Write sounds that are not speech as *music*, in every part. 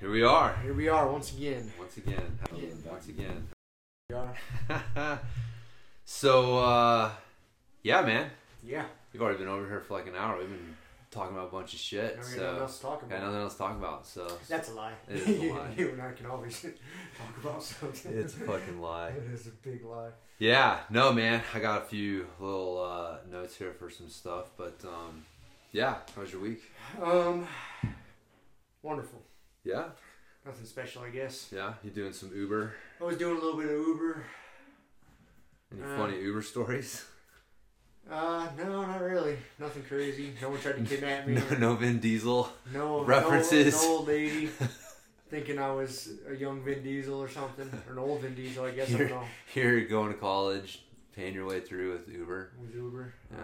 Here we are. Here we are once again. Once again. Once again. We are. *laughs* so, uh, yeah, man. Yeah. We've already been over here for like an hour. We've been talking about a bunch of shit. So nothing else to talk about. nothing else to talk about. So That's a lie. It is a *laughs* lie. you and I can always *laughs* talk about something. it's a fucking lie. It is a big lie. Yeah, no, man. I got a few little uh, notes here for some stuff, but um, yeah. How was your week? Um, wonderful. Yeah, Nothing special, I guess. yeah. You doing some Uber? I was doing a little bit of Uber. Any Uh, funny Uber stories? *laughs* Uh, no, not really. Nothing crazy. No one tried to *laughs* kidnap me. No, no Vin Diesel. No References. No, no old lady *laughs* thinking I was a young Vin Diesel or something, or an old Vin Diesel. I guess I don't know. Here, you're going to college, paying your way through with Uber. With Uber. Yeah. Uh,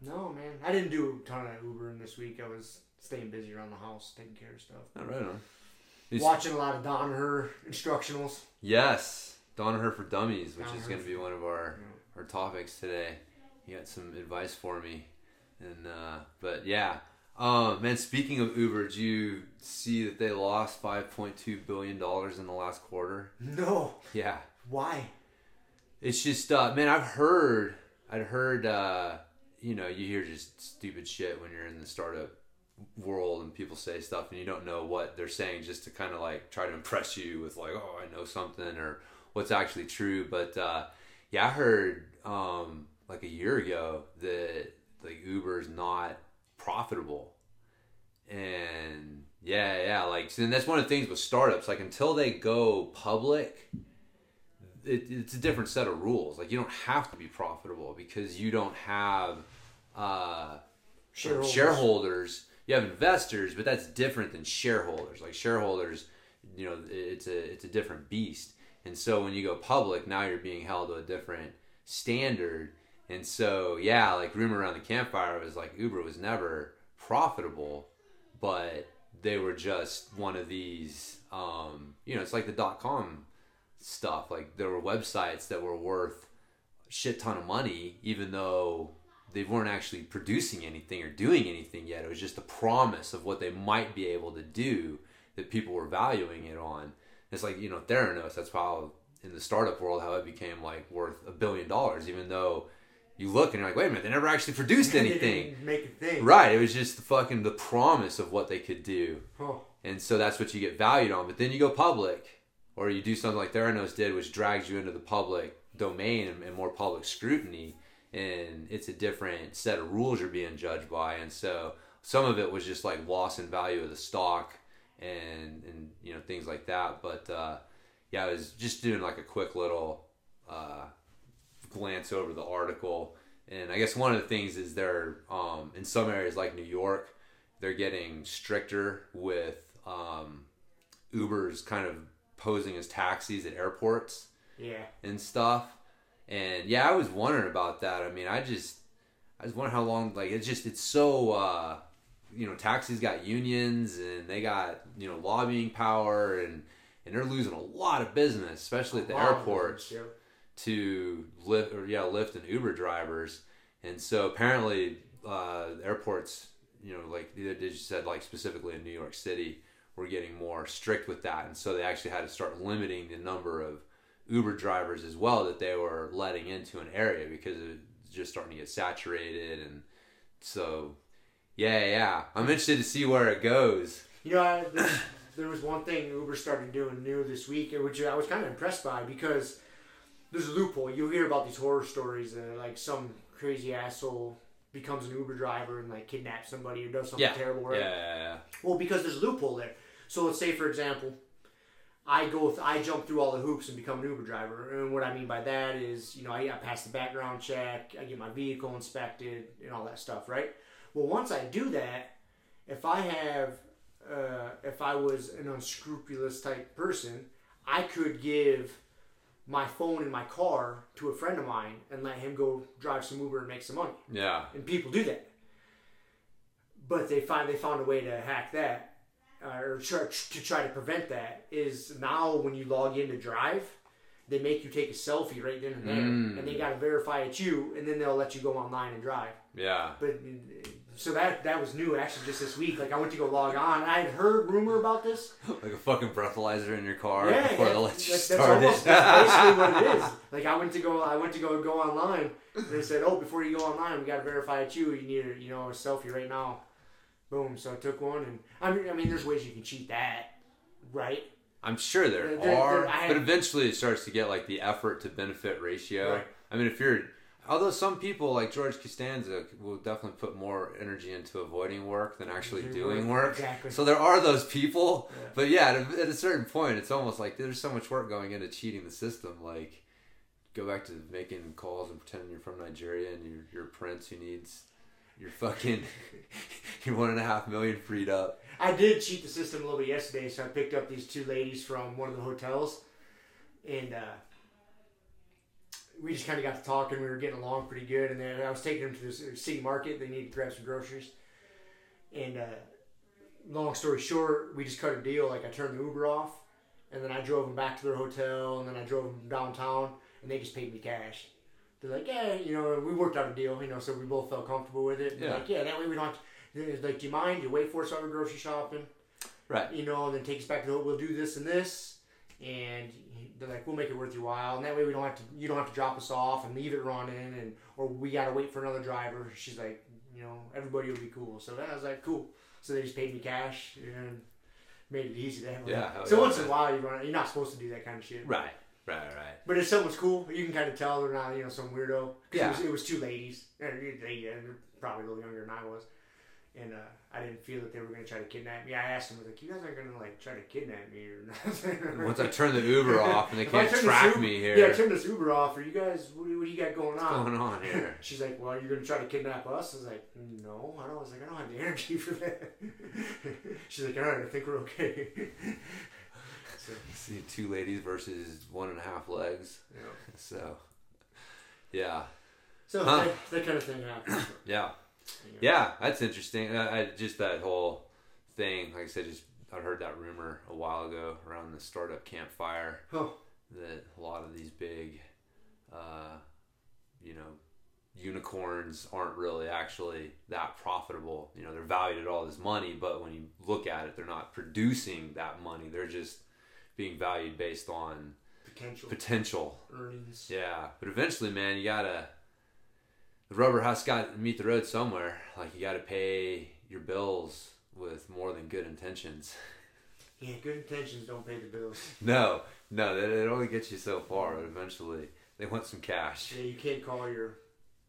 no, man. I didn't do a ton of Ubering this week. I was staying busy around the house, taking care of stuff. All right on. It's- Watching a lot of Danaher instructionals. Yes, Danaher for Dummies, which is going to be one of our Yeah. our topics today. He got some advice for me, and uh, but yeah, um, man. Speaking of Uber, do you see that they lost five point two billion dollars in the last quarter? No. Yeah, Why? it's just uh, man. I've heard, I'd heard, uh, you know, you hear just stupid shit when you're in the startup world and people say stuff and you don't know what they're saying just to kind of like try to impress you with like oh i know something or what's actually true but uh yeah i heard um like a year ago that like uber is not profitable and yeah yeah like and that's one of the things with startups like until they go public it, it's a different set of rules like you don't have to be profitable because you don't have uh Shareholders. shareholders. You have investors, but that's different than shareholders. Like shareholders, you know, it's a it's a different beast. And so when you go public, now you're being held to a different standard. And so yeah, like rumor around the campfire was like Uber was never profitable. but they were just one of these. Um, you know, it's like the dot com stuff. Like there were websites that were worth shit ton of money, even though they weren't actually producing anything or doing anything yet. It was just a promise of what they might be able to do that people were valuing it on. It's like you know Theranos. That's how in the startup world how it became like worth a billion dollars, even though you look and you're like, wait a minute, they never actually produced *laughs* They anything. didn't make a thing. Right. It was just the fucking the promise of what they could do. Oh, And so that's what you get valued on. But then you go public, or you do something like Theranos did, which drags you into the public domain and more public scrutiny. And it's a different set of rules you're being judged by. And so some of it was just like loss in value of the stock and, and you know, things like that. But uh, yeah, I was just doing like a quick little uh, glance over the article. And I guess one of the things is they're um, in some areas like New York, they're getting stricter with um, Uber's kind of posing as taxis at airports yeah. and stuff. And yeah, I was wondering about that. I mean, I just I was wondering how long like it's just it's so uh you know, taxis got unions and they got, you know, lobbying power and and they're losing a lot of business, especially at the airports Yeah. to Lyft or yeah, Lyft and Uber drivers. And so apparently, uh, airports, you know, like they they just said, like specifically in New York City, were getting more strict with that, and so they actually had to start limiting the number of Uber drivers as well that they were letting into an area because it was just starting to get saturated, and so yeah, yeah, I'm interested to see where it goes. You know, I, there, there was one thing Uber started doing new this week, which I was kind of impressed by because there's a loophole. You hear about these horror stories that like some crazy asshole becomes an Uber driver and like kidnaps somebody or does something Yeah, terrible, yeah, yeah, yeah. Well, because there's a loophole there. So let's say, for example, I go, th- I jump through all the hoops and become an Uber driver. And what I mean by that is, you know, I, I pass the background check, I get my vehicle inspected, and all that stuff, right? Well, once I do that, if I have, uh, if I was an unscrupulous type person, I could give my phone in my car to a friend of mine and let him go drive some Uber and make some money yeah. and people do that. But they find they found a way to hack that, uh, or try, to try to prevent that. Is now when you log in to drive, they make you take a selfie right then and there, Mm. and they got to verify it's you, and then they'll let you go online and drive. Yeah. But so that that was new actually just this week. Like I went to go log on, I had heard rumor about this. *laughs* Like a fucking breathalyzer in your car Yeah, before yeah, they let you that's, start that's almost it. that's basically what it is. *laughs* Like I went to go, I went to go go online. And they said, "Oh, before you go online, we got to verify it's you. You need a, you know a selfie right now." Boom. So I took one, and I mean, I mean, there's ways you can cheat that, right? I'm sure there are, there- but eventually it starts to get like the effort to benefit ratio. Right. I mean, if you're, although some people like George Costanza will definitely put more energy into avoiding work than actually doing work. exactly. So there are those people, Yeah. but yeah, at a, at a certain point, it's almost like there's so much work going into cheating the system. Like, go back to making calls and pretending you're from Nigeria and you're, you're a prince who needs your fucking *laughs* your one and a half million freed up. I did cheat the system a little bit yesterday, so I picked up these two ladies from one of the hotels, and uh, we just kind of got to talking. We were getting along pretty good, and then I was taking them to this city market. They needed to grab some groceries, and uh, long story short, we just cut a deal. Like I turned the Uber off, and then I drove them back to their hotel, and then I drove them downtown, and they just paid me cash. They're like, yeah, you know, we worked out a deal, you know, so we both felt comfortable with it. Yeah. Like, yeah, that way we don't. Have to, like, do you mind? You wait for us over grocery shopping Right. you know, and then take us back to the, we'll do this and this, and they're like, we'll make it worth your while, and that way we don't have to, you don't have to drop us off and leave it running, and or we gotta wait for another driver. She's like, you know, everybody will be cool. So I was like, cool. So they just paid me cash and made it easy to have. Yeah, hell So yeah, once in a while you run, you're not supposed to do that kind of shit. Right. Right. Right. But if someone's cool, you can kind of tell they're not, you know, some weirdo. 'Cause Yeah. It was, it was two ladies. They, they, are probably a little younger than I was. And uh, I didn't feel that they were going to try to kidnap me. I asked them, I was like, you guys aren't going to, like, try to kidnap me or nothing. Once I turn the Uber *laughs* off and they can't track Uber- me here. Yeah, here, turn this Uber off. Are you guys, what, do- what do you got going what's on? going on here? *laughs* She's like, well, you're going to try to kidnap us? I was like, no. I, don't. I was like, I don't have the energy for that. *laughs* She's like, all right, I think we're okay. See two ladies versus one and a half legs. know. So, yeah, so Huh. that, that kind of thing happens. *coughs* yeah, yeah. That's interesting. I, I just that whole thing. Like I said, just I heard that rumor a while ago around the startup campfire Oh, that a lot of these big, uh, you know, unicorns aren't really actually that profitable. You know, they're valued at all this money, but when you look at it, they're not producing that money. They're just being valued based on potential potential. earnings. Yeah, but eventually, man, you gotta. The rubber has got to meet the road somewhere. Like you gotta pay your bills with more than good intentions. *laughs* Yeah, good intentions don't pay the bills. *laughs* No, no, that it only gets you so far. But eventually, they want some cash. Yeah, you can't call your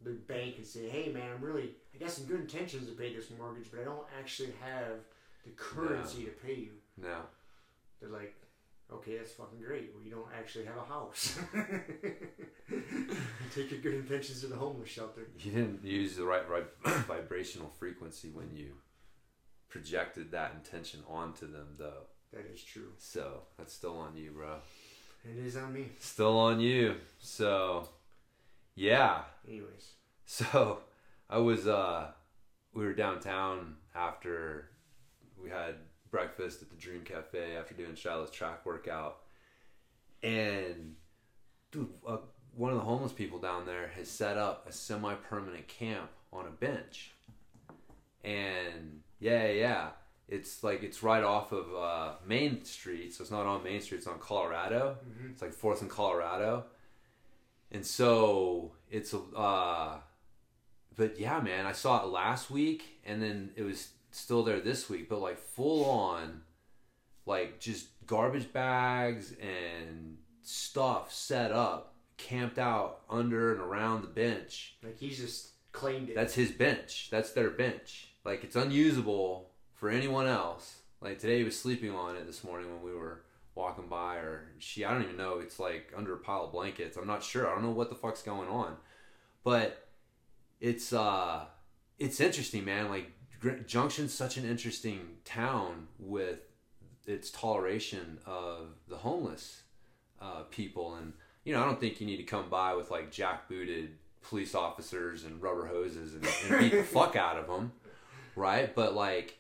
the bank and say, "Hey, man, I'm really I got some good intentions to pay this mortgage, but I don't actually have the currency to pay you." No, They're like, "Okay, that's fucking great. Well, you don't actually have a house. *laughs* Take your good intentions to the homeless shelter." you didn't use the right, right *coughs* vibrational frequency when you projected that intention onto them, though. That is true. So that's still on you, bro. It is on me. Still on you. So, yeah. Anyways, So I was uh we were downtown after we had breakfast at the Dream Cafe after doing Shiloh's track workout. And dude, uh, one of the homeless people down there has set up a semi-permanent camp on a bench. And yeah, yeah, it's like it's right off of uh, Main Street, so it's not on Main Street; it's on Colorado. It's like Fourth and Colorado, and so it's a. Uh, but yeah, man, I saw it last week, and then it was still there this week. But like full on, like just garbage bags and stuff set up, camped out under and around the bench. like he's just claimed it. That's his bench. That's their bench. Like it's unusable for anyone else. Like today he was sleeping on it this morning when we were walking by or she I don't even know. It's like under a pile of blankets. I'm not sure. I don't know what the fuck's going on. But it's uh it's interesting, man. Like Junction's such an interesting town with its toleration of the homeless uh, people and you know, I don't think you need to come by with like jackbooted police officers and rubber hoses and, and beat the fuck out of them, right? But like,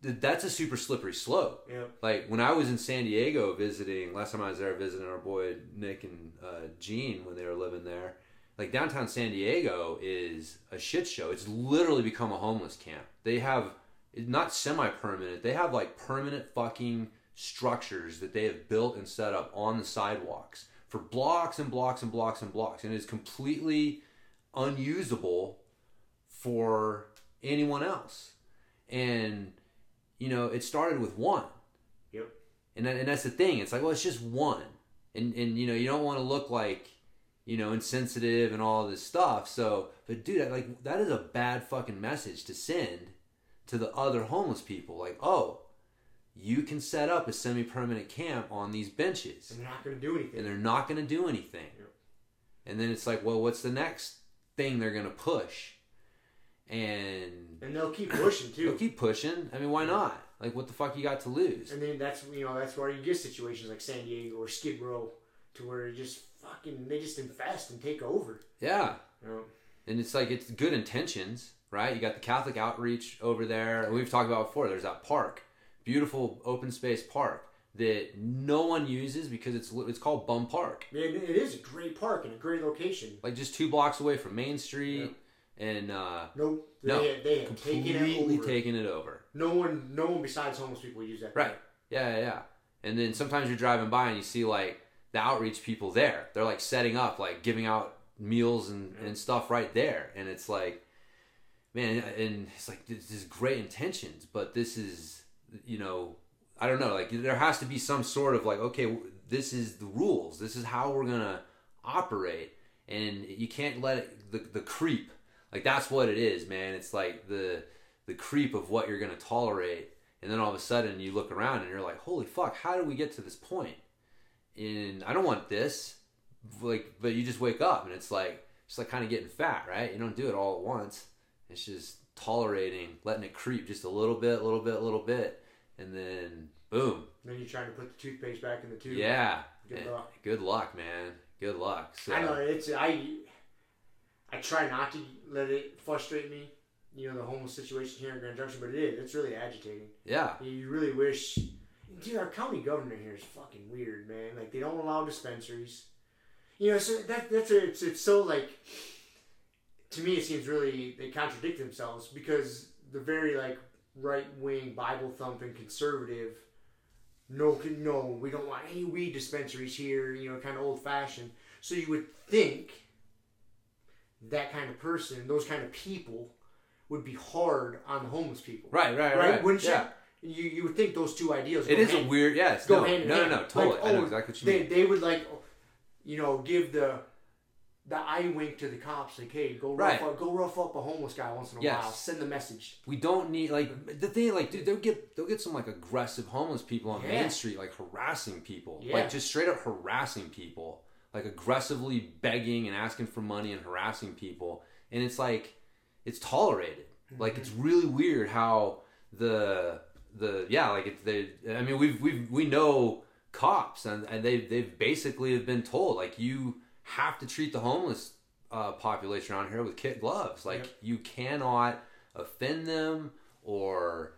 that's a super slippery slope. Like when I was in San Diego visiting, last time I was there visiting our boy Nick and uh, Gene when they were living there. Like downtown San Diego is a shit show. It's literally become a homeless camp. They have not semi-permanent. They have like permanent fucking structures that they have built and set up on the sidewalks for blocks and blocks and blocks and blocks, and it's completely unusable for anyone else. And you know, it started with one. Yep. And that, and that's the thing. It's like, well, it's just one, and and you know, you don't want to look like, you know, insensitive and all this stuff. So, but dude, like that is a bad fucking message to send to the other homeless people. Like, oh, you can set up a semi-permanent camp on these benches, And they're not going to do anything. and they're not going to do anything. Yep. And then it's like, well, what's the next thing they're going to push? And and they'll keep pushing too. they'll keep pushing. I mean, why not? Like, what the fuck you got to lose? And then that's you know that's where you get situations like San Diego or Skid Row, to where it just fucking they just infest and take over. Yeah. You know? And it's like it's good intentions, right? You got the Catholic outreach over there. We've talked about before. There's that park, beautiful open space park that no one uses because it's it's called Bum Park, Man, it is a great park and a great location. like just two blocks away from Main Street, and uh, No, they no, had, they had taken it completely over. taking it over. no one, no one besides homeless people use that. Right. park. Yeah, yeah, yeah. And then sometimes you're driving by and you see like the outreach people there. They're like setting up, like giving out meals and, and stuff right there. And it's like, man, and it's like this is great intentions, but this is, you know, I don't know. Like there has to be some sort of like, okay, this is the rules. This is how we're gonna operate, and you can't let it the the creep. Like that's what it is, man. It's like the the creep of what you're gonna tolerate and then all of a sudden you look around and you're like holy fuck how did we get to this point and i don't want this like but you just wake up and it's like it's like kind of getting fat right you don't do it all at once it's just tolerating letting it creep just a little bit a little bit a little bit and then boom Then you're trying to put the toothpaste back in the tube. yeah Good eh, luck. good luck man good luck so I know it's I. I try not to let it frustrate me, you know the homeless situation here in Grand Junction, but it is. It's really agitating. Yeah. You really wish. Dude, our county governor here is fucking weird, man. Like they don't allow dispensaries. You know, so that that's a, it's it's so like. To me, it seems really they contradict themselves because the very like right wing Bible thumping conservative. No, no, we don't want any weed dispensaries here. You know, kind of old fashioned. So you would think that kind of person, those kind of people, would be hard on the homeless people. Right, right, right. Wouldn't yeah. you? You you would think those two ideas. It is a weird, yes. go no, hand in no, hand. no, no, totally. Like, I know oh, exactly what you they, mean. They would like, you know, give the the eye wink to the cops, like, hey, go rough Right. up, go rough up a homeless guy once in a Yes. while. Send the message. We don't need like the thing, like dude, they'll get they'll get some like aggressive homeless people on Yeah. Main Street, like harassing people, Yeah. like just straight up harassing people, like aggressively begging and asking for money and harassing people, and it's like it's tolerated. Like it's mm-hmm. really weird how the the yeah, like it's they. I mean, we've we've we know cops and, and they they've basically have been told like you have to treat the homeless uh, population around here with kid gloves. Like Yep. you cannot offend them or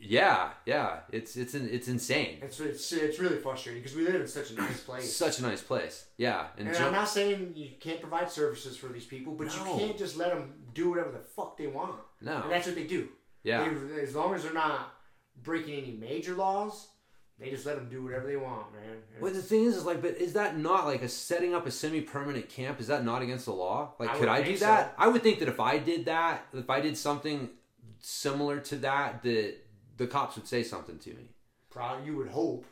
yeah, yeah. It's it's in, it's insane. It's it's it's really frustrating because we live in such a nice place. such a nice place. Yeah, and, And Joe- I'm not saying you can't provide services for these people, but No. you can't just let them do whatever the fuck they want. no, And that's what they do. yeah, They- as long as they're not breaking any major laws, they just let them do whatever they want, man. And Well, the thing is, is like, but is that not like a setting up a semi-permanent camp? Is that not against the law? Like, I could I do so. that? I would think that if I did that, if I did something similar to that, that the cops would say something to me. Probably you would hope,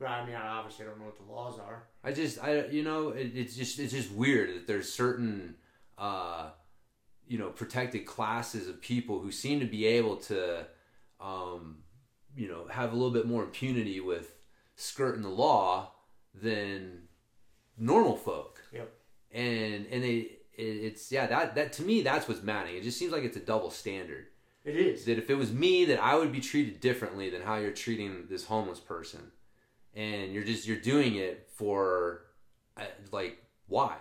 but I mean, I obviously don't know what the laws are. I just, I, you know, it, it's just, it's just weird that there's certain, uh, you know, protected classes of people who seem to be able to, um, you know, have a little bit more impunity with skirting the law than normal folk. Yep. And and they, it, it's yeah, that that to me that's what's maddening. It just seems like it's a double standard. It is. That if it was me, that I would be treated differently than how you're treating this homeless person, and you're just you're doing it for, uh, like why,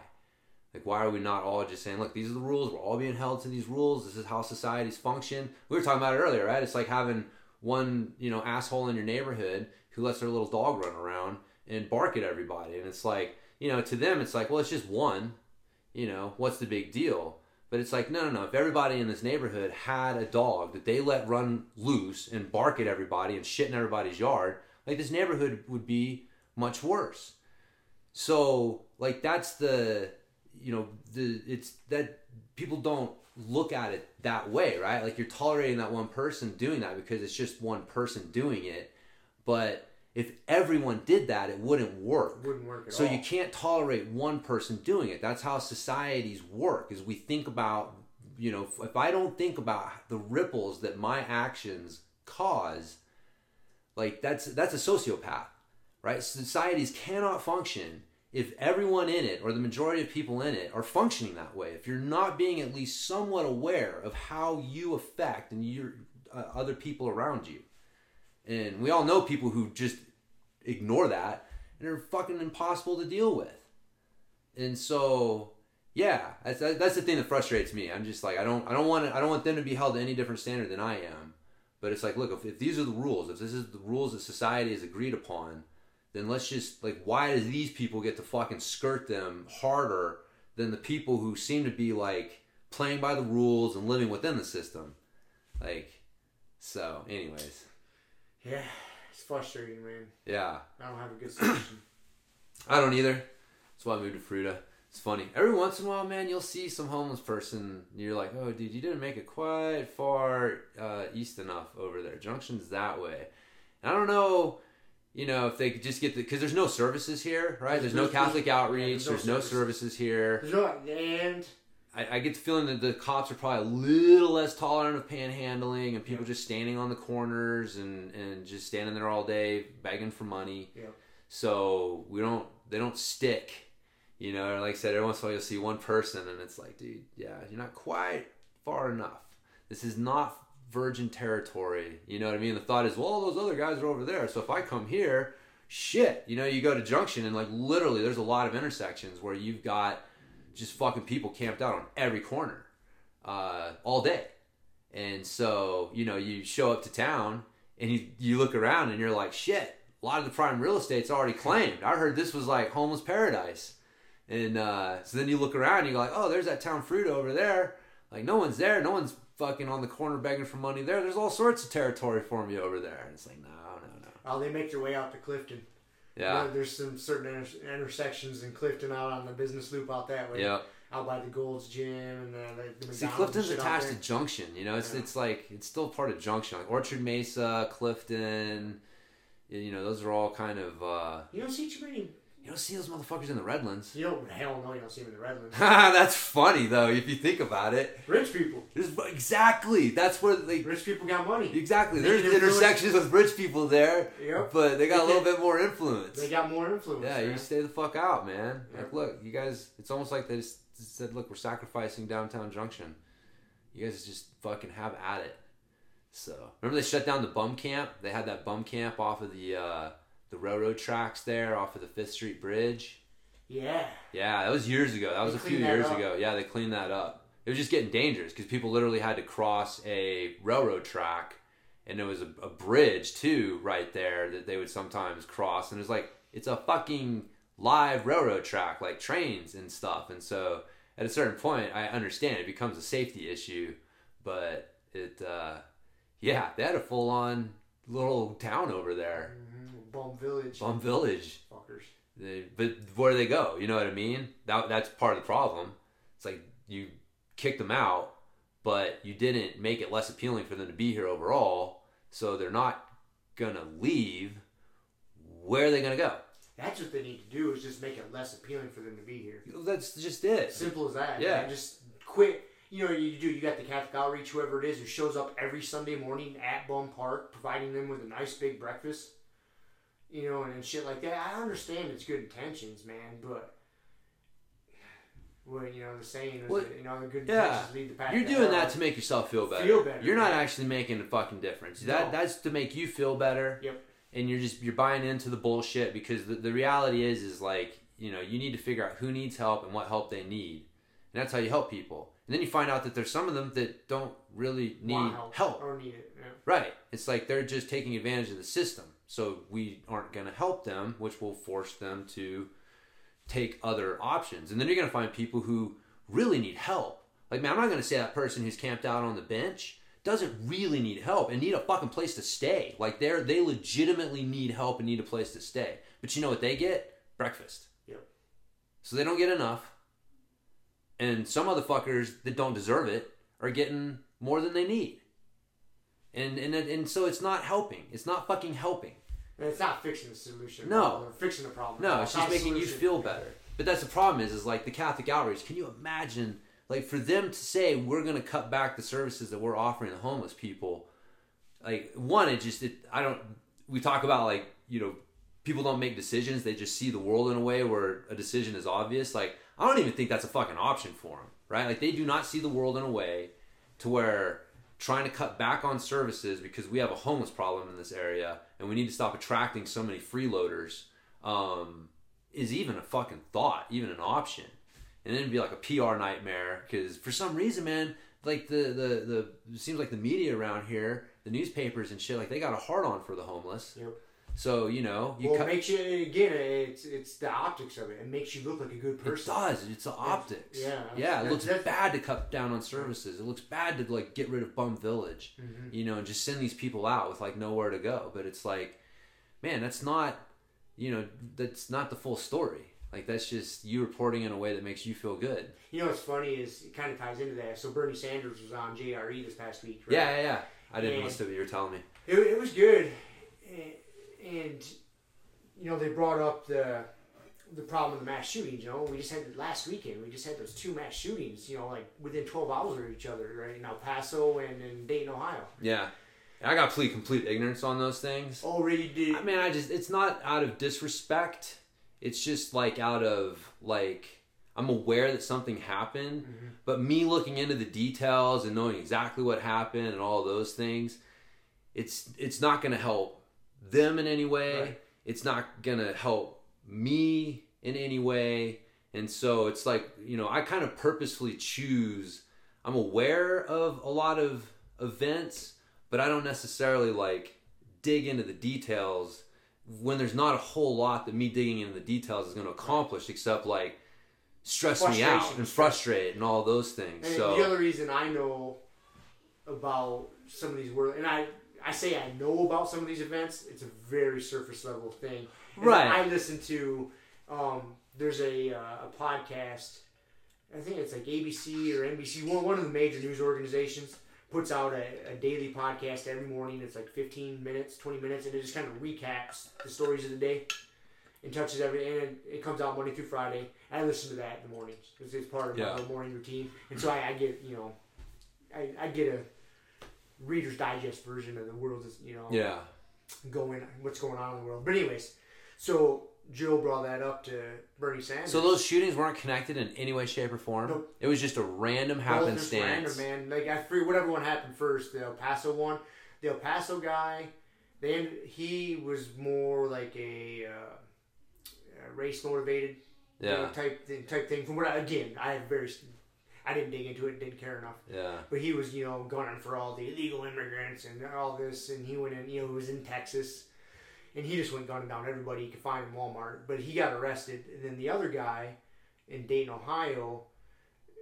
like why are we not all just saying, look, these are the rules. We're all being held to these rules. This is how societies function. We were talking about it earlier, right? It's like having one you know asshole in your neighborhood who lets their little dog run around and bark at everybody, and it's like you know to them it's like well it's just one, you know what's the big deal? But it's like, no, no, no. If everybody in this neighborhood had a dog that they let run loose and bark at everybody and shit in everybody's yard, like this neighborhood would be much worse. So, like, that's the, you know, the, it's that people don't look at it that way, right? Like, you're tolerating that one person doing that because it's just one person doing it. But if everyone did that, it wouldn't work. It wouldn't work at So all. you can't tolerate one person doing it. That's how societies work. Is we think about, you know, if, if I don't think about the ripples that my actions cause, like that's that's a sociopath, right? Societies cannot function if everyone in it or the majority of people in it are functioning that way. If you're not being at least somewhat aware of how you affect and your uh, other people around you. And we all know people who just ignore that and are fucking impossible to deal with. And so, yeah, that's that's the thing that frustrates me. I'm just like I don't I don't want to, I don't want them to be held to any different standard than I am. But it's like, look, if, if these are the rules, if this is the rules that society has agreed upon, then let's just like why does these people get to fucking skirt them harder than the people who seem to be like playing by the rules and living within the system? Like so, anyways. Yeah, it's frustrating, man. Yeah. I don't have a good solution. *clears throat* I don't either. That's why I moved to Fruita. It's funny. Every once in a while, man, you'll see some homeless person. You're like, oh, dude, you didn't make it quite far uh, east enough over there. Junction's that way. And I don't know, you know, if they could just get the because there's no services here, right? There's no Catholic there's- outreach. there's, there's no no services. services here. There's no and I, I get the feeling that the cops are probably a little less tolerant of panhandling and people Yeah. just standing on the corners and, and just standing there all day begging for money. Yeah. So we don't, they don't stick, you know. Like I said, every once in a while you'll see one person and it's like, dude, yeah, you're not quite far enough. This is not virgin territory. You know what I mean? The thought is, well, those other guys are over there. So if I come here, shit, you know, you go to Junction and like literally there's a lot of intersections where you've got just fucking people camped out on every corner uh, all day. And so, you know, you show up to town and you, you look around and you're like, shit, a lot of the prime real estate's already claimed. I heard this was like homeless paradise. And uh, so then you look around and you go like, oh, there's that town fruit over there. Like, no one's there. No one's fucking on the corner begging for money there. There's all sorts of territory for me over there. And it's like, no, no, no. Oh, they make their way out to Clifton. Yeah. There- There's some certain inter- intersections in Clifton out on the business loop out that way. Yeah. Out by the Gold's Gym and the, the, the See, Clifton's and shit out attached to. Junction. You know, it's Yeah. it's like it's still part of Junction, like Orchard Mesa, Clifton. You know, those are all kind of. uh You don't see too many. You don't see those motherfuckers in the Redlands. You don't. Hell no, you don't see them in the Redlands. *laughs* That's funny though, if you think about it. Rich people. There's, exactly. That's where they. Rich people got money. Exactly. They There's intersections with rich people there, Yep. but they got a little bit more influence. They got more influence. Yeah, man. you stay the fuck out, man. Yeah. Like, look, you guys. It's almost like they just said, "Look, we're sacrificing downtown Junction. You guys just fucking have at it." So remember they shut down the bum camp. They had that bum camp off of the uh, the railroad tracks there, off of the Fifth Street Bridge. Yeah. Yeah, that was years ago. That was They a few years up. ago. Yeah, they cleaned that up. It was just getting dangerous because people literally had to cross a railroad track, and there was a, a bridge too right there that they would sometimes cross. And it was like it's a fucking live railroad track, like trains and stuff. And so at a certain point, I understand it becomes a safety issue, but it, uh, yeah, they had a full on little town over there, Mm-hmm. Bum Village. Bum Village. Fuckers. They, but where do they go? You know what I mean? That that's part of the problem. It's like you kicked them out, but you didn't make it less appealing for them to be here overall. So they're not gonna leave. Where are they gonna go? That's what they need to do is just make it less appealing for them to be here. That's just it. Simple as that. Yeah. Man. Just quit. You know, you do. You got the Catholic Outreach, whoever it is, who shows up every Sunday morning at Bum Park, providing them with a nice big breakfast. You know, and, and shit like that. I understand it's good intentions, man, but. Well, you know the saying is, Well, that, you know, the good yeah. intentions lead the path. You're doing that to make yourself feel better. Feel better, You're not actually making a fucking difference. That that's to make you feel better. Yep. And you're just you're buying into the bullshit because the, the reality is is like you know you need to figure out who needs help and what help they need, and that's how you help people. And then you find out that there's some of them that don't really need Want help. or need it. Yeah. Right. It's like they're just taking advantage of the system. So we aren't going to help them, which will force them to take other options. And then you're going to find people who really need help. Like, man, I'm not going to say that person who's camped out on the bench doesn't really need help and need a fucking place to stay. Like, they're they legitimately need help and need a place to stay. But you know what they get? Breakfast. Yep. So they don't get enough. And some other fuckers that don't deserve it are getting more than they need. And and and so it's not helping. It's not fucking helping. And it's not fixing the solution. No. Or fixing the problem. No, it's just making you feel better. But that's the problem is is like the Catholic outreach. Can you imagine like for them to say we're going to cut back the services that we're offering the homeless people? Like one, it just it, I don't. We talk about like you know people don't make decisions; they just see the world in a way where a decision is obvious. Like I don't even think that's a fucking option for them, right? Like they do not see the world in a way to where trying to cut back on services because we have a homeless problem in this area and we need to stop attracting so many freeloaders um, is even a fucking thought, even an option. And then it'd be like a PR nightmare because for some reason, man, like the, the, the, seems like the media around here, the newspapers and shit, like they got a hard on for the homeless. Yep. So, you know, you well, cut, it makes you again. It's it's the optics of it. It makes you look like a good person. It does. It's the optics. yeah, yeah. It looks bad to cut down on services. It looks bad to like get rid of Bum Village, Mhm. you know, and just send these people out with like nowhere to go. But it's like, man, that's not, you know, that's not the full story. Like that's just you reporting in a way that makes you feel good. You know what's funny is it kind of ties into that. So Bernie Sanders was on JRE this past week. Right? Yeah, yeah, yeah. I didn't And- listen to what you were telling me. It, it was good, and, and you know they brought up the the problem of the mass shootings. You know, we just had last weekend. We just had those two mass shootings. You know, like within twelve hours of each other, right in El Paso and in Dayton, Ohio. Yeah, I got complete complete ignorance on those things. Already did. I mean, I just it's not out of disrespect. It's just like out of like I'm aware that something happened, Mm-hmm. but me looking into the details and knowing exactly what happened and all those things, it's it's not going to help them in any way. Right. It's not going to help me in any way. And so it's like, you know, I kind of purposefully choose I'm aware of a lot of events, but I don't necessarily like dig into the details when there's not a whole lot that me digging into the details is going to accomplish except like stress me out and frustrate and all those things. And so the other reason I know about some of these world, and I I say I know about some of these events, it's a very surface level thing. And Right. I listen to. Um, there's a uh, a podcast. I think it's like ABC or NBC. One one of the major news organizations puts out a, a daily podcast every morning. It's like 15 minutes, 20 minutes, and it just kind of recaps the stories of the day and touches every. And it, it comes out Monday through Friday. I listen to that in the mornings because it's part of my Yeah. little morning routine, and so I, I get you know, I, I get a Reader's Digest version of the world is you know yeah, going what's going on in the world. But anyways, so Joe brought that up to Bernie Sanders. so those shootings weren't connected in any way, shape, or form. Nope. It was just a random Both just happenstance. random, man. Like I forget whatever one happened first. The El Paso one, the El Paso guy. Then he was more like a uh, race motivated you know, Yeah, type thing, type thing. From what I, again, I have very, I didn't dig into it, didn't care enough. yeah, But he was, you know, gunning for all the illegal immigrants and all this, and he went in, you know, he was in Texas, and he just went gunning down everybody he could find in Walmart. But he got arrested, and then the other guy in Dayton, Ohio,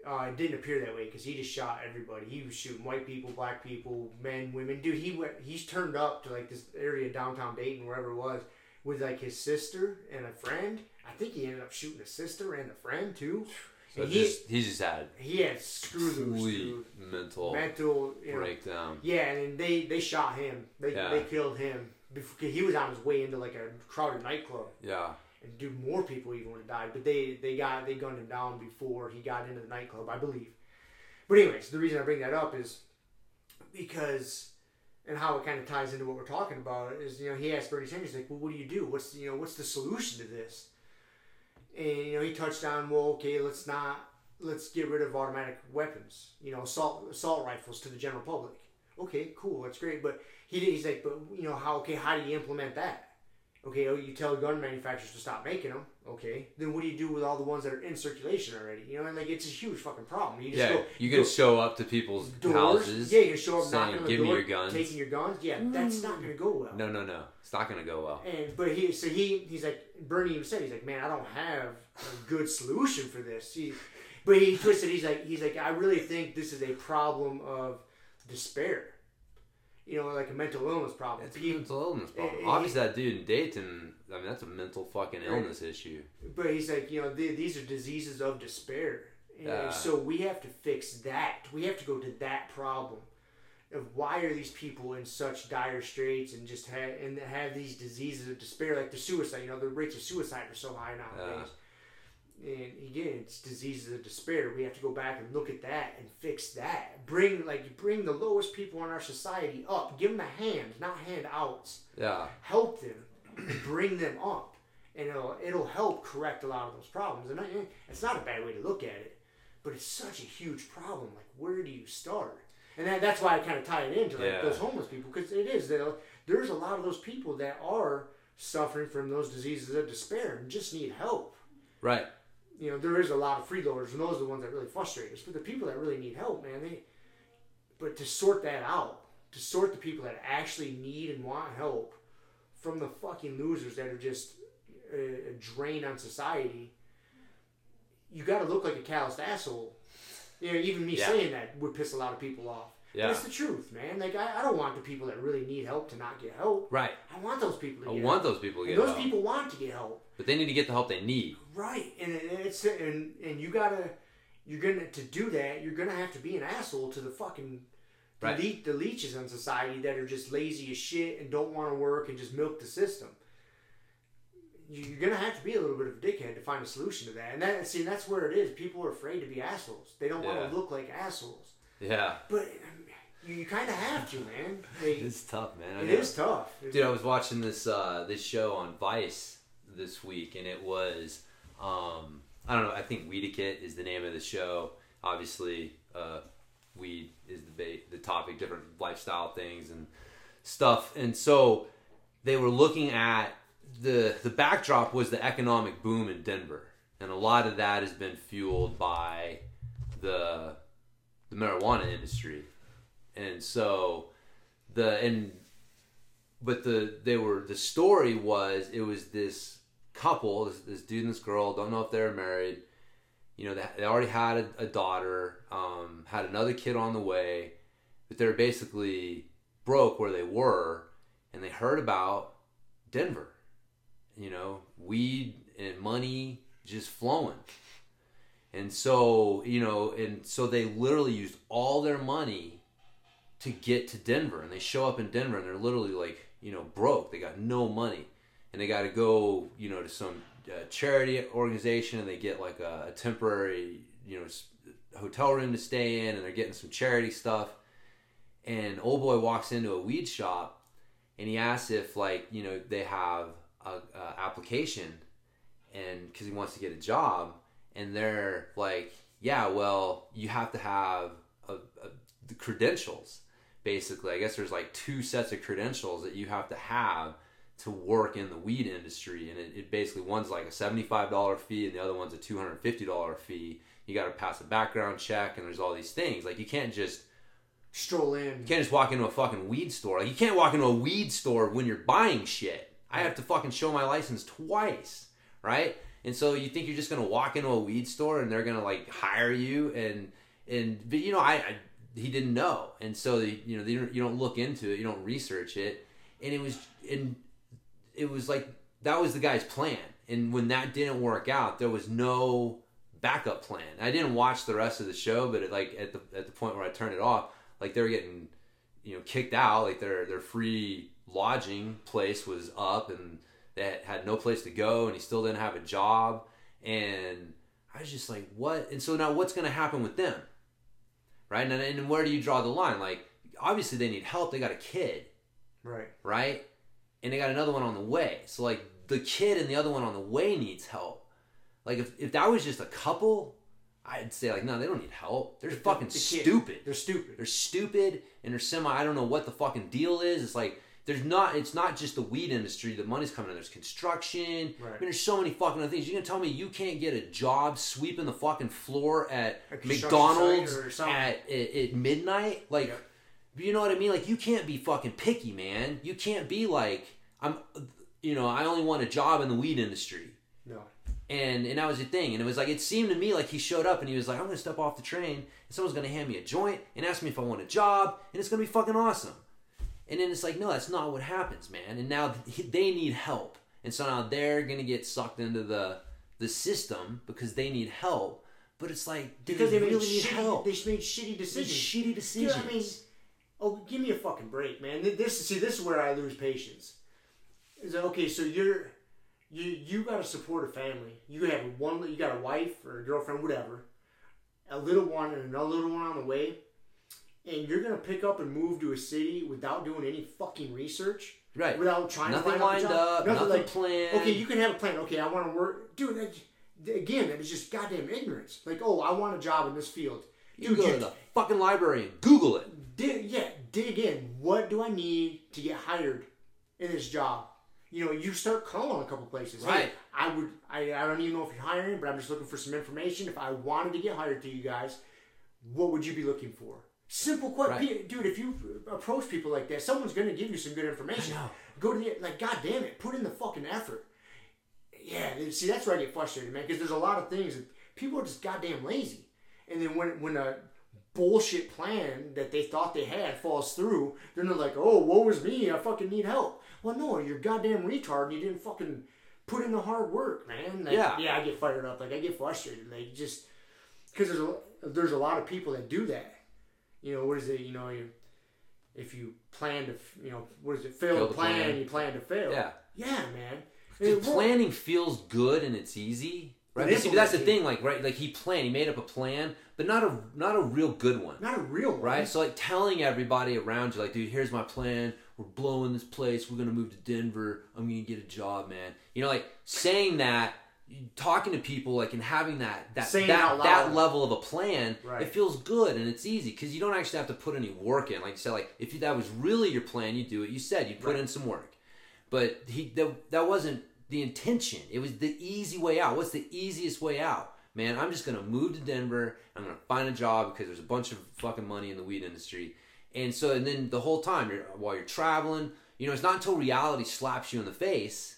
uh, it didn't appear that way because he just shot everybody. He was shooting white people, black people, men, women. Dude, he went, he's turned up to like this area downtown Dayton, wherever it was, with like his sister and a friend. I think he ended up shooting a sister and a friend too. *sighs* *laughs* so he, just he just had he had screw loose, complete mental Mental, you know, breakdown. yeah, and then they they shot him. They Yeah. they killed him before he was on his way into like a crowded nightclub. Yeah, And do more people even would have died. But they they got they gunned him down before he got into the nightclub, I believe. But anyways, the reason I bring that up is because and how it kind of ties into what we're talking about is you know he asked Bernie Sanders like, well, what do you do? What's you know what's the solution to this? And you know he touched on well, okay, let's not let's get rid of automatic weapons, you know, assault assault rifles to the general public. Okay, cool, that's great, but he he's like, but you know how okay, how do you implement that? Okay, oh, you tell gun manufacturers to stop making them. Okay, then what do you do with all the ones that are in circulation already? You know, and like it's a huge fucking problem. You just yeah. go, You can go- show up to people's doors. houses. Yeah, you can show up saying, knocking on the "Give me door, your guns." taking your guns. Yeah, that's not gonna go well. No, no, no. It's not gonna go well. And but he so he he's like Bernie even said he's like man I don't have a good solution for this. He, but he twisted. He's like he's like I really think this is a problem of despair. You know, like a mental illness problem. It's a mental illness problem. Obviously, that dude in Dayton. I mean, that's a mental fucking illness issue. But he's like, you know, th- these are diseases of despair. And Yeah. so we have to fix that. We have to go to that problem of why are these people in such dire straits and just have and have these diseases of despair, like the suicide. You know, the rates of suicide are so high nowadays. And again, it's diseases of despair. We have to go back and look at that and fix that. Bring like bring the lowest people in our society up. Give them a hand, not handouts Yeah, help them, bring them up, and it'll it'll help correct a lot of those problems. And I, it's not a bad way to look at it, but it's such a huge problem. Like, where do you start? And that, that's why I kind of tie it into like Yeah. those homeless people because it is there- there's a lot of those people that are suffering from those diseases of despair and just need help. right. You know, there is a lot of freeloaders, and those are the ones that really frustrate us. But the people that really need help, man, they. But to sort that out, to sort the people that actually need and want help from the fucking losers that are just a, a drain on society, you got to look like a calloused asshole. You know, even me Yeah. saying that would piss a lot of people off. Yeah. It's the truth, man. Like I, I don't want the people that really need help to not get help. Right. I want those people to get help. I want help. those people to get those help, Those people want to get help. but they need to get the help they need. Right, and it's and and you gotta you're gonna to do that. You're gonna have to be an asshole to the fucking the, Right. le- the leeches in society that are just lazy as shit and don't want to work and just milk the system. You- You're gonna have to be a little bit of a dickhead to find a solution to that, and that see that's where it is. People are afraid to be assholes. They don't want to look like assholes, Yeah. but you, kind of have to, man. They, It's tough, man. I it know. is tough. Dude, I was watching this uh, this show on Vice this week, and it was um, I don't know. I think Weediquette is the name of the show. Obviously, uh, weed is the ba- the topic, different lifestyle things and stuff. And so they were looking at the the backdrop was the economic boom in Denver, and a lot of that has been fueled by the the marijuana industry and so the and but the they were the story was it was this couple, this, this dude and this girl, don't know if they were married. You know, they, they already had a, a daughter, um, had another kid on the way, but they're basically broke where they were, and they heard about Denver. You know, weed and money just flowing. And so, you know, and so they literally used all their money to get to Denver. And they show up in Denver and they're literally like, you know, broke. They got no money. And they got to go, you know, to some uh, charity organization and they get like a, a temporary, you know, hotel room to stay in and they're getting some charity stuff. And old boy walks into a weed shop and he asks if, like, you know, they have a, a application and because he wants to get a job and they're like yeah well you have to have a, a, the credentials basically i guess there's like two sets of credentials that you have to have to work in the weed industry and it, it basically one's like a $75 fee and the other one's a $250 fee you got to pass a background check and there's all these things like you can't just Stroll in. you can't just walk into a fucking weed store. Like you can't walk into a weed store when you're buying shit. I have to fucking show my license twice, right? And so you think you're just gonna walk into a weed store and they're gonna like hire you and and but you know I, I he didn't know. And so you know they don't, you don't look into it you don't research it. And it was and it was like that was the guy's plan. And when that didn't work out there was no backup plan. I didn't watch the rest of the show but it, like at the at the point where I turned it off like they were getting you know kicked out. Like their their free lodging place was up and they had no place to go and he still didn't have a job. And i was just like what? And so now what's going to happen with them right and, and where do you draw the line like obviously they need help they got a kid Right. right and they got another one on the way so like the kid and the other one on the way needs help like if, if that was just a couple i'd say like no they don't need help they're fucking The stupid They're stupid. they're stupid and they're semi. I don't know what the fucking deal is. It's like there's not. It's not just the weed industry. The money's coming in. There's construction. Right. I mean, there's so many fucking other things. you're gonna tell me you can't get a job sweeping the fucking floor at McDonald's site or something. at, at at midnight? Like, Yep. you know what I mean? Like, you can't be fucking picky, man. You can't be like I'm. You know, I only want a job in the weed industry No. and and that was the thing and it was like it seemed to me like he showed up and he was like i'm gonna step off the train and someone's gonna hand me a joint and ask me if i want a job and it's gonna be fucking awesome and then it's like no that's not what happens man and now they need help and so now they're gonna get sucked into the the system because they need help but it's like do Because they they really need shitty, help They just made shitty decisions. shitty Dude, decisions I mean, oh, give me a fucking break, man. This see, this is where I lose patience. Is that okay? So you're you you got to support a family. You have one. You got a wife or a girlfriend, whatever. A little one and another little one on the way, and you're gonna pick up and move to a city without doing any fucking research, right without trying nothing to find lined a job. up Nothing nothing like, planned Okay, you can have a plan. Okay, I want to work, dude. That, again, that is just goddamn ignorance. Like, oh, I want a job in this field. you go to the fucking library and google it dig, yeah, dig in. What do I need to get hired in this job? You know, you start calling a couple places. Hey, Right. I would. I, I don't even know if you're hiring, but I'm just looking for some information. If I wanted to get hired to you guys, what would you be looking for? Simple question, Right. dude. If you approach people like that, someone's going to give you some good information. Go to the like, god damn it, put in the fucking effort. Yeah, see, that's where I get frustrated, man. Because there's a lot of things that people are just goddamn lazy, and then when when a bullshit plan that they thought they had falls through, then they're like, "Oh, woe is me! I fucking need help." Well, no, you're goddamn retard. And you didn't fucking put in the hard work, man. Like, Yeah. yeah. I get fired up. Like I get frustrated. Like just because there's a there's a lot of people that do that. You know what is it? You know you. If you plan to, you know, what is it? Fail, Fail to plan, plan. you plan to fail. yeah Yeah, man. Dude, planning feels good and it's easy, right? It see, that's the thing, like right, like he planned, he made up a plan, but not a not a real good one, Not a real one. right? So like telling everybody around you, like, dude, here's my plan. We're blowing this place. We're gonna move to Denver. I'm gonna get a job, man. You know, like saying that, talking to people, like, and having that that Saying that that level of a plan, Right. it feels good and it's easy because you don't actually have to put any work in. Like you said, like if you, that was really your plan, you do it. You said you put Right. in some work but he that, that wasn't the intention it was the easy way out what's the easiest way out man i'm just gonna move to denver i'm gonna find a job because there's a bunch of fucking money in the weed industry And so, and then the whole time you're while you're traveling, you know, it's not until reality slaps you in the face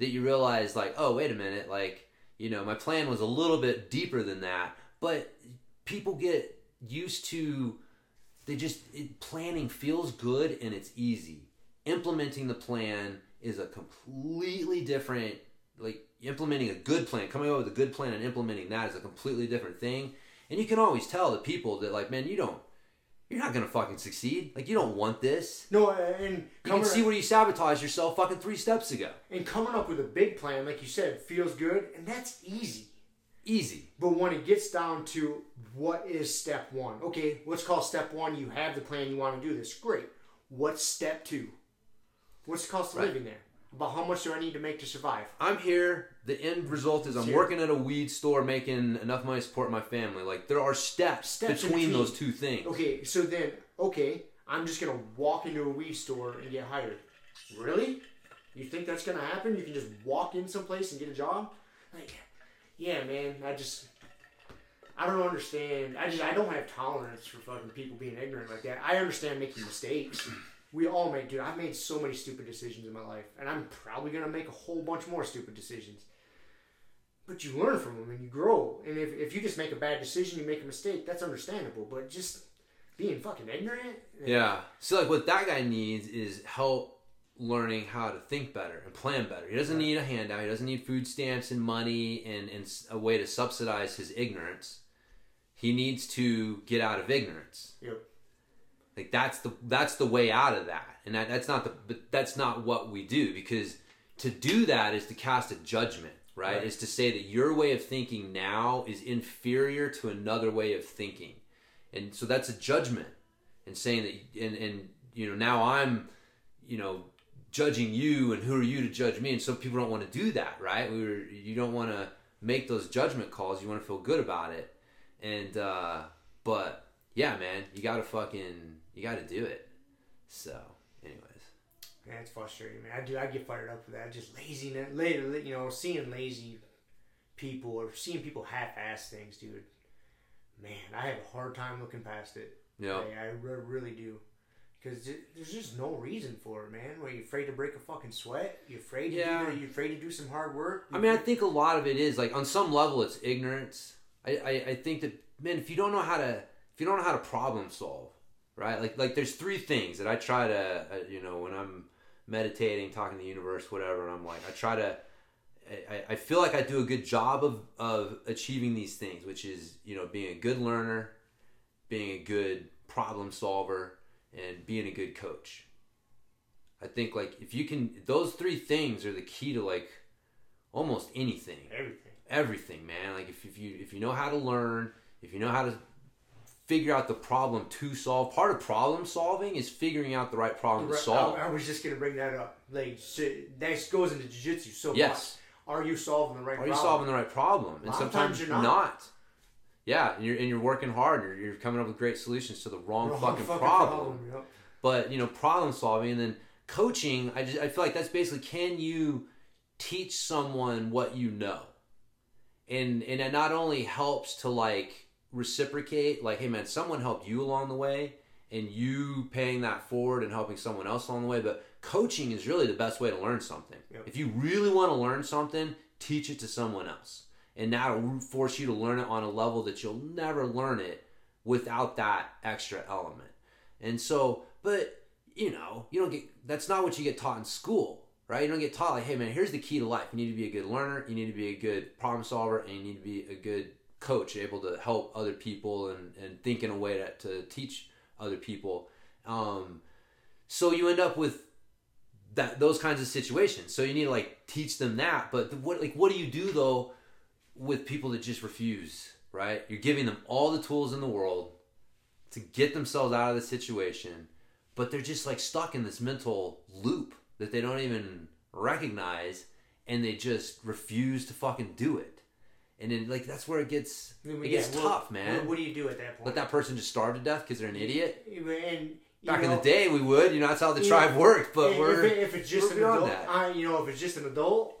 that you realize, like, oh, wait a minute, like, you know, my plan was a little bit deeper than that. But people get used to they just it, planning feels good and it's easy. Implementing the plan is a completely different like implementing a good plan, coming up with a good plan and implementing that is a completely different thing. And you can always tell the people that like, man, you don't you're not gonna fucking succeed. Like you don't want this. No, and You can see where you sabotage yourself fucking three steps ago. and coming up with a big plan, like you said, feels good, and that's easy. Easy. But when it gets down to what is step one, okay, let's call step one. You have the plan, you want to do this, great. What's step two? What's the cost of Right. living there? About how much do I need to make to survive? I'm here. The end result is I'm working at a weed store, making enough money to support my family. Like there are steps, Steps between, between. those two things. Okay, so then, okay, I'm just gonna walk into a weed store and get hired. Really? You think that's gonna happen? You can just walk in someplace and get a job? Like, yeah, man. I just, I don't understand. I just, I don't have tolerance for fucking people being ignorant like that. I understand making mistakes. We all make, dude. I've made so many stupid decisions in my life, and I'm probably gonna make a whole bunch more stupid decisions. But you learn from them and you grow. And if, if you just make a bad decision, you make a mistake, that's understandable. But just being fucking ignorant, eh. Yeah. So like what that guy needs is help learning how to think better and plan better. He doesn't need a handout. He doesn't need food stamps and money and, and a way to subsidize his ignorance. He needs to get out of ignorance. Yep. Like that's the that's the way out of that. And that, that's not the but that's not what we do because to do that is to cast a judgment, right? Right. Is to say that your way of thinking now is inferior to another way of thinking. And so that's a judgment. And saying that and and you know now I'm you know judging you and who are you to judge me? And some people don't want to do that right? We were you don't want to make those judgment calls. You want to feel good about it. And uh but yeah man you gotta fucking you gotta do it. So Man, it's frustrating, man. I do. I get fired up for that. Just laziness. Later, you know, seeing lazy people or seeing people half-ass things, dude. Man, I have a hard time looking past it. Yeah, Like, I re- really do. Because there's just no reason for it, man. Were you afraid to break a fucking sweat? You afraid to Yeah. do? Are you afraid to do some hard work? I mean, I think a lot of it is like on some level it's ignorance. I, I, I think that man, if you don't know how to if you don't know how to problem solve, right? Like like there's three things that I try to uh, you know when I'm meditating, talking to the universe, whatever, and I'm like I try to. I, I feel like I do a good job of, of achieving these things, which is you know being a good learner, being a good problem solver, and being a good coach. I think like if you can, those three things are the key to like almost anything everything. everything man like if, if you if you know how to learn if you know how to figure out the problem to solve part of problem solving is figuring out the right problem to solve I, I was just gonna bring that up. Like, that goes into jujitsu so yes much. Are you solving the right? Problem? Are you solving the right problem and sometimes times you're not. not. yeah and you're, and you're working hard you're, you're coming up with great solutions to the wrong, Wrong fucking, problem, yep. but you know problem solving and then coaching I just I feel like that's basically can you teach someone what you know and and it not only helps to like reciprocate like hey man someone helped you along the way and you paying that forward and helping someone else along the way but coaching is really the best way to learn something Yep. if you really want to learn something teach it to someone else and that'll force you to learn it on a level that you'll never learn it without that extra element and so but you know, you don't get that's not what you get taught in school, right? You don't get taught like, hey man, here's the key to life. You need to be a good learner, you need to be a good problem solver, and you need to be a good coach, able to help other people and, and think in a way that to teach other people. Um, so you end up with that those kinds of situations. So you need to like teach them that. But what like what do you do though with people that just refuse? Right? You're giving them all the tools in the world to get themselves out of the situation, but they're just like stuck in this mental loop that they don't even recognize, and they just refuse to fucking do it. And then like that's where it gets I mean, it gets yeah, tough, man. What, do you do at that point? Let that person just starve to death because they're an idiot. And Back know, in the day, we would. You know, that's how the tribe worked. But if, we're it- if it's just an adult. I, you know, if it's just an adult,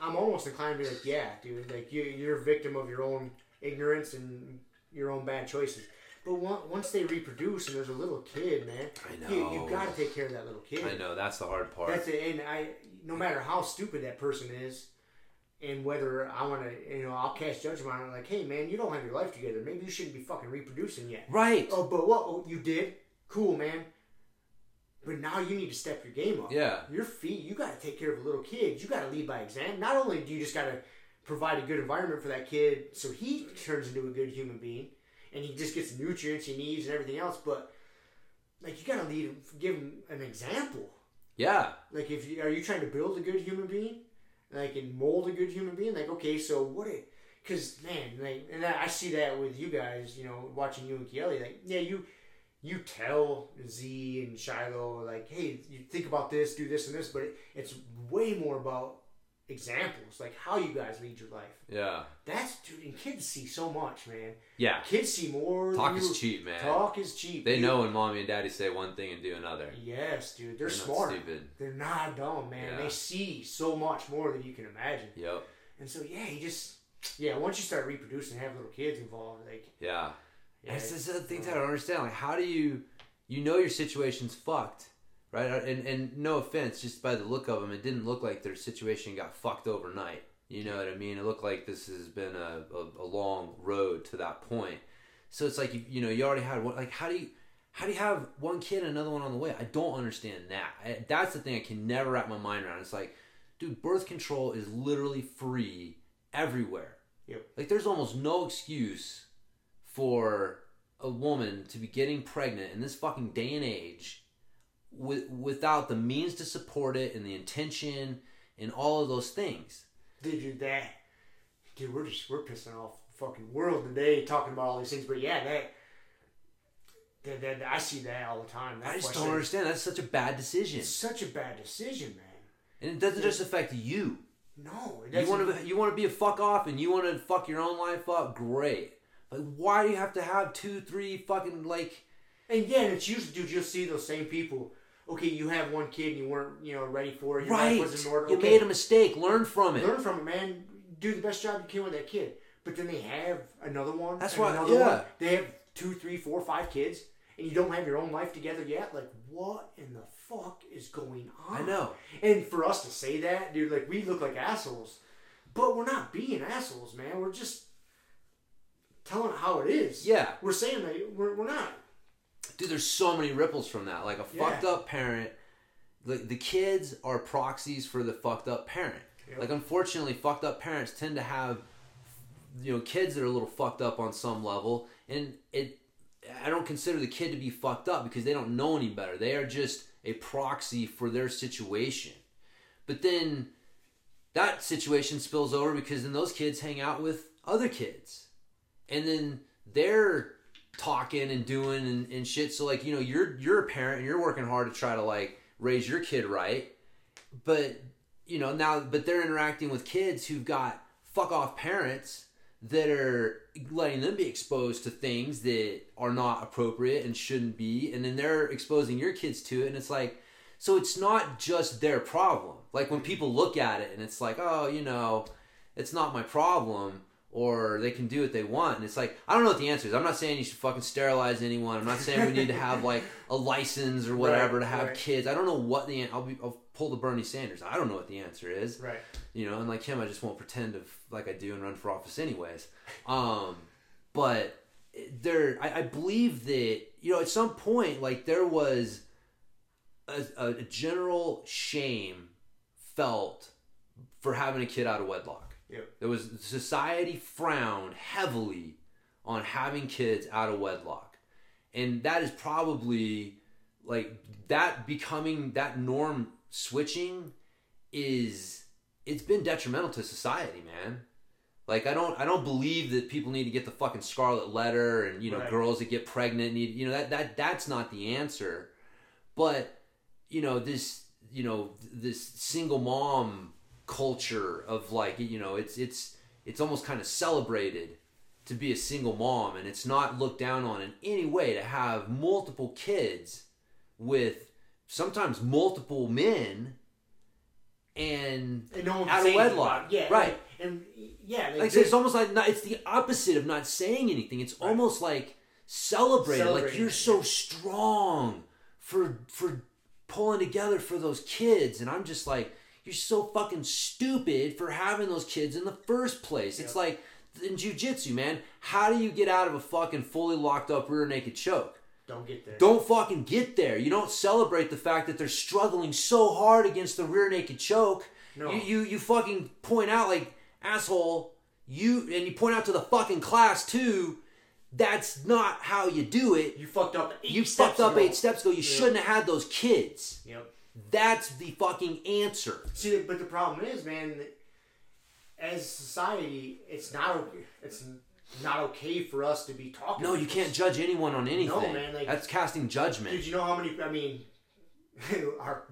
I'm almost inclined to be like, yeah, dude, like you, you're a victim of your own ignorance and your own bad choices. But on- once they reproduce and there's a little kid, man, I you, you know. got to take care of that little kid. I know that's the hard part. That's it. And I, no matter how stupid that person is, and whether I want to, you know, I'll cast judgment on it. Like, hey, man, you don't have your life together. Maybe you shouldn't be fucking reproducing yet. right. Oh, but what? Oh, you did? Cool, man. But now you need to step your game up. Yeah. Your feet. You got to take care of a little kid. You got to lead by example. Not only do you just got to provide a good environment for that kid, so he turns into a good human being, and he just gets the nutrients he needs and everything else, but like you got to lead, give him an example. Yeah. Like, if you are you trying to build a good human being, like and mold a good human being, like okay, so what? It, Cause man, like, and I I see that with you guys, you know, watching you and Kelly, like, yeah, you, you tell Z and Shiloh, like, hey, you think about this, do this and this, but it, it's way more about examples, like how you guys lead your life. Yeah. That's dude, and kids see so much, man. Yeah. Kids see more. Talk than is you- cheap, man. Talk is cheap. They dude. know when mommy and daddy say one thing and do another. Yes, dude, they're, They're not smart. stupid. They're not dumb, man. Yeah. They see so much more than you can imagine. Yep. And so, yeah, you just, yeah, once you start reproducing, have little kids involved, like, Yeah. yeah, That's just the things I don't understand. Like, how do you, you know, your situation's fucked, right? Uh, and and no offense, just by the look of them, it didn't look like their situation got fucked overnight. You know what I mean? It looked like this has been a, a, a long road to that point. So it's like you, you know, you already had one. Like, how do you? How do you have one kid and another one on the way? I don't understand that. I, that's the thing I can never wrap my mind around. It's like, dude, birth control is literally free everywhere. Yep. Like, there's almost no excuse for a woman to be getting pregnant in this fucking day and age with, without the means to support it and the intention and all of those things. dude, dude, that, dude, we're just, we're pissing off the fucking world today talking about all these things, but yeah, that, that, that I see that all the time. That I just question. don't understand. That's such a bad decision. It's such a bad decision, man. And it doesn't just affect you. No, it You want to you want to be a fuck off and you want to fuck your own life up. Great. Like, why do you have to have two, three fucking like? And yeah, it's usually, dude, you'll see those same people. Okay, you have one kid and you weren't, you know, ready for it. Your right. wasn't in order. You okay, made a mistake. Learn from it. learn from it, man. Do the best job you can with that kid. But then they have another one. That's why- Another yeah. one. They have two, three, four, five kids, and you don't have your own life together yet. Like, what in the fuck is going on? I know. And for us to say that, dude, like we look like assholes, but we're not being assholes, man. We're just telling it how it is. Yeah. We're saying that we're, we're not. Dude, there's so many ripples from that. Like a Yeah. fucked up parent. like the kids are proxies for the fucked up parent. Yep. Like unfortunately, fucked up parents tend to have, you know, kids that are a little fucked up on some level, and it. I don't consider the kid to be fucked up because they don't know any better. They are just a proxy for their situation. But then that situation spills over because then those kids hang out with other kids. And then they're talking and doing and, and shit. So like, you know, you're you're a parent and you're working hard to try to like raise your kid right. But you know, now but they're interacting with kids who've got fuck off parents that are letting them be exposed to things that are not appropriate and shouldn't be and then they're exposing your kids to it and it's like so it's not just their problem like when people look at it and it's like oh you know it's not my problem or they can do what they want. And it's like i don't know what the answer is. I'm not saying you should fucking sterilize anyone. I'm not saying we need to have *laughs* like a license or whatever Right, to have right. kids. I don't know what the i'll be i'll pull the bernie sanders. I don't know what the answer is. Right. you know and like him i just won't pretend of like i do and run for office anyways. Um but there I, I believe that you know at some point like there was a, a general shame felt for having a kid out of wedlock Yep. there was society frowned heavily on having kids out of wedlock and that is probably like that becoming that norm switching is it's been detrimental to society man like i don't i don't believe that people need to get the fucking scarlet letter and you know Right. girls that get pregnant need you know that that that's not the answer but you know this you know this single mom culture of like you know it's it's it's almost kind of celebrated to be a single mom and it's not looked down on in any way to have multiple kids with sometimes multiple men and And no Out of wedlock. Yeah. Right. And yeah, like, like it's almost like not, it's the opposite of not saying anything it's Right. almost like celebrate it. Like you're so strong for for pulling together for those kids, and I'm just like, you're so fucking stupid for having those kids in the first place. It's like in jujitsu, man. How do you get out of a fucking fully locked up rear naked choke? Don't get there. Don't fucking get there. You don't celebrate the fact that they're struggling so hard against the rear naked choke. No. You, you you fucking point out like asshole. You and you point out to the fucking class too. That's not how you do it. You fucked up. Eight You fucked up ago. eight steps ago. You shouldn't have had those kids. Yep. That's the fucking answer. See, but the problem is, man, as society, it's not it's not okay for us to be talking. No, you this. can't judge anyone on anything. No, man, like- That's casting judgment. Dude, you know how many? I mean, *laughs* our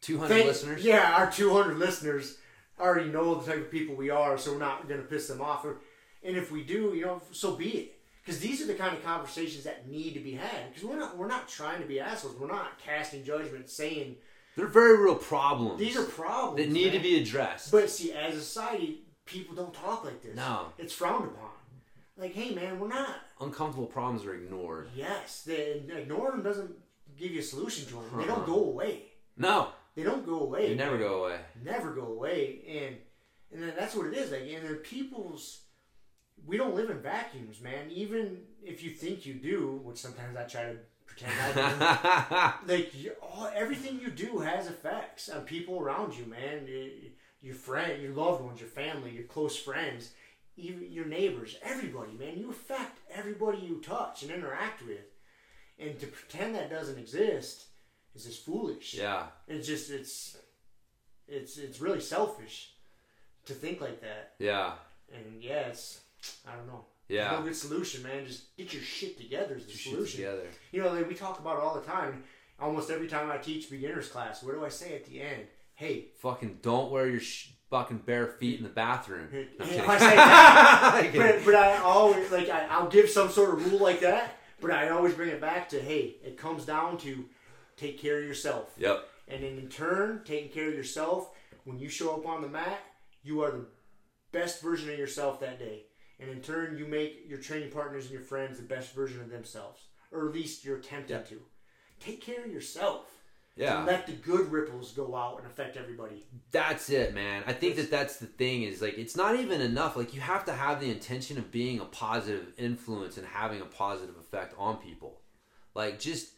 Two hundred listeners. Yeah, our 200 listeners already know the type of people we are, so we're not going to piss them off. Or- And if we do, you know, so be it. Because these are the kind of conversations that need to be had. Because we're not we're not trying to be assholes. We're not casting judgment, saying They're very real problems. these are problems that need to be addressed. But see, as a society, people don't talk like this. No. it's frowned upon. Like, hey, man, we're not. Uncomfortable problems are ignored. Yes, the, ignoring them doesn't give you a solution to them. They don't uh-huh. go away. No, They don't go away. they never go away. never go away and and then that's what it is like and then people's we don't live in vacuums man. Even if you think you do which sometimes i try to pretend i do *laughs* like you, all, everything you do has effects on people around you man. Y- your friend your loved ones your family your close friends even your neighbors everybody man. You affect everybody you touch and interact with. And to pretend that doesn't exist is just foolish. Yeah, it's just it's it's it's really selfish to think like that. yeah, And yeah, it's I don't know. yeah. No good solution, man. Just get your shit together is the solution. together. You know, like we talk about it all the time. Almost every time I teach beginners class, what do I say at the end? Hey, Fucking don't wear your sh- fucking bare feet in the bathroom. No, I'm kidding. I say that, *laughs* but, but I always like I, I'll give some sort of rule like that, but I always bring it back to hey, it comes down to take care of yourself. Yep. And then in turn, taking care of yourself, when you show up on the mat, you are the best version of yourself that day. And in turn, you make your training partners and your friends the best version of themselves. Or at least you're attempting Yeah. to. Take care of yourself. Yeah. And let the good ripples go out and affect everybody. That's it, man. I think that that's the thing is like it's not even enough. Like you have to have the intention of being a positive influence and having a positive effect on people. Like just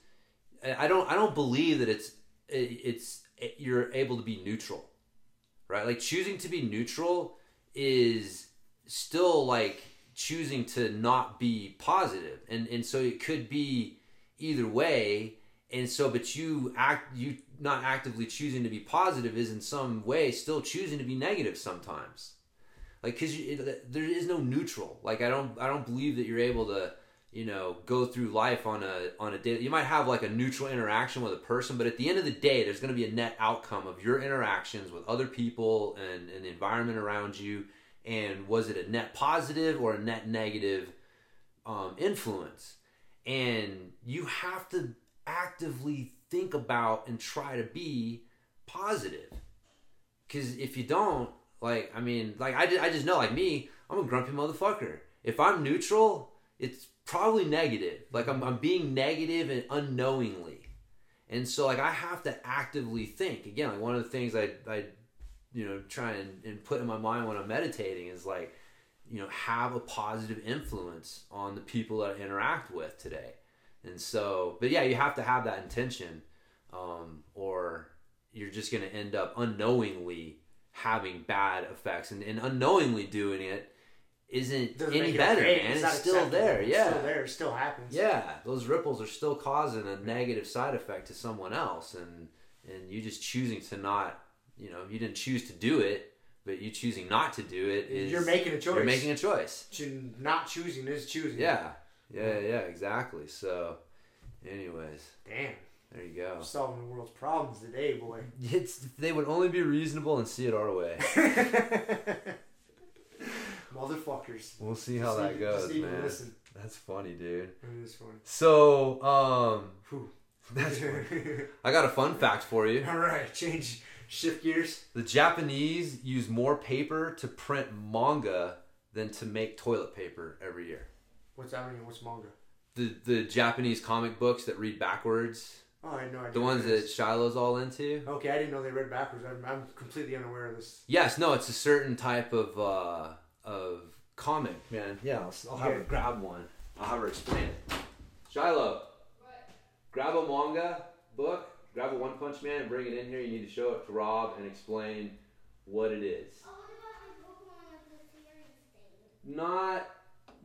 I don't I don't believe that it's it- it's you're able to be neutral. Right? Like choosing to be neutral is still like choosing to not be. And and so it could be either way. And so but you act you not actively choosing to be positive is in some way still choosing to be negative sometimes. Like because there is no neutral. Like i don't i don't believe that you're able to you know go through life on a on a day you might have like a neutral interaction with a person but at the end of the day there's going to be a net outcome of your interactions with other people and, and the environment around you and was it a net positive or a net negative um, influence? And you have to actively think about and try to be positive. Because if you don't like i mean like I, I just know like me i'm a grumpy motherfucker. If i'm neutral it's probably negative. Like i'm, I'm being negative and unknowingly. And so like i have to actively think. Again like one of the things i, I you know try and, and put in my mind when i'm meditating is like you know have a positive influence on the people that i interact with today and so but yeah you have to have that intention um, or you're just going to end up unknowingly having bad effects and, and unknowingly doing it isn't Doesn't any better okay. man it's, not still acceptable. there It's yeah still there. It still happens. yeah those ripples are still causing a negative side effect to someone else and and you just choosing to not you know you didn't choose to do it but you choosing not to do it is You're making a choice. you're making a choice Cho- Not choosing is choosing. yeah yeah yeah exactly so anyways Damn. there you go Solving the world's problems today, boy. *laughs* it's they would only be reasonable and see it our way *laughs* Motherfuckers. we'll see how Just that even- goes man listen. that's funny dude It is funny. so um Whew. *laughs* that's funny. i got a fun fact for you All right, change, shift gears. The Japanese use more paper to print manga than to make toilet paper every year. What's that mean? What's manga? the the Japanese comic books that read backwards, Oh, I had no idea. the ones what it that is. Shiloh's all into. Okay, I didn't know they read backwards. I'm, I'm completely unaware of this. Yes, no, it's a certain type of uh, of comic, man. Yeah, I'll, I'll have her grab one. I'll have her explain it. Shiloh, what? grab a manga book, grab a One Punch Man, and bring it in here. You need to show it to Rob and explain what it is. Not,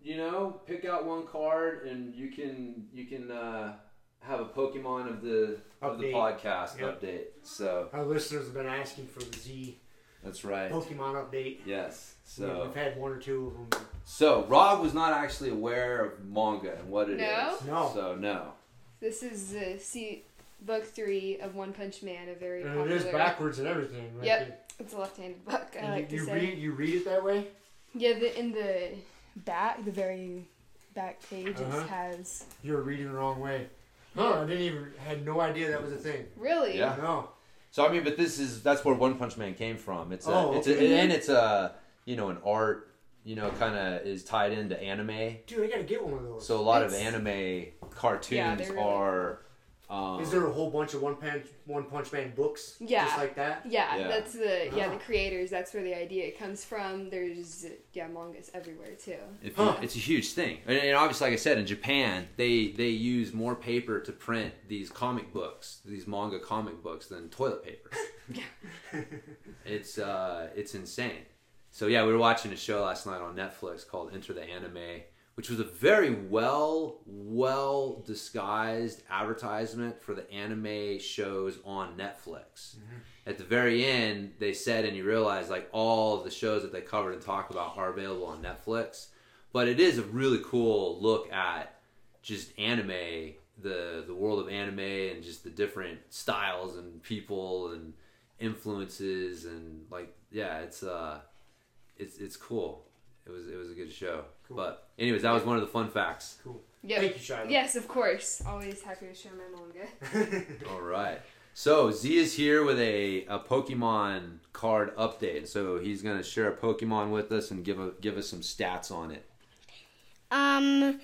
you know, pick out one card and you can you can uh, have a Pokemon of the of the podcast Yep. update. So Our listeners have been asking for the Z that's right. Pokemon update. Yes. So. We've had one or two of them. So Rob was not actually aware of manga and what it is. No? No. So no. This is uh, see, book three of One Punch Man, a very And popular. it is backwards and everything. Right? Yep. It's a left-handed book. I And like you, to say. read you read it that way. Yeah, the, in the back, the very back page, Uh-huh. it has You're reading the wrong way. Huh? I didn't even had no idea that was a thing. really. Yeah. No. So I mean, but this is that's where One Punch Man came from. It's a, Oh, it's a, and it's a you know an art you know kind of is tied into anime. Dude, I gotta get one of those. So a lot of anime cartoons Yeah, really are. Um, is there a whole bunch of one punch one punch man books? Yeah. Just like that. Yeah, Yeah. that's the yeah the creators. That's where the idea comes from. There's yeah mangas everywhere too. If Huh. It's a huge thing, and, and obviously, like I said, in Japan, they they use more paper to print these comic books, these manga comic books, than toilet paper. *laughs* *laughs* it's uh, it's insane. So yeah, we were watching a show last night on Netflix called Enter the Anime, which was a very well well disguised advertisement for the anime shows on Netflix. At the very end, they said, and you realize like all the shows that they covered and talked about are available on Netflix. But it is a really cool look at just anime, the the world of anime, and just the different styles and people and influences and like yeah, it's uh, it's it's cool. It was it was a good show. Cool. But anyways, that was one of the fun facts. Cool. Yep. Thank you, Shiloh. Yes, of course. Always happy to share my manga. *laughs* All right. So Z is here with a, a Pokemon card update. So he's gonna share a Pokemon with us and give a, give us some stats on it. Um,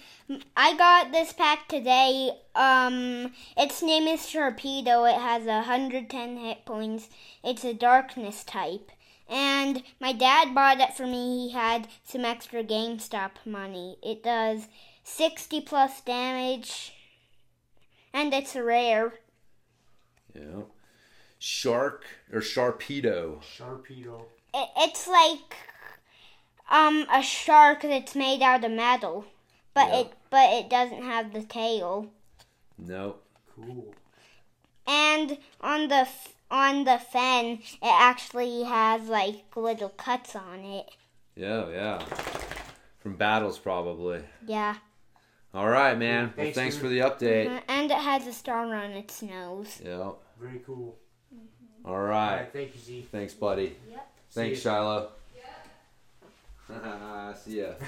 I got this pack today. Um, its name is Torpedo. It has 110 hit points. It's a darkness type. And my dad bought it for me. He had some extra GameStop money. It does 60 plus damage. And it's rare. Yeah. Shark or Sharpedo. Sharpedo. It, it's like um a shark that's made out of metal. But Yeah. it but it doesn't have the tail. No. Cool. And on the f- on the fin, it actually has like little cuts on it. Yeah, yeah. From battles probably. Yeah. All right, man. Well, Thanks, thanks for the update. Uh, And it has a star on its nose. Yeah. Very cool. All All right. right. Thank you, Z. Thanks, buddy. Yep. Thanks, See ya. Shiloh. *laughs* See ya. *laughs*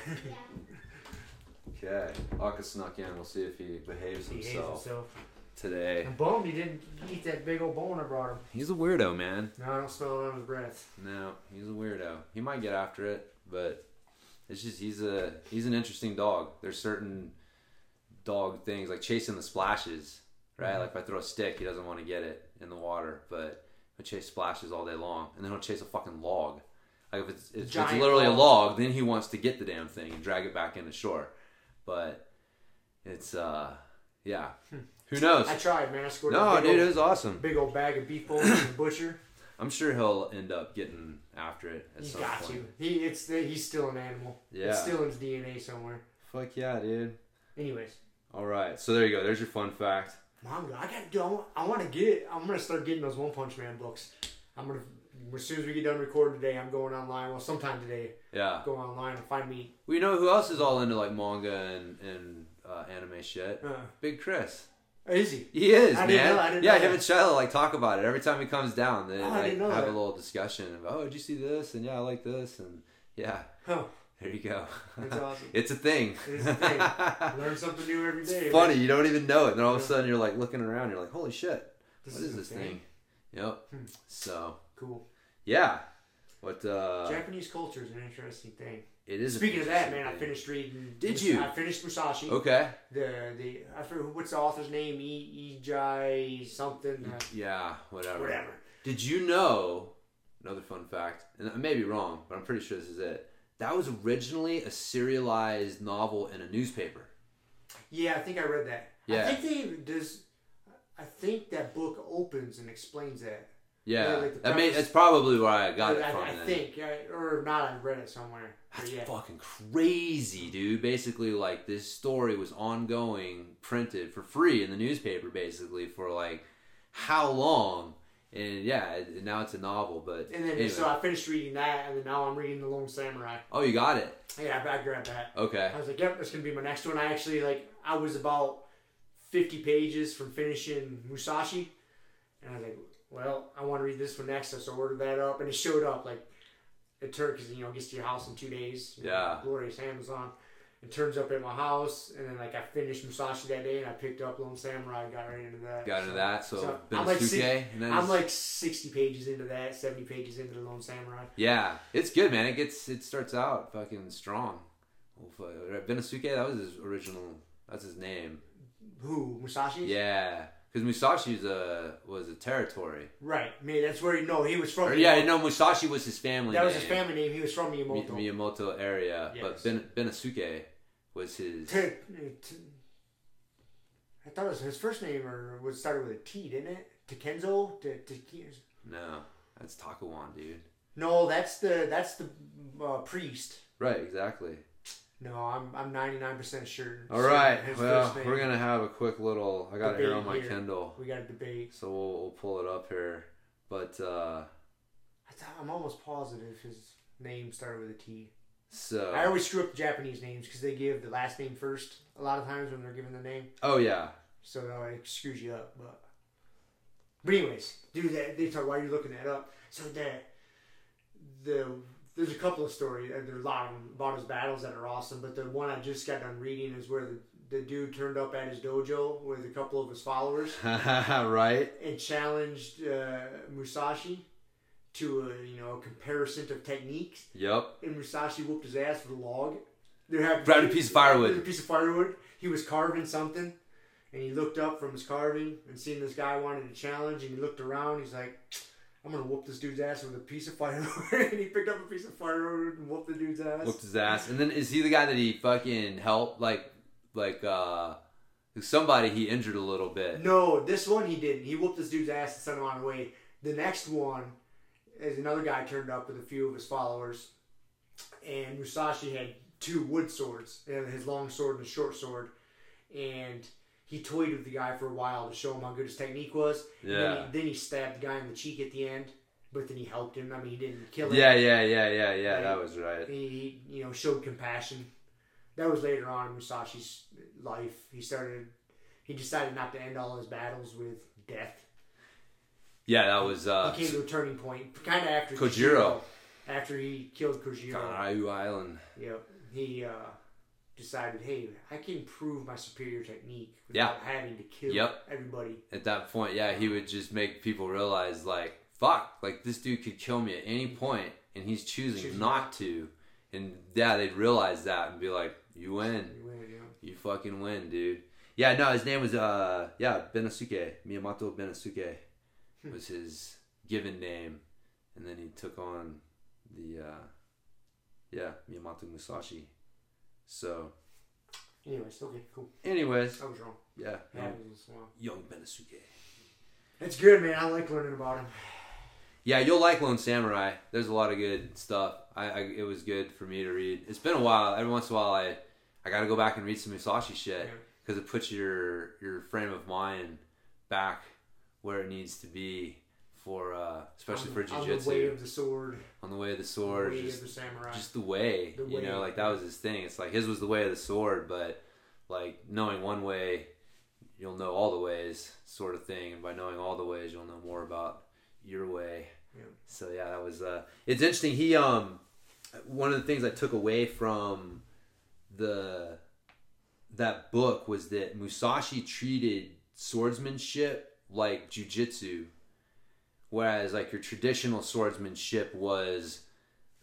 Okay. Aka snuck in. We'll see if he behaves He hates himself himself. Today. I'm bummed he didn't eat that big old bone I brought him. He's a weirdo, man. No, I don't smell it on his breath. No, he's a weirdo. He might get after it, but it's just he's a he's an interesting dog. There's certain dog things like chasing the splashes, right? Like if I throw a stick, he doesn't want to get it in the water, but he'll chase splashes all day long, and then he'll chase a fucking log. Like if it's if it's literally a log. log, then he wants to get the damn thing and drag it back into shore. But it's uh yeah, who knows? I tried, man. I scored No, dude, it was awesome. big old bag of beef bones from the butcher. *laughs* I'm sure he'll end up getting after it at some got point. to. He it's he's still an animal. Yeah. It's still in his DNA somewhere. Fuck yeah, dude. Anyways, All right, so there you go. There's your fun fact. manga. I got. to I want to get. I'm gonna start getting those One Punch Man books. I'm gonna as soon as we get done recording today. I'm going online. Well, sometime today, Yeah. go online and find me. We know who else is all into like manga and and uh, anime shit. Uh, Big Chris. Is he? He is I man. didn't know- I didn't yeah, him and Shiloh like talk about it every time he comes down. They Oh, like have that. a little discussion of oh, did you see this? And yeah, I like this. And yeah, Huh. there you go. That's awesome. *laughs* it's a thing. It is a thing. *laughs* Learn something new every day. It's funny. You don't even know it. And then all of a sudden you're like looking around. You're like, holy shit, This what is a this thing. thing? Yep. Hmm. So Cool. yeah. What? uh Japanese culture is an interesting thing. It is. Speaking of that, man, I finished reading. Did Mus- you? I finished Musashi. Okay. The the I forget what's the author's name? E Ejai something. Uh, Yeah. Whatever. whatever. Did you know? Another fun fact, and I may be wrong, but I'm pretty sure this is it. That was originally a serialized novel in a newspaper. Yeah, I think I read that. Yeah. I think they does. I think that book opens and explains that. Yeah, like that that's probably where I got it I, from. I then. think, or not. I read it somewhere. That's yeah. fucking crazy, dude. Basically, like this story was ongoing, printed for free in the newspaper, basically for like how long? And yeah, it, now it's a novel. But And then anyway. so I finished reading that, and then now I'm reading The Lone Samurai. oh, you got it. Yeah, I I grabbed that. Okay. I was like, yep, that's gonna be my next one. I actually like I was about fifty pages from finishing Musashi, and I was like, well, I want to read this one next, so I ordered that up, and it showed up like it turned because you know it gets to your house in two days. you know, Yeah. glorious Amazon. It turns up at my house, and then like I finished Musashi that day, and I picked up Lone Samurai, and got right into that. Got into that. So, so I'm like six- and then I'm like sixty pages into that, seventy pages into the Lone Samurai. yeah, it's good, man. It gets it starts out fucking strong. Bennosuke, uh, that was his original. That's his name. Who Musashi? Yeah, because Musashi's a was a territory. Right. I mean, that's where he no, he was from. Or, yeah, no, Musashi was his family. That was name. his family name. He was from Mi- Miyamoto. Miyamoto area, but Yes. ben, Bennosuke was his. T- I thought it was his first name or was started with a T, didn't it? Takenzo? T- T- No, that's Takuan, dude. no, that's the that's the uh, priest. Right, exactly. No, I'm I'm 99% sure. All right, well, we're gonna have a quick little. I got it here on my here. Kindle, We got to debate. so we'll, we'll pull it up here. But uh I thought, I'm almost positive his name started with a T. so, I always screw up the Japanese names because they give the last name first a lot of times when they're giving the name. oh yeah, So uh, it screws you up. But but anyways, dude, that, they talk. Why are you looking that up? So that the there's a couple of stories. and There's a lot of them about his battles that are awesome. But the one I just got done reading is where the the dude turned up at his dojo with a couple of his followers *laughs* right. and challenged uh, Musashi to a you know a comparison of techniques. Yep. And Musashi whooped his ass with a log. They have Grabbed a piece of firewood. A piece of firewood. He was carving something, and he looked up from his carving and seen this guy wanted to challenge, and he looked around. He's like, "I'm gonna whoop this dude's ass with a piece of firewood." *laughs* and he picked up a piece of firewood and whooped the dude's ass. Whooped his ass, and then is he the guy that he fucking helped? Like, like uh, somebody he injured a little bit. No, this one he didn't. He whooped this dude's ass and sent him on the way. The next one is another guy turned up with a few of his followers, and Musashi had two wood swords, uh, his long sword and his short sword, and he toyed with the guy for a while to show him how good his technique was. And then, Yeah. he, then he stabbed the guy in the cheek at the end, but then he helped him. I mean, he didn't kill him. Yeah, yeah, yeah, yeah, yeah. That was right. He, he, you know, showed compassion. That was later on in Musashi's life. He started. He decided not to end all his battles with death. Yeah, that was uh, he came to a turning point, kind of after Kojiro. After he killed Kojiro, Ryu Island. yep, he uh, decided, hey, I can improve my superior technique without having to kill Yep. everybody. At that point, yeah, he would just make people realize, like, fuck, like this dude could kill me at any point, and he's choosing not to. And yeah, they'd realize that and be like, "You win, You win, know. you fucking win, dude." Yeah, no, his name was uh, yeah, Bennosuke Miyamoto Bennosuke was his given name, and then he took on the uh, yeah Miyamoto Musashi. So, Anyways, okay, cool. anyways, I was wrong. yeah, young, Happens once in a while. young Bennosuke. It's good, man. I like learning about him. Yeah, you'll like Lone Samurai. There's a lot of good stuff. I, I it was good for me to read. It's been a while. Every once in a while, I I got to go back and read some Musashi shit Yeah. because it puts your your frame of mind back where it needs to be for uh, especially for on the way of the sword, on the way of the sword. way Just, of the samurai. just the way, The you way, know, like that was his thing. It's like his was the way of the sword, but like knowing one way, you'll know all the ways, sort of thing. And by knowing all the ways, you'll know more about your way. Yeah. So yeah, that was. Uh, it's interesting. He um, one of the things I took away from the that book was that Musashi treated swordsmanship like jujitsu, whereas like your traditional swordsmanship was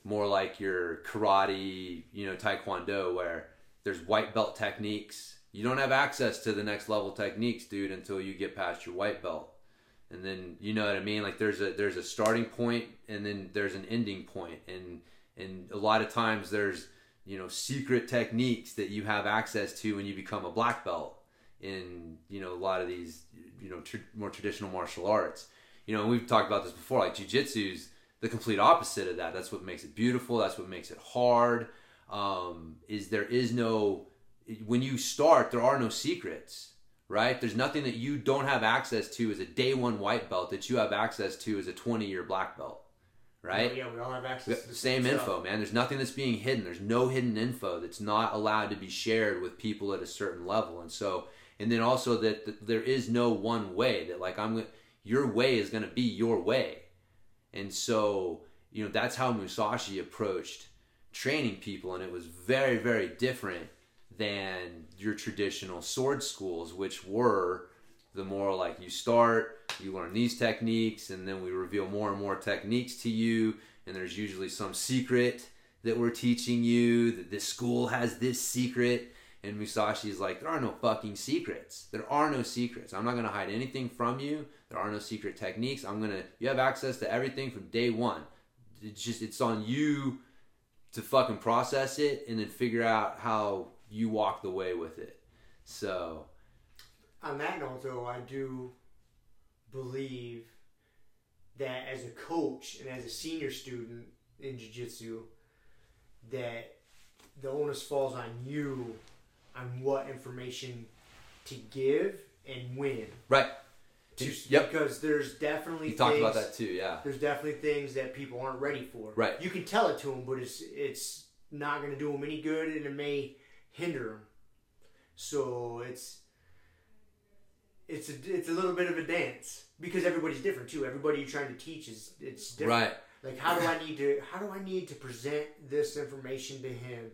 more like your karate, you know, taekwondo, where there's white belt techniques. You don't have access to the next level techniques, dude, until you get past your white belt. And then you know what I mean. Like there's a there's a starting point, and then there's an ending point, and and a lot of times there's you know secret techniques that you have access to when you become a black belt in you know a lot of these you know tr- more traditional martial arts. You know, we've talked about this before. Like jujitsu's the complete opposite of that. That's what makes it beautiful. That's what makes it hard. Um, is there is no when you start, there are no secrets, right? There's nothing that you don't have access to as a day one white belt that you have access to as a 20 year black belt, right? Yeah, we all have access to the Same stuff. info, man. There's nothing that's being hidden. There's no hidden info that's not allowed to be shared with people at a certain level. And so, and then also that, that there is no one way that like I'm gonna, your way is going to be your way. And so, you know, that's how Musashi approached training people. And it was very, very different than your traditional sword schools, which were the more like you start, you learn these techniques, and then we reveal more and more techniques to you. And there's usually some secret that we're teaching you that this school has this secret. And Musashi's like, there are no fucking secrets. There are no secrets. I'm not gonna hide anything from you. There are no secret techniques. I'm gonna. You have access to everything from day one. It's just it's on you to fucking process it and then figure out how you walk the way with it. So On that note, though, I do believe that as a coach and as a senior student in jiu-jitsu, that the onus falls on you on what information to give and when. right, Yep. Because there's definitely you talked things, about that too. Yeah, There's definitely things that people aren't ready for. Right. You can tell it to them, but it's it's not going to do them any good, and it may hinder them. So it's it's a it's a little bit of a dance because everybody's different too. Everybody you're trying to teach is it's different. right. Like how do I need to how do I need to present this information to him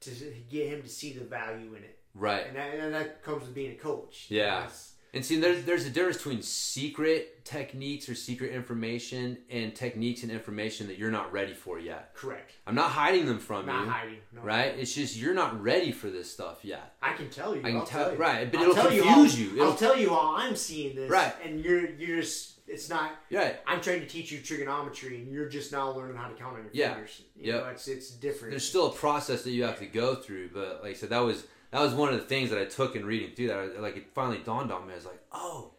to get him to see the value in it? Right. And that, and that comes with being a coach. Yeah. That's- And see, there's there's a difference between secret techniques or secret information and techniques and information that you're not ready for yet. correct. I'm not hiding them from Not you, hiding. No. right? It's just you're not ready for this stuff yet. I can tell you. I can I'll tell- you. right, but I'll it'll tell you confuse how- you. It'll- I'll tell you how I'm seeing this. Right. And you're you're just it's not. Right. I'm trying to teach you trigonometry, and you're just now learning how to count on your Yeah. fingers. You know, it's it's different. There's still a process that you have to go through, but like I said, that was that was one of the things that I took in reading through that. I- Like it finally dawned on me. I was like, oh,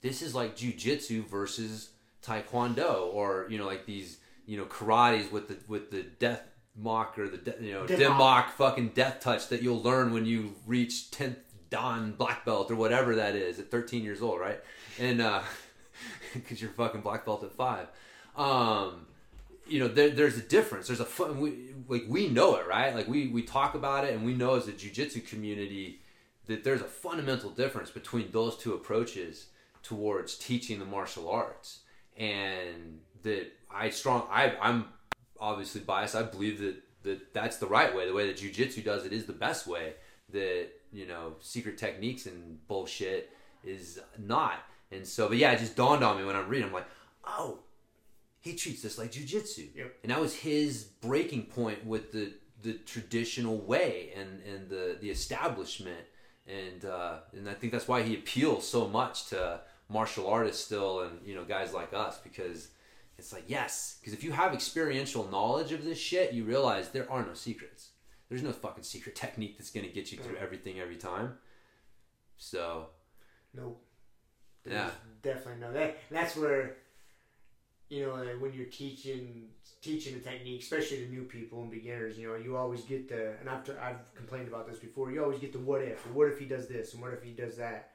this is like jujitsu versus taekwondo, or you know, like these you know karates with the with the death mock or the de- you know Death death mock. mock fucking death touch that you'll learn when you reach tenth dan black belt or whatever that is at 13 years old, right? And uh, *laughs* because you're fucking black belt at five. Um, you know, there, there's a difference. There's a fun, we, like we know it, right? Like we we talk about it, and we know as a jujitsu community that there's a fundamental difference between those two approaches towards teaching the martial arts, and that I strong I I'm obviously biased. I believe that that that's the right way. The way that jujitsu does it is the best way. That you know, secret techniques and bullshit is not. And so, but yeah, it just dawned on me when I'm reading. I'm like, oh, he treats this like jujitsu, Yep. and that was his breaking point with the the traditional way and and the the establishment, and uh, and I think that's why he appeals so much to martial artists still, and you know guys like us because it's like yes, because if you have experiential knowledge of this shit, you realize there are no secrets. There's no fucking secret technique that's gonna get you through everything every time. So Nope. Yeah. Definitely no. That that's where you know when you're teaching teaching a technique, especially to new people and beginners. You know, you always get the and I've t- I've complained about this before. You always get the what if. What if he does this and what if he does that.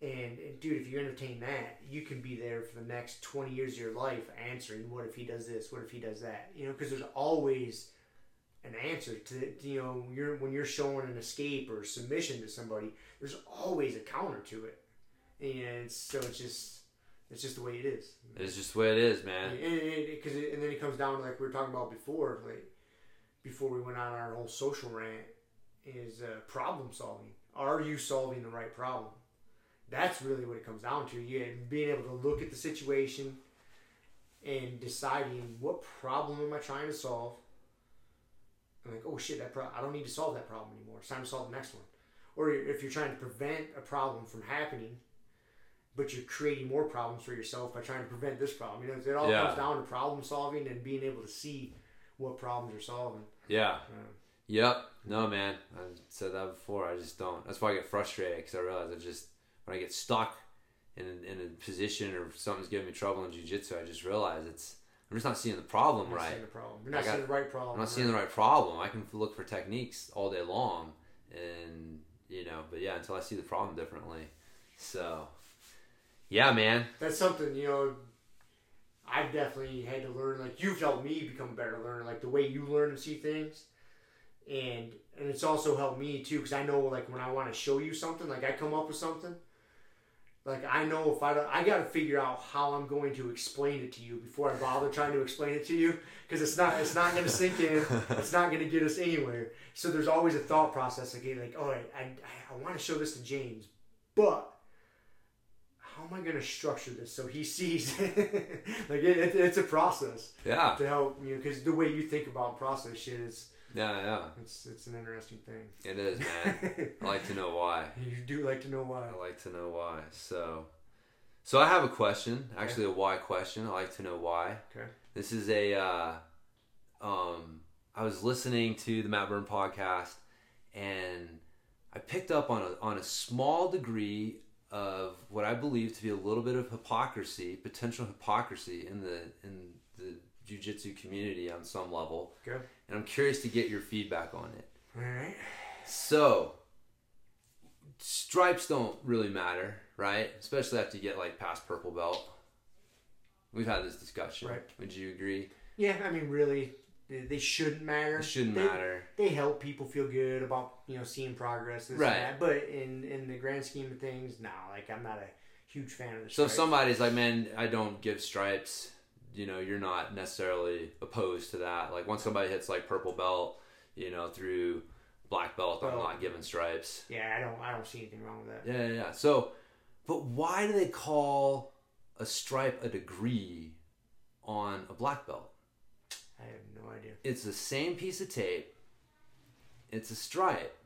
And, and dude, if you entertain that, you can be there for the next twenty years of your life answering what if he does this, what if he does that. You know, because there's always an answer to you know you're when you're showing an escape or submission to somebody. There's always a counter to it and so it's just it's just the way it is. it's just the way it is, man. And, and, 'cause it- and then it comes down to like we were talking about before, like before we went on our whole social rant, is uh, problem solving. Are you solving the right problem? That's really what it comes down to. Yeah, being able to look at the situation and deciding what problem am I trying to solve. I'm like, oh shit, that pro- I don't need to solve that problem anymore. It's time to solve the next one. Or if you're trying to prevent a problem from happening, but you're creating more problems for yourself by trying to prevent this problem. You know, it all Yeah. comes down to problem solving and being able to see what problems you're solving. Yeah. Uh, Yep. No, man. I said that before. I just don't. That's why I get frustrated because I realize I just when I get stuck in in a position or something's giving me trouble in jujitsu, I just realize it's I'm just not seeing the problem right. seeing the problem. You're not got- seeing the right problem. I'm not seeing the right problem. I can look for techniques all day long, and you know, but yeah, until I see the problem differently. So, yeah, man. that's something you know i've definitely had to learn like you've helped me become a better learner like the way you learn and see things and and it's also helped me too because i know like when i want to show you something like i come up with something like i know if i don't i gotta figure out how i'm going to explain it to you before i bother trying to explain it to you because it's not it's not going to sink in it's not going to get us anywhere so there's always a thought process like like oh i i, I want to show this to james but how am I going to structure this so he sees? *laughs* like it, it, it's a process Yeah, to help you because the way you think about process shit is yeah, yeah. it's it's an interesting thing. It is, man. I like to know why. *laughs* you do like to know why. I like to know why. So, so I have a question. Actually, a why question. I like to know why. Okay. This is a. Uh, um, I was listening to the Matt Burn podcast, and I picked up on a on a small degree of what I believe to be a little bit of hypocrisy, potential hypocrisy in the in the jujitsu community on some level, Okay. and I'm curious to get your feedback on it. All right. So, stripes don't really matter, right? Especially after you get like past purple belt. We've had this discussion. Right. Would you agree? Yeah, I mean, really, they, they shouldn't matter. It shouldn't They- matter. They help people feel good about you know seeing progress, and Right. that. But in in the grand scheme of things, no. Like I'm not a huge fan of the. So if stripes. somebody's like, man, I don't give stripes, you know, you're not necessarily opposed to that. Like once somebody hits like purple belt, you know, through black belt, I'm not giving stripes. Yeah, I don't. I don't see anything wrong with that. Yeah, yeah, yeah. So, but why do they call a stripe a degree on a black belt? I have idea. It's the same piece of tape. It's a stripe,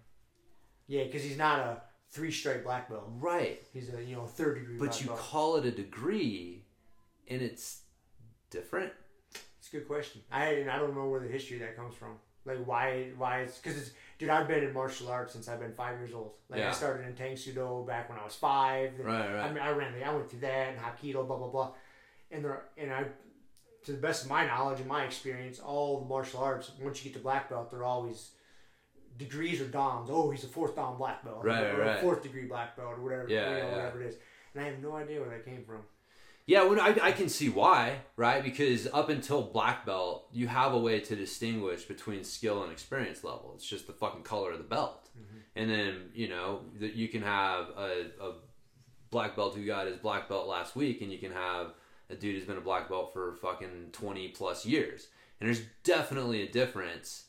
Yeah, because he's not a three stripe black belt. right? He's a you know third degree. But you belt. call it a degree, and it's different. It's a good question. I and I don't know where the history of that comes from. Like why why it's because it's dude. I've been in martial arts since I've been five years old. Like Yeah. I started in Tang Soo Do back when I was five. Right, right. I mean, I ran. the- I went through that and Hapkido, blah blah blah. And there and I, to the best of my knowledge and my experience, all the martial arts once you get to black belt, they're always degrees or dans. Oh, he's a fourth dan black belt, Right, or right. a fourth degree black belt, or whatever. Yeah, you know, yeah. whatever it is. And I have no idea where that came from. Yeah, well, I, I can see why, right? Because up until black belt, you have a way to distinguish between skill and experience level. It's just the fucking color of the belt. Mm-hmm. And then, you know, that you can have a, a black belt who got his black belt last week, and you can have a dude who's been a black belt for fucking 20 plus years. And there's definitely a difference,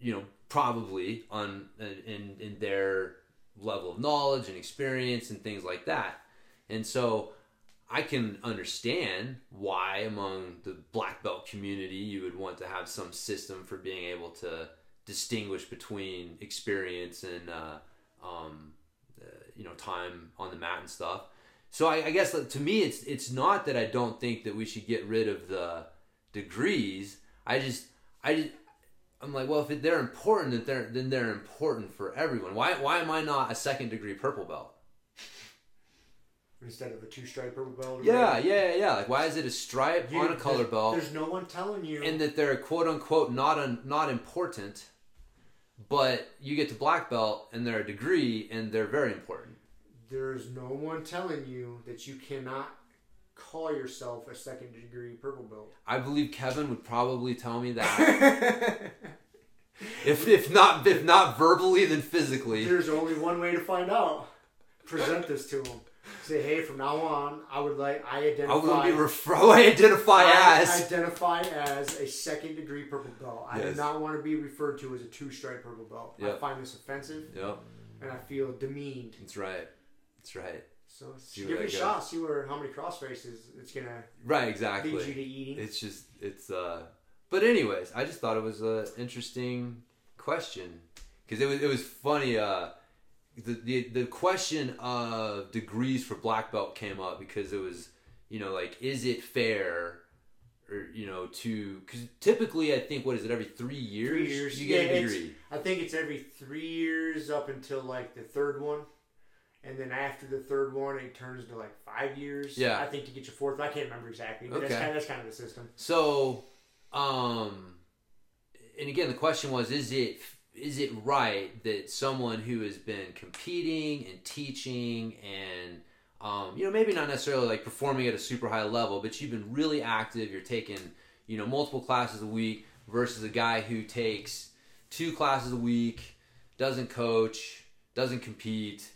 you know, probably on in, in their level of knowledge and experience and things like that. And so I can understand why among the black belt community you would want to have some system for being able to distinguish between experience and uh, um, uh, you know time on the mat and stuff. So I, I guess like, to me it's it's not that I don't think that we should get rid of the degrees. I just I just I'm like, well, if they're important, then they're then they're important for everyone. Why why am I not a second degree purple belt? Instead of a two stripe purple belt. or Yeah, whatever. yeah, yeah. Like, why is it a stripe You- on a color there's- belt, There's no one telling you. and that they're quote unquote not un, not important, but you get to black belt and they're a degree and they're very important. There's no one telling you that you cannot call yourself a second degree purple belt. I believe Kevin would probably tell me that *laughs* if if not if not verbally then physically. There's only one way to find out. Present this to him. Say, hey, from now on, I would like I identify. I will be refer- I identify I as. identify as a second degree purple belt. I do not want to be referred to as a two stripe purple belt. I find this offensive Yep, and I feel demeaned. that's right. That's right. So See give it a that shot. See where how many cross races it's gonna Right, exactly. lead you to eating. It's just it's uh. But anyways, I just thought it was a interesting question because it was it was funny. Uh, the, the the question of degrees for black belt came up because it was you know like is it fair or you know to because typically I think what is it every three years Three years. you get Yeah, a degree I think it's every three years up until like the third one. And then after the third one, it turns to like five years. Yeah. I think to get your fourth. I can't remember exactly, but that's, kind of, that's kind of the system. So, um, and again, the question was: Is it is it right that someone who has been competing and teaching and um, you know maybe not necessarily like performing at a super high level, but you've been really active, you're taking you know multiple classes a week versus a guy who takes two classes a week, doesn't coach, doesn't compete.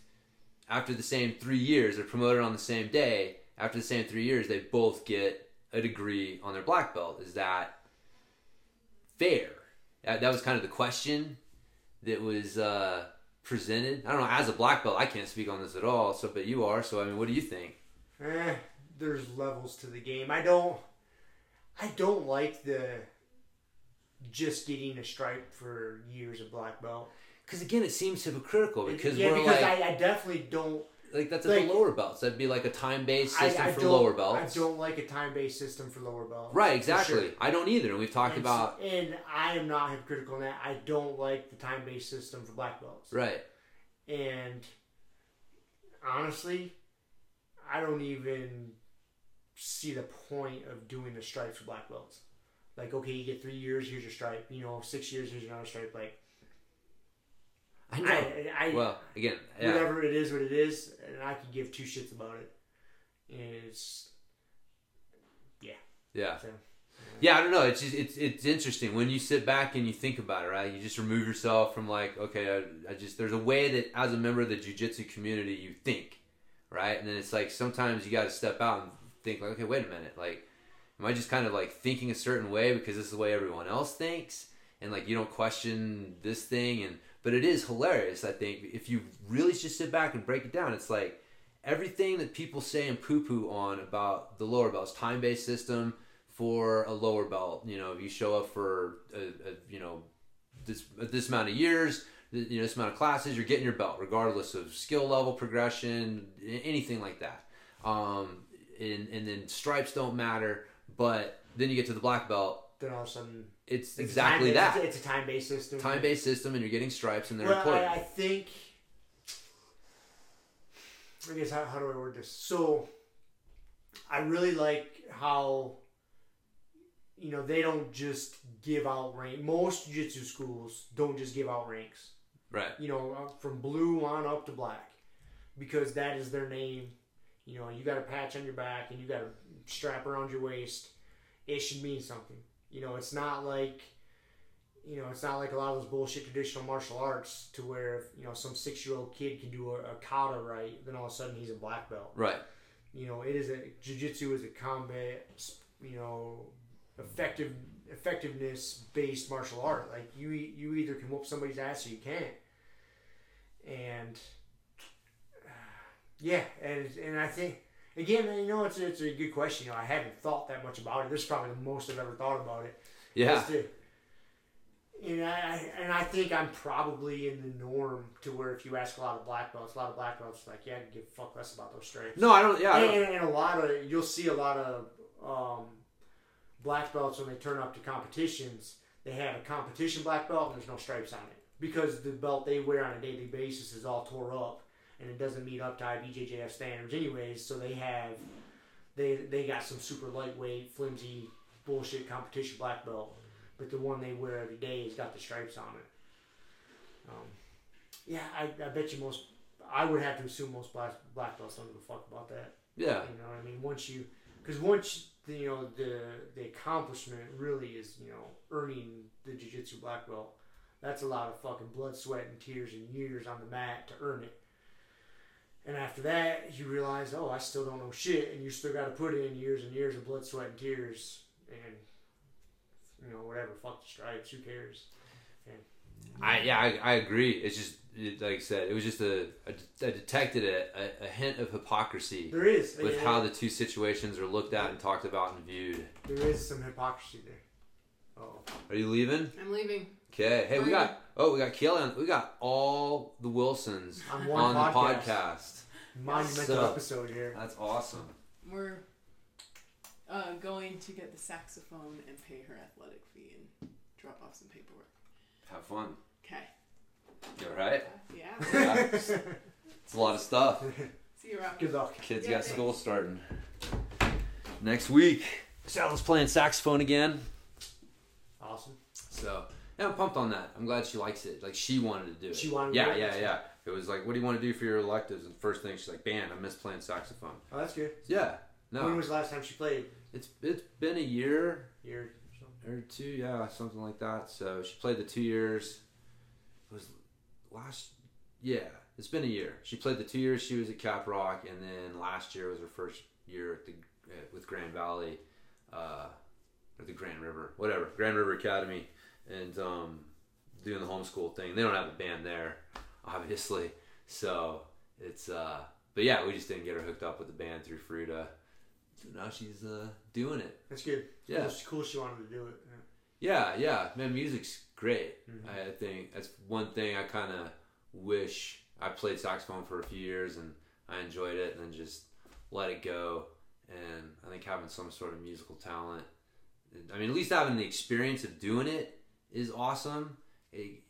After the same three years, they're promoted on the same day. After the same three years, they both get a degree on their black belt. Is that fair? That, that was kind of the question that was uh, presented. I don't know. As a black belt, I can't speak on this at all. So, but you are. So, I mean, what do you think? Eh, there's levels to the game. I don't. I don't like the just getting a stripe for years of black belt. Because again, it seems hypocritical because yeah, we're because like, I, I definitely don't. like that's at like- the lower belts. That'd be like a time based system I for lower belts. I don't like a time based system for lower belts. Right, exactly. sure. I don't either. And we've talked And about and I am not hypocritical in that. I don't like the time based system for black belts. right. And honestly, I don't even see the point of doing the stripes for black belts. Like, okay, you get three years, here's your stripe. You know, six years, here's another stripe. Like, I know. I, I, well, again, yeah. whatever it is, what it is, and I could give two shits about it. And it's yeah. so. Yeah, I don't know. It's just it's it's interesting when you sit back and you think about it, right? You just remove yourself from like, okay, I, I just there's a way that as a member of the jujitsu community you think, right? And then it's like sometimes you got to step out and think like, okay, wait a minute, like, am I just kind of like thinking a certain way because this is the way everyone else thinks, and like you don't question this thing, and but it is hilarious. I think if you really just sit back and break it down, it's like everything that people say and poo poo on about the lower belts, time based system for a lower belt. You know, if you show up for a, a you know this this amount of years, you know this amount of classes, you're getting your belt, regardless of skill level progression, anything like that. Um, and and then stripes don't matter, but then you get to the black belt, Then all of a sudden, it's, it's exactly that It's a time based system. time based system, and you're getting stripes, and they're Well, important. I, I think. I guess how, how do I word this? So, I really like how, you know, they don't just give out rank. Most jiu-jitsu schools don't just give out ranks. right. You know, uh, from blue on up to black, because that is their name. You know, you got a patch on your back and you got a strap around your waist. It should mean something. You know, it's not like you know, it's not like a lot of those bullshit traditional martial arts to where if, you know some six year old kid can do a, a kata right, then all of a sudden he's a black belt. Right. You know, it is a jujitsu is a combat, you know, effective effectiveness based martial art. Like you, you either can whoop somebody's ass or you can't. And *sighs* yeah, and and I think again, you know, it's it's a good question. You know, I haven't thought that much about it. This is probably the most I've ever thought about it. Yeah. To- and I and I think I'm probably in the norm to where if you ask a lot of black belts, a lot of black belts like, yeah, I can give a fuck less about those stripes. No, I don't. Yeah. And, don't, and, and a lot of you'll see a lot of um, black belts when they turn up to competitions. They have a competition black belt and there's no stripes on it because the belt they wear on a daily basis is all tore up and it doesn't meet up to IBJJF standards anyways. So they have they they got some super lightweight, flimsy bullshit competition black belt, but the one they wear every day has got the stripes on it. Um, yeah, I, I bet you most. I would have to assume most black black belts don't give a fuck about that. yeah. You know what I mean? Once you, because once the, you know the the accomplishment really is you know earning the jiu-jitsu black belt. That's a lot of fucking blood, sweat, and tears and years on the mat to earn it. And after that, you realize, oh, I still don't know shit, and you still got to put in years and years of blood, sweat, and tears, and you know whatever. Fuck the stripes. Who cares? I yeah, I, I agree. It's just it, like I said, it was just a, a I detected a, a, a hint of hypocrisy There is with yeah, how the two situations are looked at and talked about and viewed. there is some hypocrisy there. Oh, Are you leaving? I'm leaving. Okay. Hey, we got oh we got Keelan. We got all the Wilsons on one on the podcast, podcast. monumental So- episode here. That's awesome. We're uh, going to get the saxophone and pay her athletic fee and drop off some paperwork. Have fun. Okay. You all right? Yeah. *laughs* Yeah. It's a lot of stuff. *laughs* See you around. Good luck. Kids Yeah, got school starting next week. Sal's playing saxophone again. Awesome. So yeah, I'm pumped on that. I'm glad she likes it. Like she wanted to do it. She wanted to Yeah, do it? yeah, yeah. It was like, what do you want to do for your electives? And first thing she's like, band. I miss playing saxophone. Oh, that's good. Yeah. No, When was the last time she played? it's it's been a year Year or something. or two, yeah, something like that. So she played the two years. It was last, yeah, it's been a year. She played the two years she was at Caprock, and then last year was her first year at the uh, with Grand Valley, uh, or the Grand River, whatever, Grand River Academy, and um, doing the homeschool thing. They don't have a band there, obviously, so it's uh, but yeah, we just didn't get her hooked up with the band through Fruita. So now she's uh, doing it. That's good. Yeah. Cool, it's cool she wanted to do it. Yeah. Yeah, yeah, man, music's great. Mhm. I think that's one thing I kind of wish I played saxophone for a few years and I enjoyed it, and then just let it go. And I think having some sort of musical talent, I mean, at least having the experience of doing it is awesome. It-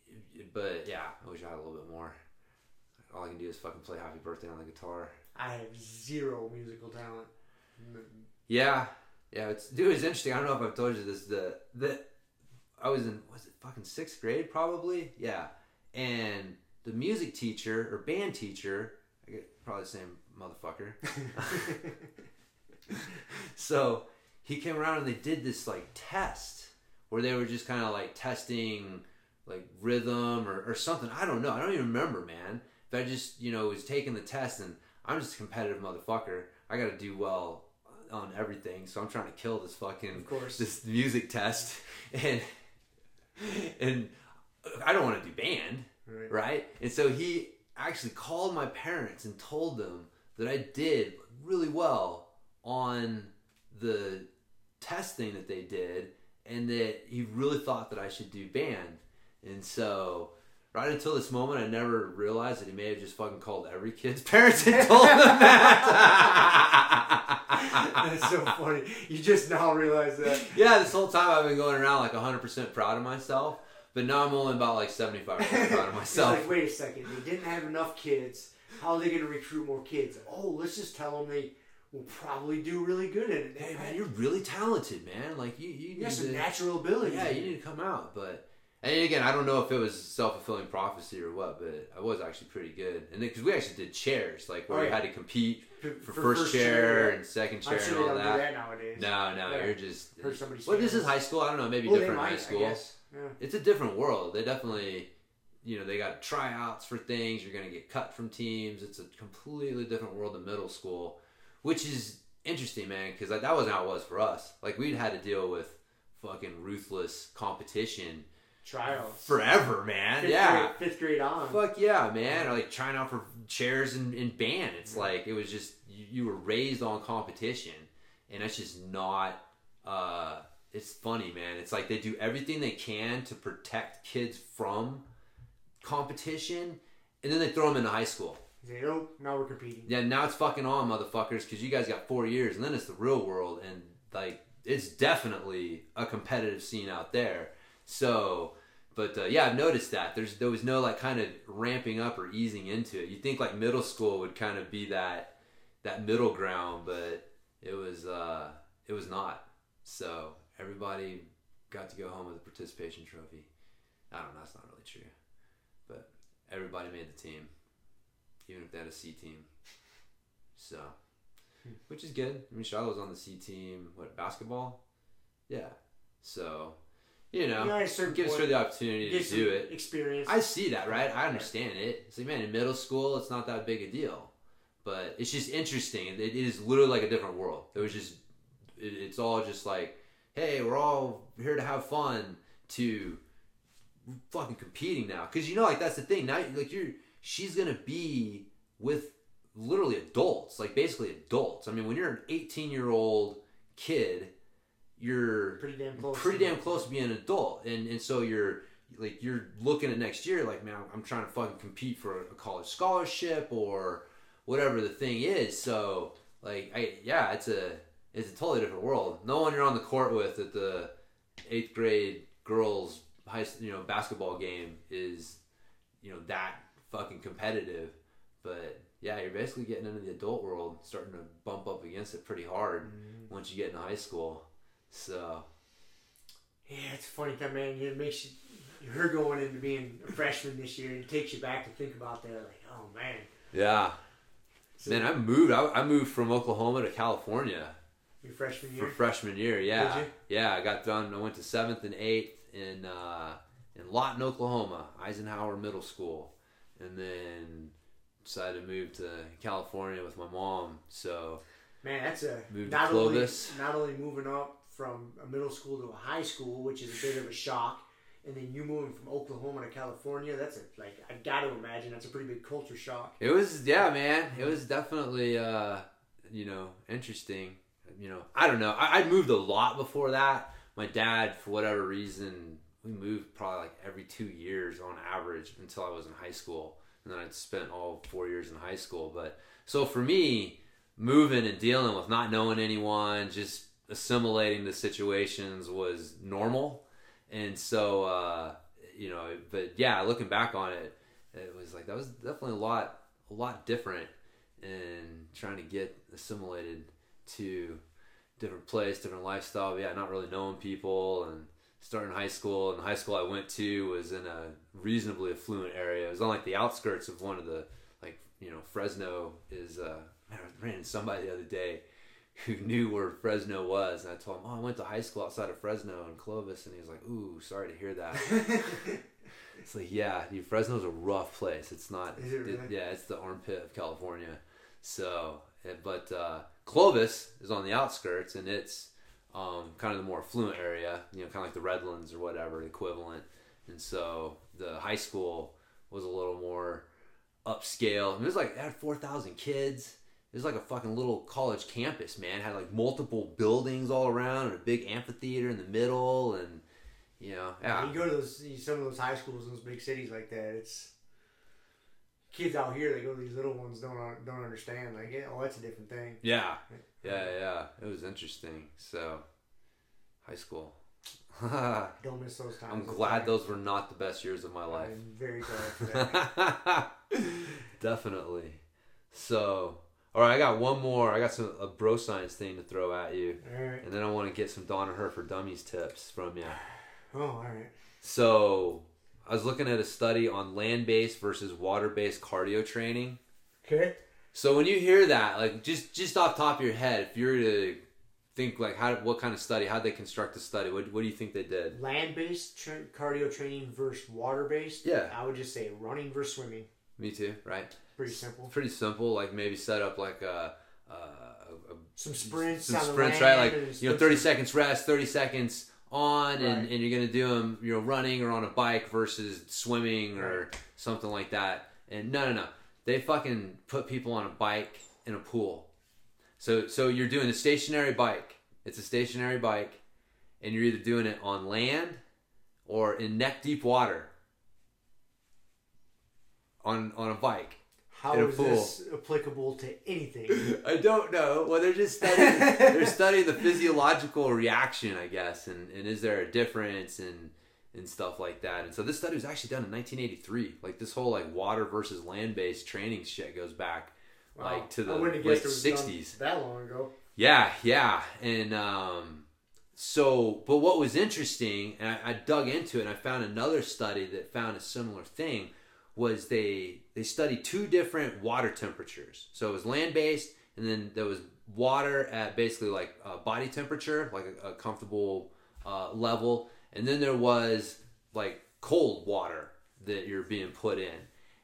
but yeah, I wish I had a little bit more. All I can do is fucking play Happy Birthday on the guitar. I have zero musical talent. Yeah, yeah. It's dude. It's interesting. I don't know if I've told you this. The the I was in was it fucking sixth grade probably. Yeah, and the music teacher or band teacher, I get probably the same motherfucker. *laughs* *laughs* so he came around and they did this like test where they were just kind of like testing like rhythm or, or something. I don't know. I don't even remember, man. But I just you know was taking the test and I'm just a competitive motherfucker. I got to do well on everything, so I'm trying to kill this fucking Of course. this music test, *laughs* and and I don't want to do band, Right. right? And so he actually called my parents and told them that I did really well on the testing that they did, and that he really thought that I should do band. And so, right until this moment, I never realized that he may have just fucking called every kid's *laughs* parents and told them that. *laughs* That's so funny. You just now realize that. yeah, this whole time I've been going around like 100% proud of myself, but now I'm only about like 75% proud of *laughs* myself. like, wait a second. They didn't have enough kids. How are they going to recruit more kids? Oh, let's just tell them they will probably do really good at it. Hey man, you're really talented, man. Like you, you You got some to, natural ability. yeah, you need to come out. But and again, I don't know if it was self fulfilling prophecy or what, but I was actually pretty good. And because we actually did chairs, like where Oh, we yeah. had to compete For, for, first, chair, yeah. and second chair sure and all that. that nowadays. No, no, Yeah. you're just. Heard somebody Well, this is high school. I don't know, maybe Well, different in might, high school. I guess. Yeah. it's a different world. They definitely, you know, they got tryouts for things. You're going to get cut from teams. It's a completely different world than middle school, which is interesting, man, because like, that wasn't how it was for us. Like, we'd had to deal with fucking ruthless competition Trials. forever, man. Fifth yeah. Grade, fifth grade on. Fuck yeah, man. Or like trying out for chairs in, in band. It's like, it was just, you, you were raised on competition. And that's just not, uh, it's funny, man. It's like they do everything they can to protect kids from competition. And then they throw them into high school. They go, now we're competing. Yeah, now it's fucking on, motherfuckers, because you guys got four years, and then it's the real world, and like it's definitely a competitive scene out there. So, but uh, yeah, I've noticed that there's there was no like kind of ramping up or easing into it. You think like middle school would kind of be that that middle ground, but it was uh it was not. So everybody got to go home with a participation trophy. I don't know, that's not really true, but everybody made the team even if they had a C team. So, hmm. which is good. I mean, was on the C team. What basketball? Yeah. So, you know, You know, a gives her the opportunity to do it. Experience. I see that, right? I understand it. It's like, man, in middle school, it's not that big a deal, but it's just interesting. It, it is literally like a different world. It was just, it, it's all just like, hey, we're all here to have fun. To fucking competing now because you know like that's the thing now like you're she's gonna be with literally adults like basically adults. I mean when you're an 18 year old kid you're Pretty damn close. pretty damn close to being an adult. And and so you're like you're looking at next year like man i'm trying to fucking compete for a college scholarship or whatever the thing is. So like i yeah it's a it's a totally different world. No one you're on the court with at the eighth grade girls high you know basketball game is you know that fucking competitive but yeah you're basically getting into the adult world starting to bump up against it pretty hard once you get into high school so Yeah, it's funny, that man. It makes you, her going into being a freshman this year. And it takes you back to think about that. Like, oh man. yeah So Man, I moved. I, I moved from Oklahoma to California your freshman year. for freshman year. Yeah, Did yeah. I got done. I went to seventh and eighth in uh, in Lawton, Oklahoma, Eisenhower Middle School, and then decided to move to California with my mom. So Man, that's a Moved to not only not only moving up from a middle school to a high school, which is a bit of a shock, and then you moving from Oklahoma to California. That's a like I got to imagine that's a pretty big culture shock. it was, yeah, man. It was definitely, uh, you know, interesting. You know, I don't know. I, I'd moved a lot before that. My dad, for whatever reason, we moved probably like every two years on average until I was in high school, and then I'd spent all four years in high school. But so for me, moving and dealing with not knowing anyone, just assimilating the situations was normal, and so uh, you know. But yeah, looking back on it, it was like that was definitely a lot, a lot different, and trying to get assimilated to different place, different lifestyle. But yeah, not really knowing people and starting high school. And the high school I went to was in a reasonably affluent area. It was on like the outskirts of one of the like you know Fresno is. Uh, I ran into somebody the other day who knew where Fresno was, and I told him, "Oh, I went to high school outside of Fresno in Clovis," and he was like, "Ooh, sorry to hear that." *laughs* It's like, yeah, dude, Fresno's a rough place. It's not. Is it really? yeah, it's the armpit of California. So, eh, but uh, Clovis is on the outskirts, and it's um, kind of the more affluent area. You know, kind of like the Redlands or whatever equivalent. And so the high school was a little more upscale. It was like it had four thousand kids. It was like a fucking little college campus, man. It had like multiple buildings all around and a big amphitheater in the middle, and you know, yeah. You go to those some of those high schools in those big cities like that. It's kids out here. They go to these little ones don't don't understand. Like, yeah, oh, that's a different thing. Yeah, yeah, yeah. It was interesting. So, high school. *laughs* Don't miss those times. I'm glad those were not the best years of my life. I'm very glad. *laughs* Definitely. So, all right, I got one more. I got some a bro science thing to throw at you, all right. and then I want to get some Danaher for Dummies tips from you. *sighs* Oh, all right. So, I was looking at a study on land-based versus water-based cardio training. Okay. So when you hear that, like just just off top of your head, if you were to think like how what kind of study, how they construct the study? What what do you think they did? Land based tra- cardio training versus water based. Yeah. I would just say running versus swimming. Me too, right? Pretty simple. Pretty simple. Like maybe set up like a, a, a Some sprints. some sprints, right? Like you know, thirty seconds rest, thirty seconds on, and, Right. and you're gonna do them, you know, running or on a bike versus swimming or something like that. And no, no, no, they fucking put people on a bike in a pool. So so you're doing a stationary bike. It's a stationary bike, and you're either doing it on land or in neck deep water on on a bike. How in a is pool. this applicable to anything? *laughs* I don't know. Well, they're just studying. *laughs* they're studying the physiological reaction, I guess, and, and is there a difference and and stuff like that. And so this study was actually done in 1983. Like this whole like water versus land based training shit goes back like to the late guessed it was done 60s. That long ago. Yeah, yeah, and um, so but what was interesting, and I, I dug into it, and I found another study that found a similar thing. Was they they studied two different water temperatures. So it was land based, and then there was water at basically like uh, body temperature, like a, a comfortable uh, level, and then there was like cold water that you're being put in.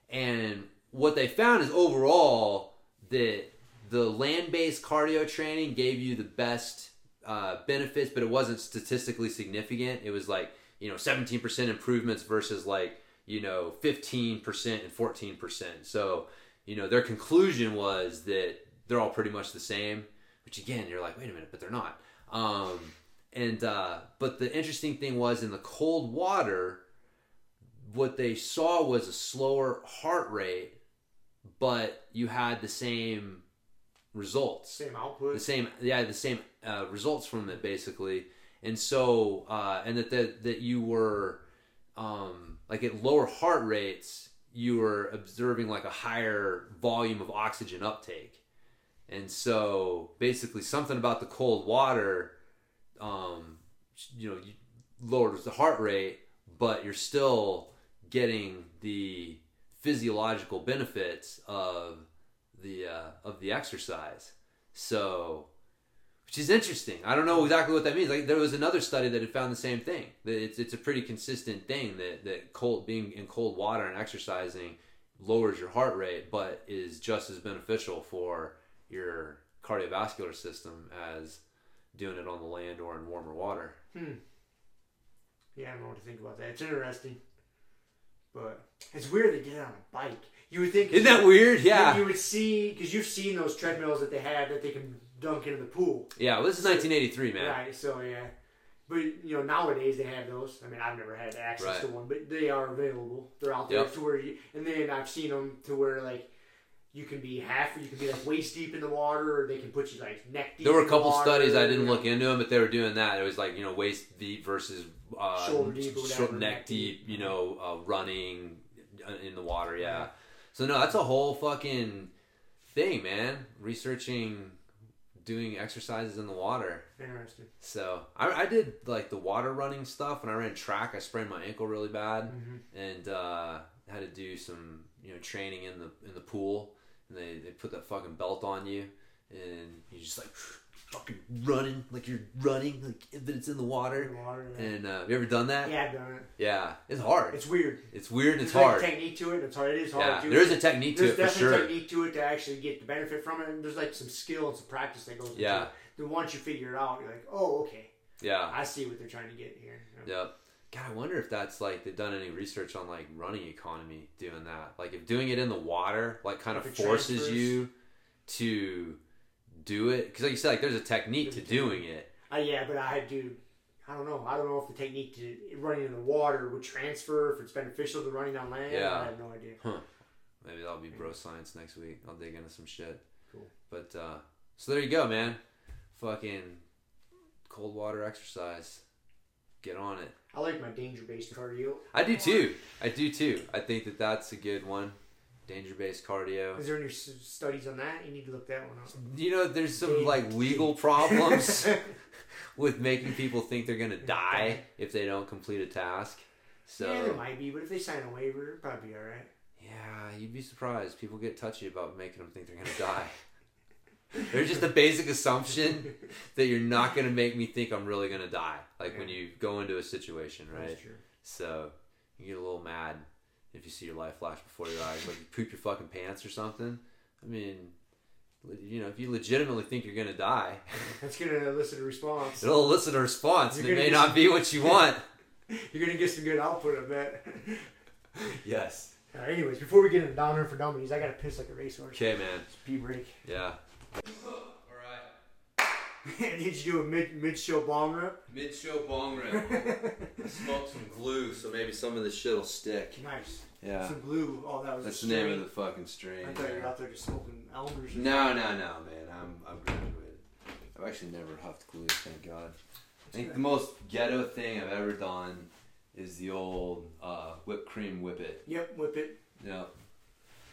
And what they found is overall that the land-based cardio training gave you the best uh, benefits, but it wasn't statistically significant. It was like you know 17% improvements versus like you know 15% and 14%. So you know their conclusion was that they're all pretty much the same. Which again, you're like, wait a minute, but they're not. Um, and uh, but the interesting thing was in the cold water, what they saw was a slower heart rate, but you had the same results. Same output. the same yeah the same uh, results from it basically. And so uh, and that that, that you were um, like at lower heart rates you were observing like a higher volume of oxygen uptake. And so basically something about the cold water um, you know you lowers the heart rate but you're still getting the physiological benefits of the uh, of the exercise so which is interesting. I don't know exactly what that means. Like there was another study that had found the same thing. That it's it's a pretty consistent thing that that cold being in cold water and exercising lowers your heart rate, but is just as beneficial for your cardiovascular system as doing it on the land or in warmer water. Hmm. Yeah, I don't know what to think about that. It's interesting, but it's weird they did it on a bike. You would think Isn't that weird? Yeah. You would see because you've seen those treadmills that they have that they can dunk into the pool. Yeah, well, this is 1983, man. Right. So yeah, but you know nowadays they have those. I mean, I've never had access Right. to one, but they are available. They're out there Yep. to where you, and then I've seen them to where like. You can be half, you can be like waist deep in the water, or they can put you like neck deep. There were a couple studies I didn't look into them, but they were doing that. It was like you know waist deep versus uh, Shoulder deep whatever, neck neck deep. deep. You know, uh, running in the water. Yeah. So no, that's a whole fucking thing, man. Researching, doing exercises in the water. Interesting. So I, I did like the water running stuff. and I ran track, I sprained my ankle really bad, and uh, had to do some you know training in the in the pool. And they, they put that fucking belt on you, and you're just like fucking running like you're running, like but it's in the In water. the water. Yeah, And uh, have you ever done that? yeah I've done it. Yeah, it's hard. It's weird. It's weird and it's There's hard. like technique to it. It's hard. It is hard. Yeah, too. there is a technique to There's it for definitely sure. technique to it to actually get the benefit from it. And there's like some skill and some practice that goes into Yeah. it. Then once you figure it out, you're like, oh, okay, Yeah. I see what they're trying to get here. Yep. God, I wonder if that's like they've done any research on like running economy doing that. Like if doing it in the water like kind of forces transfers. you to do it because like you said like there's a technique to a doing it. Uh, yeah, but I do. I don't know. I don't know if the technique to running in the water would transfer if it's beneficial to running on land. Yeah. I have no idea. Maybe that'll be bro science next week. I'll dig into some shit. Cool. But uh so there you go, man. Fucking cold water exercise. Get on it. I like my danger based cardio. I do too. I do too. I think that that's a good one. Danger based cardio. Is there any studies on that? You need to look that one up. You know, there's some like legal problems *laughs* with making people think they're gonna die if they don't complete a task. So yeah, there might be, but if they sign a waiver, it'll probably be all right. yeah, you'd be surprised. People get touchy about making them think they're gonna die. *laughs* There's just a basic assumption that you're not gonna make me think I'm really gonna die. Like when you go into a situation, right? That's true. So you get a little mad if you see your life flash before your eyes, like you poop your fucking pants or something. I mean, you know, if you legitimately think you're gonna die, *laughs* That's gonna elicit a response. it'll elicit a response, and it may not be what you want. *laughs* You're gonna get some good output, of bet. *laughs* yes. Uh, anyways, before we get into Danaher for dummies, I gotta piss like a racehorse. Okay, man. Pee break. Yeah. All right. *laughs* Did you do a mid mid show bong rip? Mid show bong rip. I smoked some glue, so maybe some of this shit'll stick. Nice. Yeah. Some glue. Oh, that was That's the name of the fucking strain. I thought you were out there just smoking elders. No, no, no, man. I'm I'm graduated. I've actually never huffed glue, thank God. I think the most ghetto thing I've ever done is the old uh, whipped cream whip it. Yep, whip it. Yeah.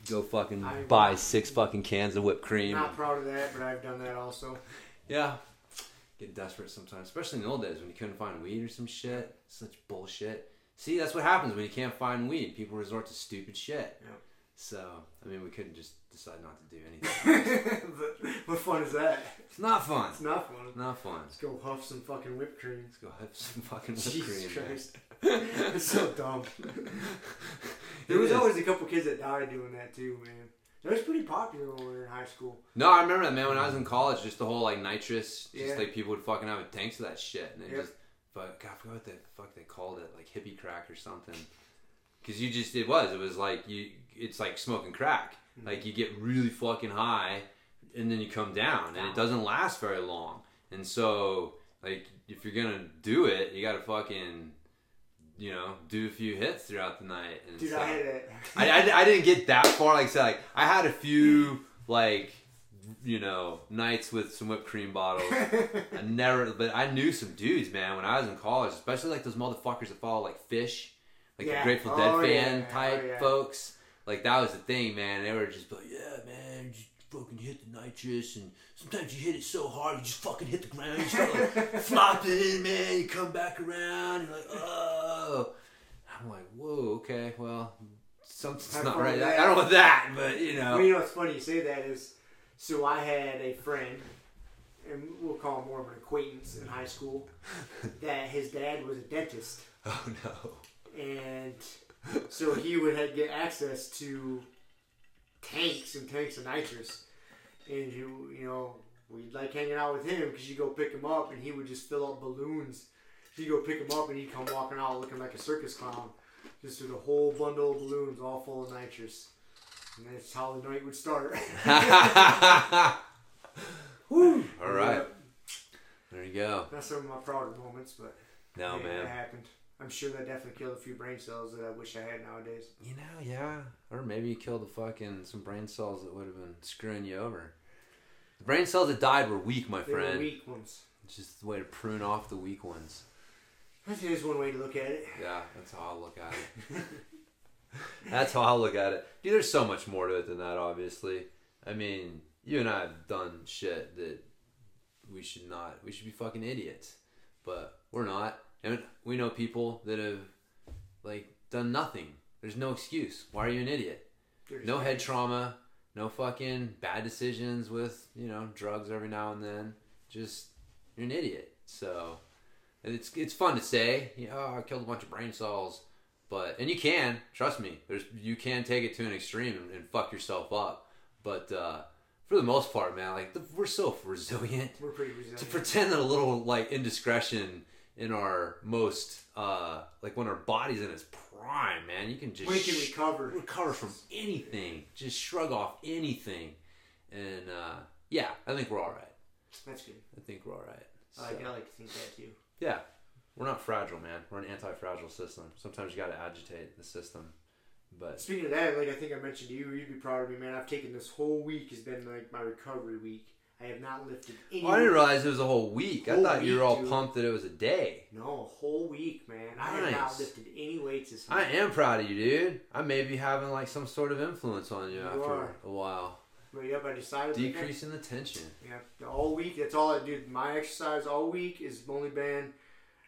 Go fucking I- buy six fucking cans of whipped cream. Not proud of that, but I've done that also. Yeah. Get desperate sometimes, especially in the old days when you couldn't find weed or some shit. Such bullshit. See, that's what happens when you can't find weed. People resort to stupid shit. Yep. So, I mean, we couldn't just decide not to do *laughs* anything. but what fun is that? it's not fun. It's not fun. Not fun. Let's go huff some fucking whipped cream. Let's go have some fucking whipped Jesus cream. Christ. *laughs* it's so dumb. *laughs* There It was is. always a couple kids that died doing that too, man. That was pretty popular when we were in high school. No, I remember that man when I was in college. Just the whole like nitrous, just Yeah. like people would fucking have tanks of that shit, and it Yep. just but God, I forgot what the fuck they called it, like hippie crack or something. Because you just it was it was like you it's like smoking crack. Like you get really fucking high, and then you come down, and it doesn't last very long. And so like if you're gonna do it, you gotta fucking you know do a few hits throughout the night. And Dude, stuff. I had a. I, I, I didn't get that far. Like I said, like I had a few like you know nights with some whipped cream bottles. I *laughs* never, but I knew some dudes, man, when I was in college, especially like those motherfuckers that follow like Phish, like Yeah. the Grateful Dead Oh, fan yeah. type Oh, yeah. folks. Like that was the thing, man. They were just like, yeah, man, you just fucking hit the nitrous, and sometimes you hit it so hard, you just fucking hit the ground, you start like *laughs* flopping, man. You come back around, you're like, oh. I'm like, whoa, okay, well, something's not right. I, that. I don't want that, but you know. Well, you know what's funny you say that is, so I had a friend, and we'll call him more of an acquaintance in high school, *laughs* that his dad was a dentist, Oh no. and so he would have, get access to tanks and tanks of nitrous, and you you know we'd like hanging out with him because you go pick him up and he would just fill up balloons. You go pick him up and he'd come walking out looking like a circus clown, just with a whole bundle of balloons all full of nitrous. And that's how the night would start. *laughs* *laughs* All right. There you go. That's some of my prouder moments, but No, yeah, man. that happened. I'm sure that definitely killed a few brain cells that I wish I had nowadays. You know, yeah. Or maybe you killed the fucking some brain cells that would have been screwing you over. The brain cells that died were weak, my They friend. weak ones. It's just the way to prune off the weak ones. That is one way to look at it. Yeah, that's how I look at it. *laughs* that's how I look at it. Dude, there's so much more to it than that, obviously. I mean, you and I have done shit that we should not. We should be fucking idiots. But we're not. And we know people that have, like, done nothing. There's no excuse. Why are you an idiot? No head trauma. No fucking bad decisions with, you know, drugs every now and then. Just, you're an idiot. So, and it's it's fun to say, you know, oh, I killed a bunch of brain cells, but and you can trust me. There's you can take it to an extreme and, and fuck yourself up, but uh, for the most part, man, like the, we're so resilient. We're pretty resilient. To pretend that a little like indiscretion in our most uh like when our body's in its prime, man, you can just we can sh- recover. recover from anything, just shrug off anything, and uh, yeah, I think we're all right. That's good. I think we're all right. I like, So- I like to think that too. yeah, we're not fragile, man. We're an anti-fragile system. Sometimes you got to agitate the system, but Speaking of that, like I think I mentioned to you, you'd be proud of me, man. I've taken this whole week has been like my recovery week. I have not lifted any. oh, I didn't realize it was a whole week. I Whole thought you were all dude. pumped that it was a day. No, a whole week, man. I have not Nice. lifted any weights this week. I am proud of you, dude. I may be having like some sort of influence on you, You after are. a while, But yep, I decided. decreasing the tension. Yeah, the- all week. That's all I do. My exercise all week is only been.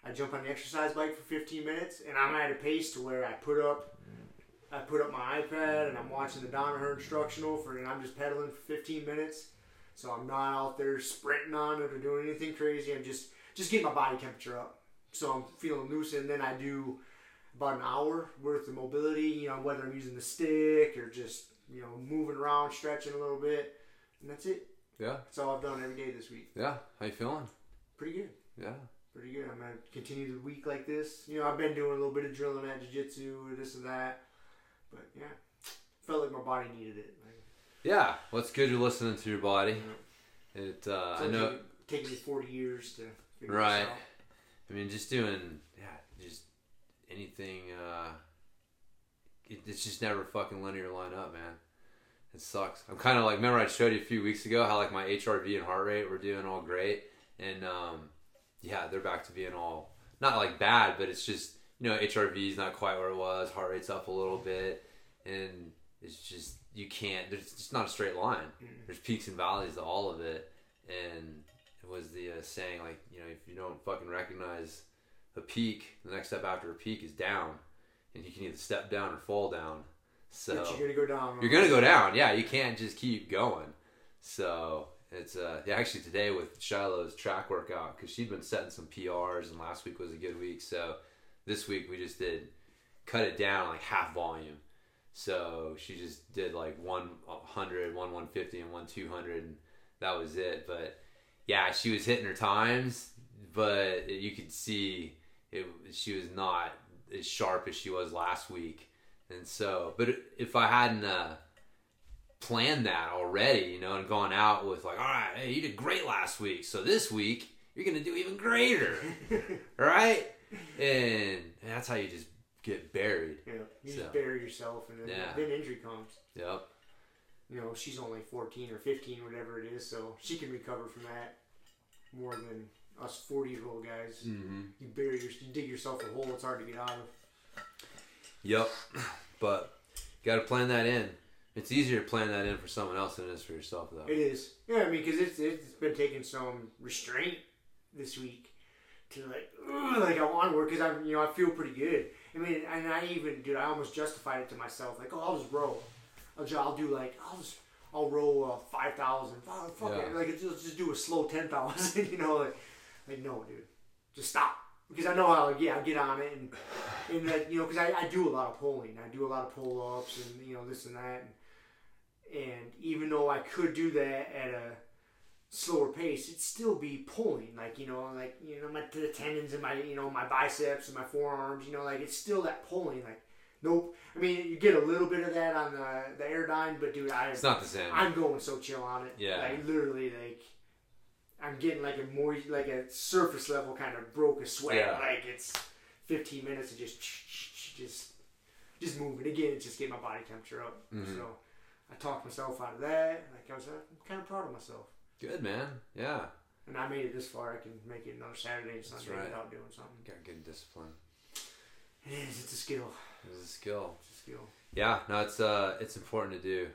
I jump on the exercise bike for 15 minutes, and I'm at a pace to where I put up. I put up my iPad and I'm watching the Danaher instructional for, and I'm just pedaling for 15 minutes. So I'm not out there sprinting on it or doing anything crazy. I'm just just getting my body temperature up. So I'm feeling loose, and then I do about an hour worth of mobility. You know, whether I'm using the stick or just you know moving around, stretching a little bit, and that's it. Yeah, That's all I've done every day this week. yeah. How you feeling? Pretty good. Yeah. Pretty good. I'm gonna continue the week like this. You know, I've been doing a little bit of drilling at jiu-jitsu or this and that. But yeah, felt like my body needed it. Yeah. Well, it's good you're listening to your body. It. Uh, it's I know. taken- taken me 40 years to figure Right. this out. I mean, just doing, yeah, just anything. Uh, it, it's just never fucking linear line up, man. It sucks. I'm kind of like, remember I showed you a few weeks ago how like my HRV and heart rate were doing all great, and um, yeah, they're back to being all not like bad, but it's just you know HRV is not quite where it was. Heart rate's up a little bit, and it's just you can't. There's it's not a straight line. There's peaks and valleys to all of it, and it was the uh, saying like you know if you don't fucking recognize a peak, the next step after a peak is down, and you can either step down or fall down. So But you're gonna go down. you're gonna go down. Yeah, you can't just keep going. So it's uh yeah, actually today with Shiloh's track workout because she'd been setting some PRs and last week was a good week. So this week we just did cut it down like half volume. So she just did like one 100, one 150, and one 200, and that was it. But yeah, she was hitting her times, but you could see it she was not as sharp as she was last week, and so but if I hadn't uh, planned that already, you know, and gone out with like, all right, hey, you did great last week, so this week you're gonna do even greater, *laughs* right? And, and that's how you just get buried. Yeah, you So. just bury yourself, and then, Yeah. then injury comes. Yep. You know, she's only 14 or 15, whatever it is, so she can recover from that more than us 40 year old guys. Mm-hmm. You bury your, you dig yourself a hole, it's hard to get out of. Yep. But you got to plan that in. It's easier to plan that in for someone else than it is for yourself, though. It is. Yeah, I mean, because it's, it's been taking some restraint this week to like, like I want to work because I'm, you know, I feel pretty good. I mean, and I even, dude, I almost justified it to myself, like, oh, I'll just row. I'll, ju- I'll do like, I'll just, I'll row uh, five thousand. Oh, fuck it, like it's just, just do a slow ten thousand. *laughs* you know, like, like no, dude, just stop. Because I know how, like, yeah, I get on it and, and like, you know, because I, I do a lot of pulling. I do a lot of pull ups and you know this and that. And, and even though I could do that at a slower pace, it'd still be pulling. Like you know, like you know, my the tendons in my you know my biceps and my forearms. You know, like it's still that pulling. Like nope. I mean, you get a little bit of that on the the Airdyne, but dude, I It's not the same. I'm going so chill on it. Yeah. Like literally, like I'm getting like a more like a surface level kind of broke a sweat. Yeah. Like it's 15 minutes of just just just moving. Again, it's just getting my body temperature up. Mhm. So I talked myself out of that. Like I was uh, kind of proud of myself. Good, man. Yeah. And I made it this far. I can make it another Saturday and Sunday right. without doing something. Got good discipline. It is. It's a skill. It's a skill. It's a skill. Yeah, no, it's uh, it's important to do.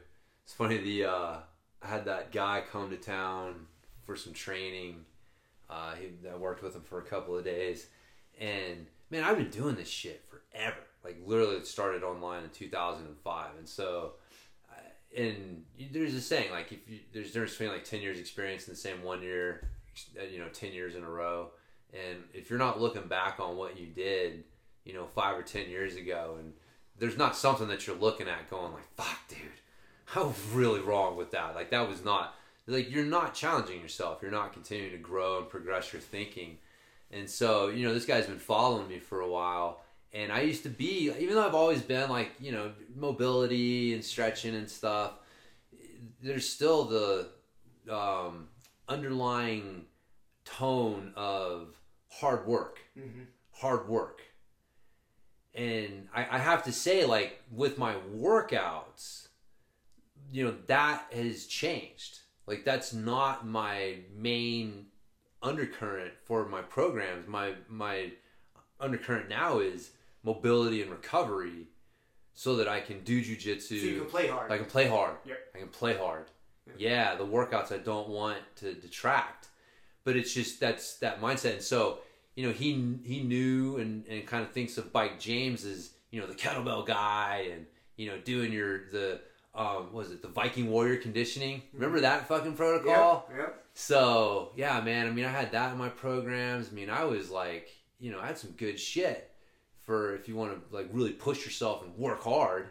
It's funny. The uh, I had that guy come to town for some training. Uh, he, I worked with him for a couple of days, and man, I've been doing this shit forever. Like literally, it started online in 2005, and so. And there's a saying like if you, there's difference between like 10 years experience in the same one year, uh, you know, 10 years in a row, and if you're not looking back on what you did, you know, five or 10 years ago, and there's not something that you're looking at going like, fuck, dude, I was really wrong with that. Like that was not like you're not challenging yourself. You're not continuing to grow and progress your thinking. And so, you know, this guy's been following me for a while. And I used to be, even though I've always been like, you know, mobility and stretching and stuff, there's still the um, underlying tone of hard work. Mm-hmm. Hard work and I, I have to say like with my workouts you know that has changed like that's not my main undercurrent for my programs my my undercurrent now is mobility and recovery so that i can do jujitsu So you can play hard. I can play hard. Yep. I can play hard. Yeah. Yeah, the workouts I don't want to detract, but it's just that's that mindset. And so you know he he knew and, and kind of thinks of Bike James as you know the kettlebell guy and you know doing your the um what was it the Viking Warrior conditioning? Remember that fucking protocol? Yep. Yep. So yeah, man. I mean, I had that in my programs. I mean, I was like, you know, I had some good shit for if you want to like really push yourself and work hard.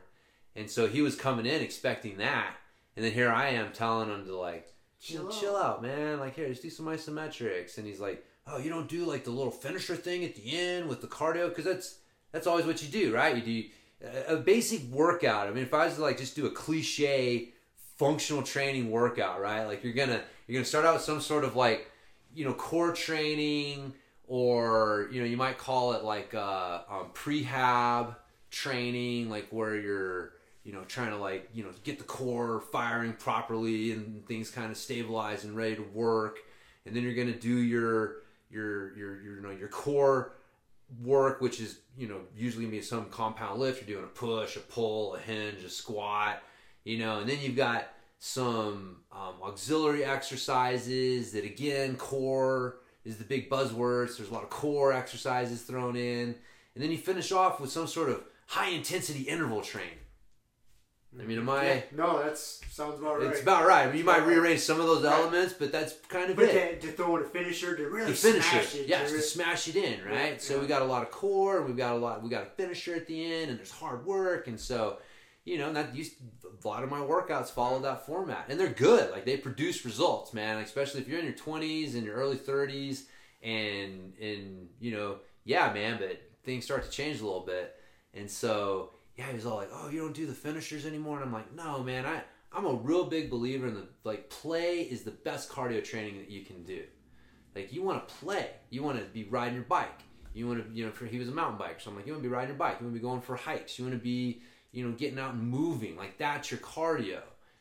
And so he was coming in expecting that, and then here I am telling him to like, chill, Chill out. out, man. Like here, just do some isometrics. And he's like, oh, you don't do like the little finisher thing at the end with the cardio because that's that's always what you do, right? You do a- a basic workout. I mean, if I was to like just do a cliche functional training workout, right? Like you're gonna you're gonna start out with some sort of like you know core training, or you know you might call it like uh, um, prehab training, like where you're you know trying to like you know get the core firing properly and things kind of stabilized and ready to work, and then you're gonna do your your your your you know your core work, which is you know usually be some compound lift. You're doing a push, a pull, a hinge, a squat, you know, and then you've got some um, auxiliary exercises that again core is the big buzzwords. There's a lot of core exercises thrown in, and then you finish off with some sort of high intensity interval training. I mean, am I? Yeah. No, that's sounds about right. It's about right. I mean, you might rearrange some of those Right. elements, but that's kind of But it. to, to throw in a finisher to really to finish smash it. it. Yes, to to really- smash it in, right? Yeah, so yeah. we got a lot of core, and we've got a lot. We got a finisher at the end, and there's hard work, and so you know that used a lot of my workouts follow that format, and they're good. Like they produce results, man. Especially if you're in your 20s and your early 30s, and and you know yeah, man, but things start to change a little bit. And so, yeah, he was all like, oh, you don't do the finishers anymore. And I'm like, no, man, I, I'm a real big believer in the, like, play is the best cardio training that you can do. Like, you want to play. You want to be riding your bike. You want to, you know, for, he was a mountain biker. So I'm like, you want to be riding your bike. You want to be going for hikes. You want to be, you know, getting out and moving. Like, that's your cardio.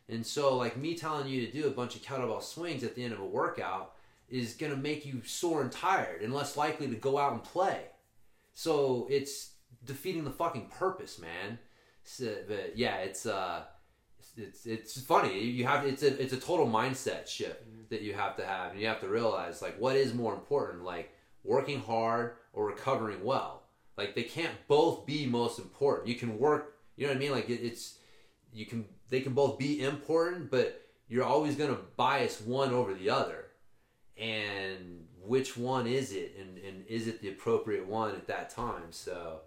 And so, like, me telling you to do a bunch of kettlebell swings at the end of a workout is going to make you sore and tired and less likely to go out and play. So it's defeating the fucking purpose, man. So, but yeah, it's uh, it's it's funny. You have it's a it's a total mindset shift that you have to have, and you have to realize like what is more important, like working hard or recovering well. Like they can't both be most important. You can work, you know what I mean? Like it, it's you can they can both be important, but you're always gonna bias one over the other and which one is it and, and is it the appropriate one at that time so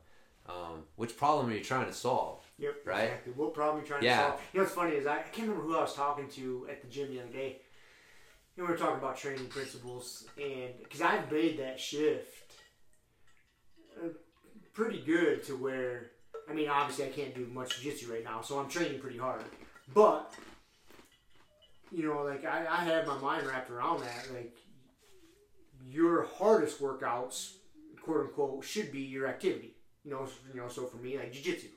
um, which problem are you trying to solve Yep. Right? Exactly. What problem you trying to Yeah. solve? You know what's funny is I, I can't remember who I was talking to at the gym the other day. And we were talking about training principles, and because I've made that shift uh, pretty good to where, I mean, obviously I can't do much jiu-jitsu right now, so I'm training pretty hard. But you know, like I, I have my mind wrapped around that. Like your hardest workouts, quote unquote, should be your activity. You know, you know. So for me, like jiu-jitsu,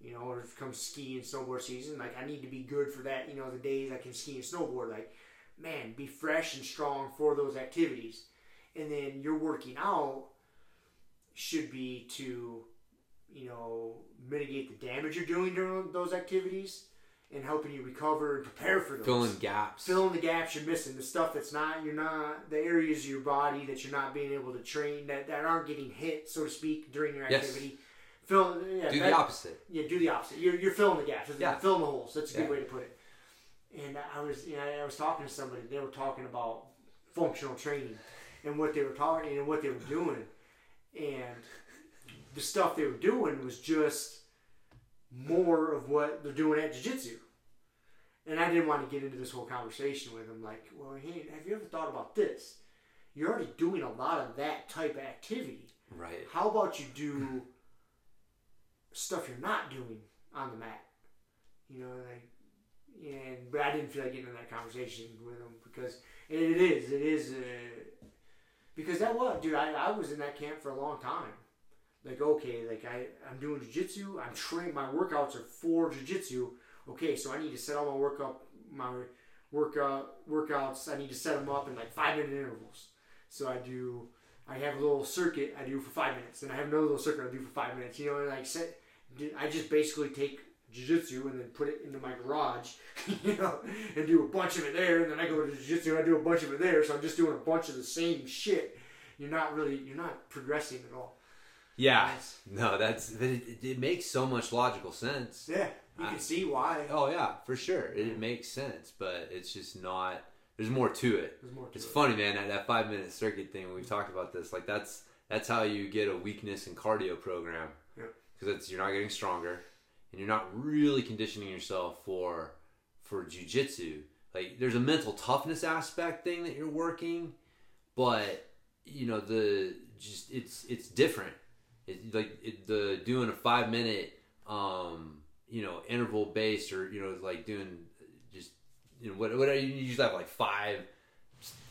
you know, or if it comes ski and snowboard season, like I need to be good for that. You know, the days I can ski and snowboard, like man, be fresh and strong for those activities. And then your working out should be to, you know, mitigate the damage you're doing during those activities and helping you recover and prepare for those filling gaps filling the gaps you're missing, the stuff that's not you're not the areas of your body that you're not being able to train that, that aren't getting hit, so to speak, during your activity. Yes. Fill yeah, do that- the opposite Yeah, do the opposite. You're, you're filling the gaps. Yeah. Filling the holes. That's a good Yeah. way to put it. And I was you know, I was talking to somebody. They were talking about functional training and what they were talking and what they were doing, and the stuff they were doing was just more of what they're doing at jiu-jitsu. And I didn't want to get into this whole conversation with them. Like, well, hey, have you ever thought about this? You're already doing a lot of that type of activity. right How about you do stuff you're not doing on the mat? You know, like, and but I didn't feel like getting in that conversation with them because and it is, it is, uh, because that was, dude. I, I was in that camp for a long time. Like, okay, like I I'm doing jujitsu. I'm train. My workouts are for jujitsu. Okay, so I need to set all my workout my workout workouts. I need to set them up in like five minute intervals. So I do. I have a little circuit I do for five minutes, and I have another little circuit I do for five minutes. You know, and like set, I just basically take jiu-jitsu and then put it into my garage, *laughs* you know, and do a bunch of it there, and then I go to jiu-jitsu and I do a bunch of it there. So I'm just doing a bunch of the same shit. You're not really, you're not progressing at all. Yeah no that's it, it makes so much logical sense Yeah, you I- can see why. oh yeah for sure it, it makes sense but it's just not there's more to it There's more to It's it. funny, man. That, that five minute circuit thing. We've talked about this. Like that's that's how you get a weakness and cardio program. Yeah. Because it's you're not getting stronger, and you're not really conditioning yourself for for jujitsu. Like there's a mental toughness aspect thing that you're working, but you know the just it's it's different. It, like it, the doing a five minute um you know interval based or you know like doing just you know what whatever you usually have like five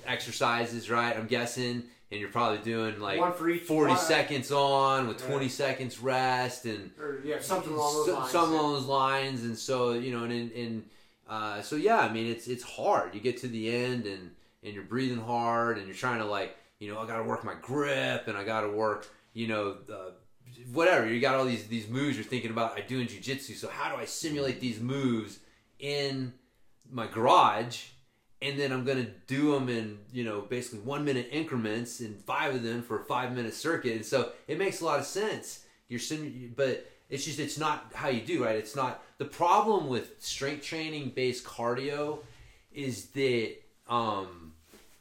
exercises, right? I'm guessing, and you're probably doing like One for each 40 one. seconds on with Yeah. 20 seconds rest and Or yeah, something along those so- lines. Some yeah. along those lines, and so you know, and and, and uh, so yeah, I mean, it's it's hard. You get to the end, and and you're breathing hard, and you're trying to like, you know, I got to work my grip, and I got to work, you know, uh, whatever. You got all these these moves you're thinking about. I do in jujitsu, so how do I simulate these moves in my garage? And then I'm gonna do them in you know basically one minute increments and five of them for a five minute circuit, and so it makes a lot of sense. You're sim- but it's just it's not how you do right. It's not the problem with strength training based cardio is that um,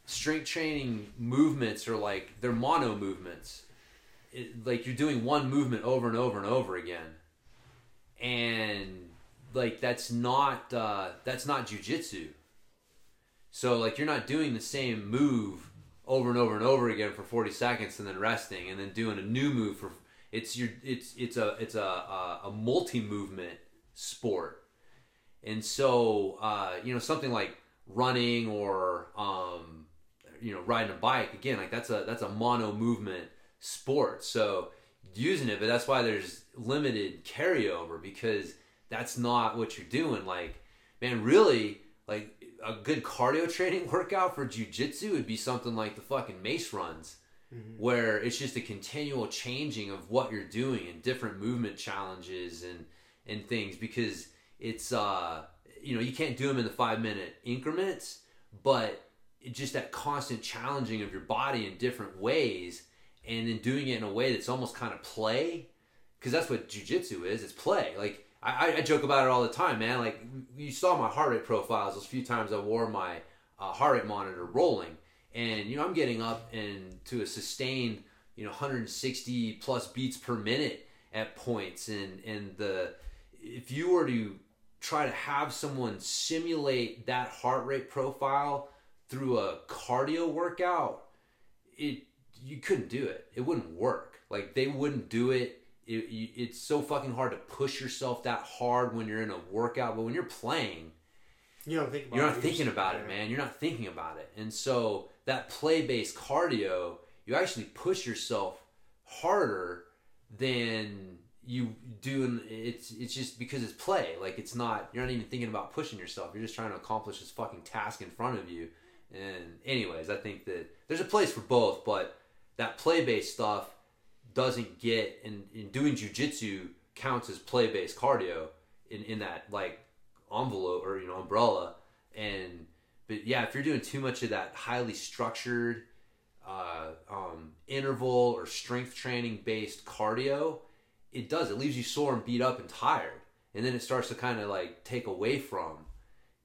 strength training movements are like they're mono movements. It, like you're doing one movement over and over and over again, and like that's not uh, that's not jujitsu. So like you're not doing the same move over and over and over again for 40 seconds and then resting and then doing a new move for it's your it's it's a it's a a, a multi movement sport and so uh, you know something like running or um, you know riding a bike again like that's a that's a mono movement sport so using it but that's why there's limited carryover because that's not what you're doing. Like man really like a good cardio *laughs* training workout for jujitsu would be something like the fucking mace runs where it's just a continual changing of what you're doing and different movement challenges and and things because it's uh you know you can't do them in the five minute increments but it just that constant challenging of your body in different ways and then doing it in a way that's almost kind of play because that's what jujitsu is it's play. Like I, I joke about it all the time man. Like you saw my heart rate profiles those few times i wore my uh, heart rate monitor rolling. And you know i'm getting up and to a sustained you know 160 plus beats per minute at points. And and the if you were to try to have someone simulate that heart rate profile through a cardio workout it you couldn't do it it wouldn't work like they wouldn't do it, it you, it's so fucking hard to push yourself that hard when you're in a workout but when you're playing You don't think about you're it. not thinking just- about it, man. You're not thinking about it. And so that play based cardio, you actually push yourself harder than you do in it's it's just because it's play. Like it's not you're not even thinking about pushing yourself. You're just trying to accomplish this fucking task in front of you. And anyways, I think that there's a place for both, but that play based stuff doesn't get and in doing jujitsu counts as play based cardio in, in that like envelope or you know umbrella. And but yeah if you're doing too much of that highly structured uh, um, interval or strength training based cardio it does. It leaves you sore and beat up and tired. And then it starts to kind of like take away from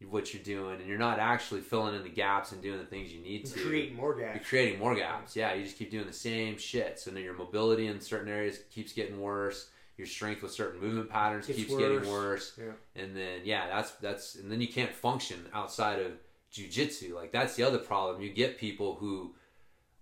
what you're doing and you're not actually filling in the gaps and doing the things you need to create more gaps. you're creating more gaps. Yeah, you just keep doing the same shit. So then your mobility in certain areas keeps getting worse. Your strength with certain movement patterns keeps worse. getting worse. Yeah. And then yeah, that's that's and then you can't function outside of jujitsu. Like that's the other problem. You get people who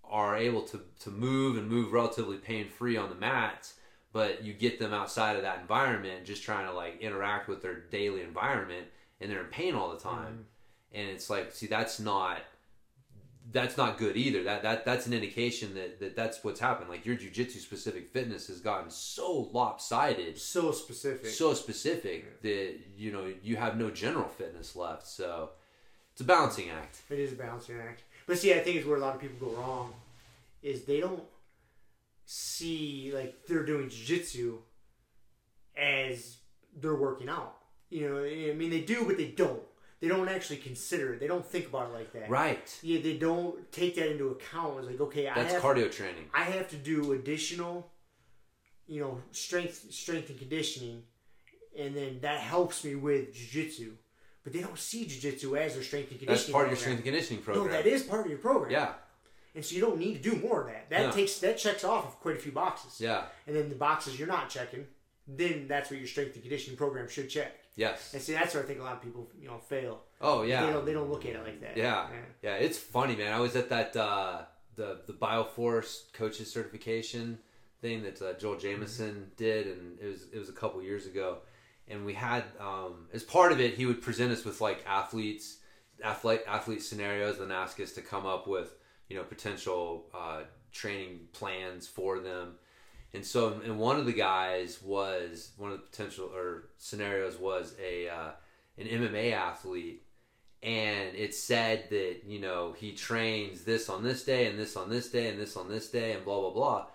are able to to move and move relatively pain free on the mats, but you get them outside of that environment, just trying to like interact with their daily environment, and they're in pain all the mm-hmm. time. And it's like, see, that's not that's not good either. That that that's an indication that, that that's what's happened. Like your jujitsu specific fitness has gotten so lopsided, So specific. so specific that you know you have no general fitness left. So it's a balancing act. It is a balancing act. But see, I think it's where a lot of people go wrong is they don't see like they're doing jiu-jitsu as they're working out. You know, I mean they do, but they don't. They don't actually consider it. They don't think about it like that. Right. Yeah, they don't take that into account. It's like, okay, I That's have cardio training. I have to do additional, you know, strength, strength and conditioning, and then that helps me with jujitsu. But they don't see jujitsu as their strength and conditioning. That's part of your strength and conditioning program. No, that is part of your program. Yeah. and so you don't need to do more of that. That Yeah. takes that checks off of quite a few boxes. Yeah. And then the boxes you're not checking, then that's what your strength and conditioning program should check. Yes. And see, that's where I think a lot of people, you know, fail. Oh yeah. They don't they don't look at it like that. Yeah, yeah, it's funny, man. I was at that uh, the the Bioforce coaches certification thing that uh, Joel Jamieson did, and it was it was a couple years ago, and we had um, as part of it, he would present us with like athletes, athlete athlete scenarios, and ask us to come up with you know potential uh, training plans for them. And so, and one of the guys was one of the potential or scenarios was a uh, an MMA athlete. And it said that you know he trains this on this day and this on this day and this on this day and blah blah blah.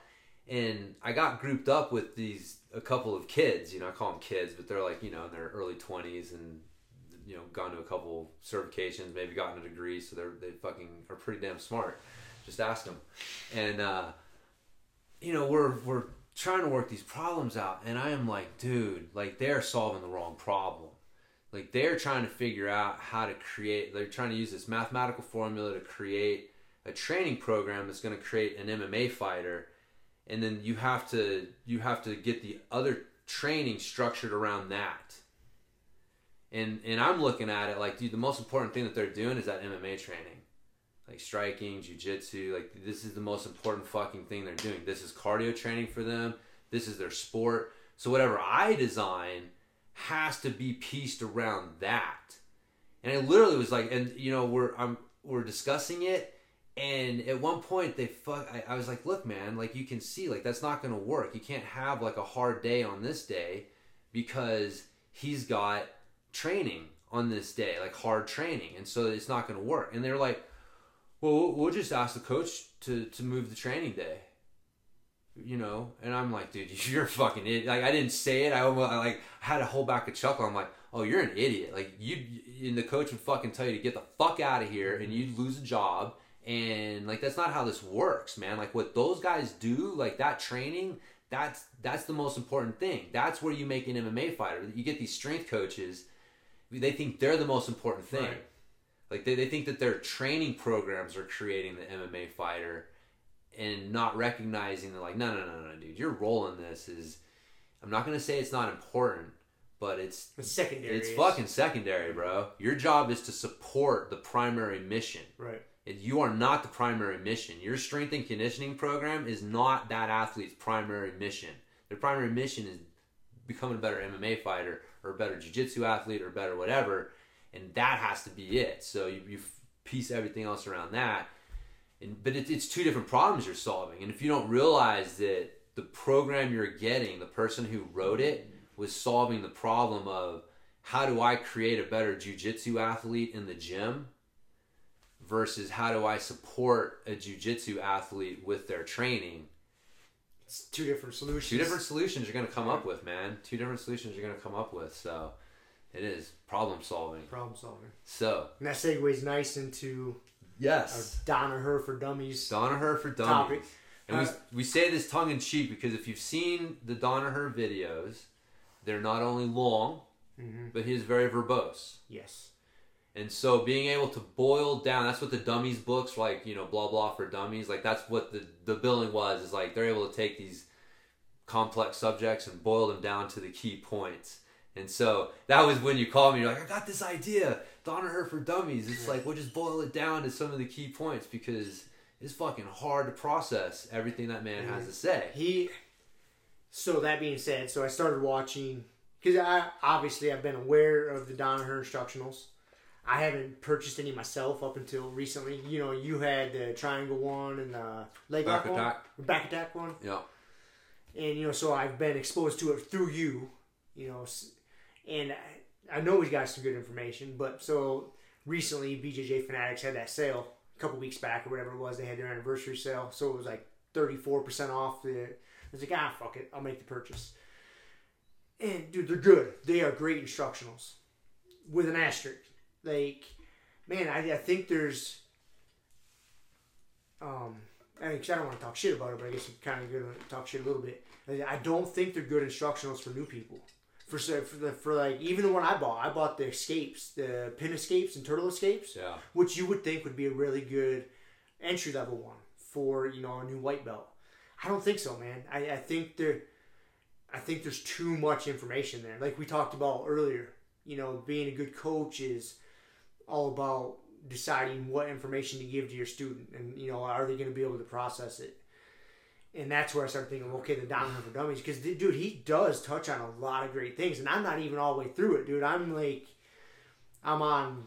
And i got grouped up with these a couple of kids you know i call them kids but they're like you know in their early 20s and you know gone to a couple certifications maybe gotten a degree. So they're they fucking are pretty damn smart. Just ask them and uh you know we're we're trying to work these problems out and i am like dude like they're solving the wrong problem. Like they're trying to figure out how to create they're trying to use this mathematical formula to create a training program that's going to create an MMA fighter and then you have to you have to get the other training structured around that. And and I'm looking at it like dude the most important thing that they're doing is that MMA training like striking, jujitsu. Like this is the most important fucking thing they're doing. This is cardio training for them. This is their sport. So whatever I design has to be pieced around that. And it literally was like, and you know, we're I'm we're discussing it, and at one point they fuck. I, I was like, look, man, like you can see, like that's not gonna work. You can't have like a hard day on this day because he's got training on this day, like hard training, and so it's not gonna work. And they're like, well, we'll- just ask the coach to to move the training day. You know? And i'm like dude *laughs* you're fucking idiot. Like i didn't say it. I almost I, like had to hold back a chuckle. I'm like oh you're an idiot. Like you and the coach would fucking tell you to get the fuck out of here and you'd lose a job. And like that's not how this works man. Like what those guys do like that training that's that's the most important thing. That's where you make an mma fighter. You get these strength coaches they think they're the most important thing. Right. Like they, they think that their training programs are creating the mma fighter and not recognizing that like no no no no dude your role in this is i'm not going to say it's not important but it's It's secondary. it's fucking secondary bro. Your job is to support the primary mission. Right. and you are not the primary mission. Your strength and conditioning program is not that athlete's primary mission. Their primary mission is becoming a better mma fighter or a better jiu-jitsu athlete or better whatever and that has to be it. So you, you piece everything else around that. And, but it, it's two different problems you're solving. And if you don't realize that the program you're getting the person who wrote it was solving the problem of how do i create a better jiu-jitsu athlete in the gym versus how do i support a jiu-jitsu athlete with their training? It's two different solutions. two different solutions you're going to come up with man. Two different solutions you're going to come up with so it is problem solving problem solving. so And that segues nice into yes Danaher for Dummies Danaher for dummies topic. And Uh, we, we say this tongue in cheek because if you've seen the Danaher videos, they're not only long, Mhm. but he is very verbose. Yes. And so being able to boil down, that's what the dummies books, like, you know, blah, blah for dummies, like that's what the, the billing was, is like they're able to take these complex subjects and boil them down to the key points. And so that was when you called me, you're like, I got this idea, Danaher for dummies. It's like, we'll just boil it down to some of the key points because it's fucking hard to process everything that man has to mm-hmm. say. He. So that being said, so I started watching because I obviously I've been aware of the Danaher instructionals. I haven't purchased any myself up until recently. You know, you had the triangle one and the leg Back one, attack. back attack one. Yeah. and you know, so I've been exposed to it through you, you know, and I, I know he's got some good information. But so recently, BJJ Fanatics had that sale a couple weeks back or whatever it was. They had their anniversary sale, so it was like thirty four percent off. The I was like, ah, fuck it, I'll make the purchase. And dude, they're good. They are great instructionals, with an asterisk. Like, man, I, I think there's um, I mean, 'cause I don't want to talk shit about it, but I guess I'm kind of going to talk shit a little bit. I don't think they're good instructionals for new people. For so- for the for like even the one I bought, I bought the escapes, the pin escapes and turtle escapes, Yeah. which you would think would be a really good entry level one for you know a new white belt. I don't think so, man. I, I think there, I think there's too much information there. Like we talked about earlier, you know, being a good coach is all about deciding what information to give to your student, and you know, are they going to be able to process it? And that's where I started thinking, okay, the dominant for dummies, because dude, he does touch on a lot of great things, and I'm not even all the way through it, dude. I'm like, I'm on.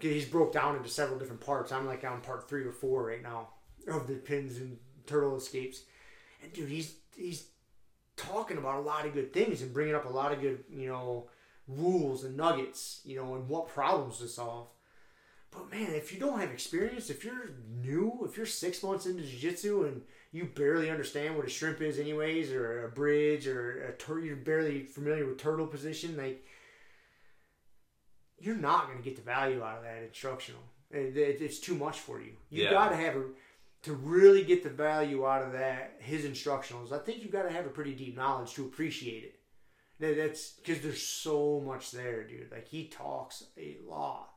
He's broke down into several different parts. I'm like on part three or four right now of the pins and turtle escapes, and dude, he's he's talking about a lot of good things and bringing up a lot of good, you know, rules and nuggets, you know, and what problems to solve. But man, if you don't have experience, if you're new, if you're six months into jiu-jitsu and you barely understand what a shrimp is anyways, or a bridge, or a tur- you're barely familiar with turtle position, like you're not going to get the value out of that instructional. It, it- it's too much for you. You Yeah. got to have a to really get the value out of that his instructionals. I think you got to have a pretty deep knowledge to appreciate it. That's because there's so much there, dude. Like he talks a lot.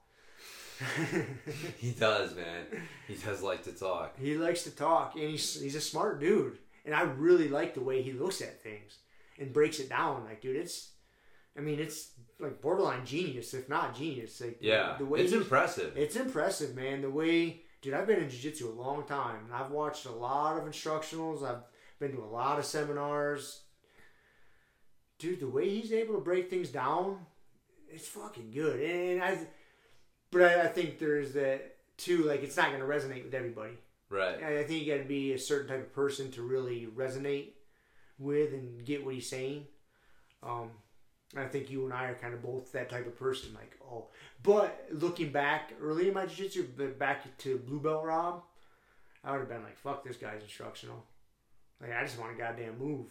He does, man. He does like to talk. He likes to talk, and he's he's a smart dude. And I really like the way he looks at things and breaks it down. Like, dude, it's, I mean, it's like borderline genius, if not genius. Like, Yeah. the way it's impressive. it's impressive, man. The way dude, I've been in jiu-jitsu a long time, and I've watched a lot of instructionals. I've been to a lot of seminars. Dude, the way he's able to break things down, it's fucking good. And I, but I, I think there's that too. Like, it's not going to resonate with everybody. Right. I I think you got to be a certain type of person to really resonate with and get what he's saying. Um, I think you and I are kind of both that type of person. Like, oh, but looking back early in my jiu-jitsu, but back to blue belt Rob, I would have been like, fuck this guy's instructional. Like, I just want a goddamn move.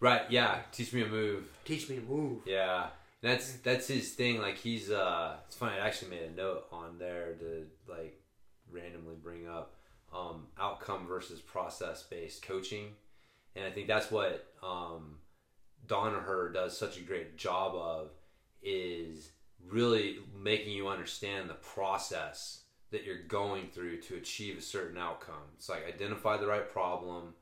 Right. Yeah. Teach me a move. Teach me a move. Yeah. That's that's his thing. Like he's uh, it's funny. I actually made a note on there to like randomly bring up um, outcome versus process based coaching, and I think that's what um, Danaher does such a great job of is really making you understand the process that you're going through to achieve a certain outcome. It's like identify the right problem.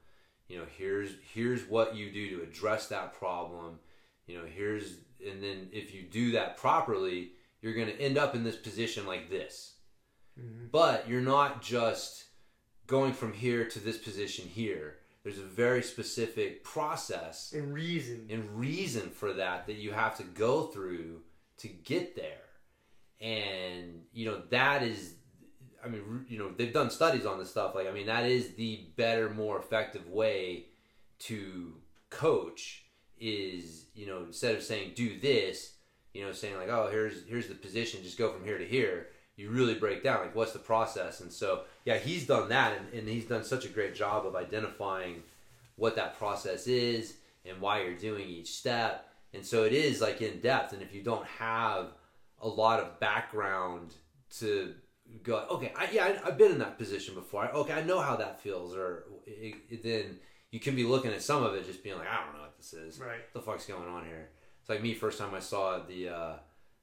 You know, here's here's what you do to address that problem. You know, here's and then if you do that properly, you're going to end up in this position like this. Mm-hmm. But you're not just going from here to this position here. There's a very specific process And reason. and reason for that that you have to go through to get there. And you know that is I mean you know they've done studies on this stuff like I mean that is the better more effective way to coach is you know instead of saying do this you know saying like oh here's here's the position just go from here to here you really break down like what's the process? And so yeah he's done that and, and he's done such a great job of identifying what that process is and why you're doing each step. And so it is like in depth and if you don't have a lot of background to go okay I, yeah I, i've been in that position before. Okay i know how that feels or it, it, then you can be looking at some of it just being like i don't know this is Right. what the fuck's going on here? It's like me first time i saw the uh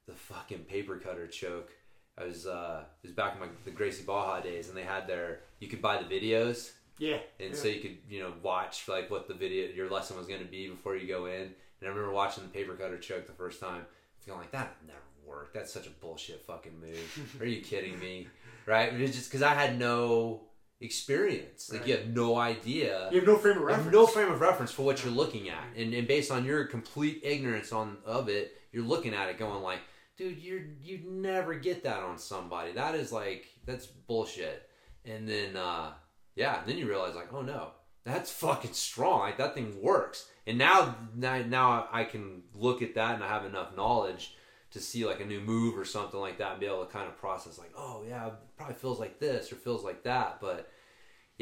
the fucking paper cutter choke. I was uh it was back in my the Gracie Barra days and they had their you could buy the videos. Yeah. and yeah. so you could you know watch like what the video your lesson was going to be before you go in. And i remember watching the paper cutter choke the first time. Feeling like that never worked that's such a bullshit fucking move. *laughs* Are you kidding me? Right? It's just because i had no experience. Like you have no idea. You have no frame of reference. no frame of reference for what you're looking at. And, and based on your complete ignorance on of it you're looking at it going like dude you're you'd never get that on somebody. That is like that's bullshit. And then uh yeah then you realize like oh no. That's fucking strong. Like that thing works. And now now, now i can look at that and i have enough knowledge to see like a new move or something like that and be able to kind of process like oh yeah probably feels like this or feels like that but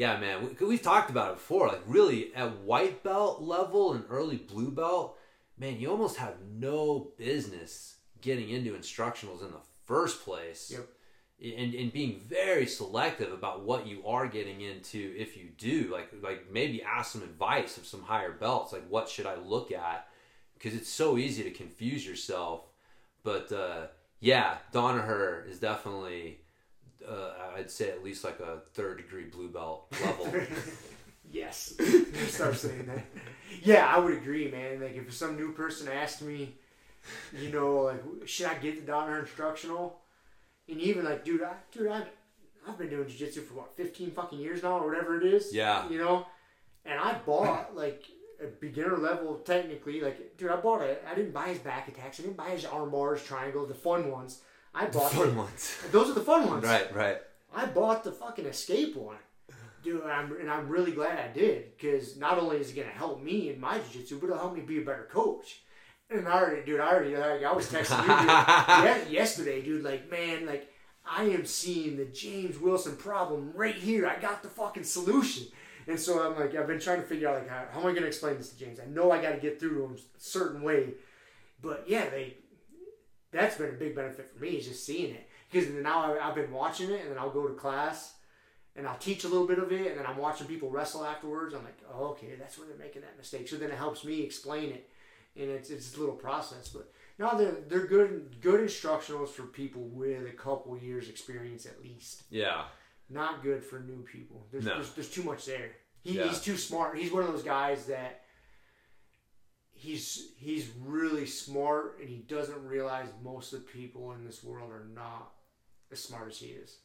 yeah, man, we, we've talked about it before. Like, really, at white belt level and early blue belt, man, you almost have no business getting into instructionals in the first place. Yep. And, and being very selective about what you are getting into if you do like like maybe ask some advice of some higher belts like what should i look at because it's so easy to confuse yourself but uh, yeah Danaher is definitely uh, I'd say at least like a third degree blue belt level. *laughs* Yes. *laughs* Start saying that. Yeah, I would agree, man. Like if some new person asked me, you know, like should I get the Danaher instructional? And even like, dude, I, dude, I, I've been doing jiu-jitsu for what, fifteen fucking years now, or whatever it is. Yeah. You know, and I bought like beginner level, technically. Like, dude, I bought it. I didn't buy his back attacks. I didn't buy his arm bars, triangle, the fun ones. I bought Fun ones. *laughs* Those are the fun ones. right, right. I bought the fucking escape one, dude, and I'm, and I'm really glad I did because not only is it gonna help me in my jiu-jitsu, but it'll help me be a better coach. And I already, dude, I already, like, I was texting you dude, *laughs* yesterday, dude. Like, man, like I am seeing the James Wilson problem right here. I got the fucking solution. And so I'm like, I've been trying to figure out like how, how am I gonna explain this to James? I know I got to get through to him a certain way, but yeah, they that's been a big benefit for me is just seeing it because now I've been watching it and then I'll go to class and I'll teach a little bit of it and then I'm watching people wrestle afterwards. I'm like, oh, okay, that's where they're making that mistake. So then it helps me explain it, and it's it's a little process. But no, they're they're good good instructionals for people with a couple years experience at least. Yeah. Not good for new people. There's No. there's, there's too much there. He, Yeah. He's too smart. He's one of those guys that he's he's really smart and he doesn't realize most of the people in this world are not as smart as he is.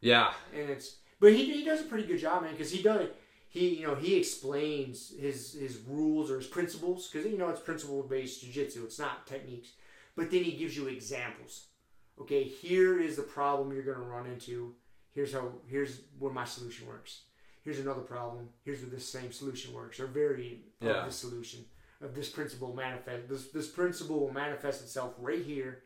Yeah. and it's but he, he does a pretty good job man because he does he you know he explains his his rules or his principles because you know it's principle based jiu-jitsu it's not techniques but then he gives you examples okay here is the problem you're going to run into here's how here's where my solution works here's another problem here's where this same solution works or variant Yeah. of this solution of this principle manifest this this principle will manifest itself right here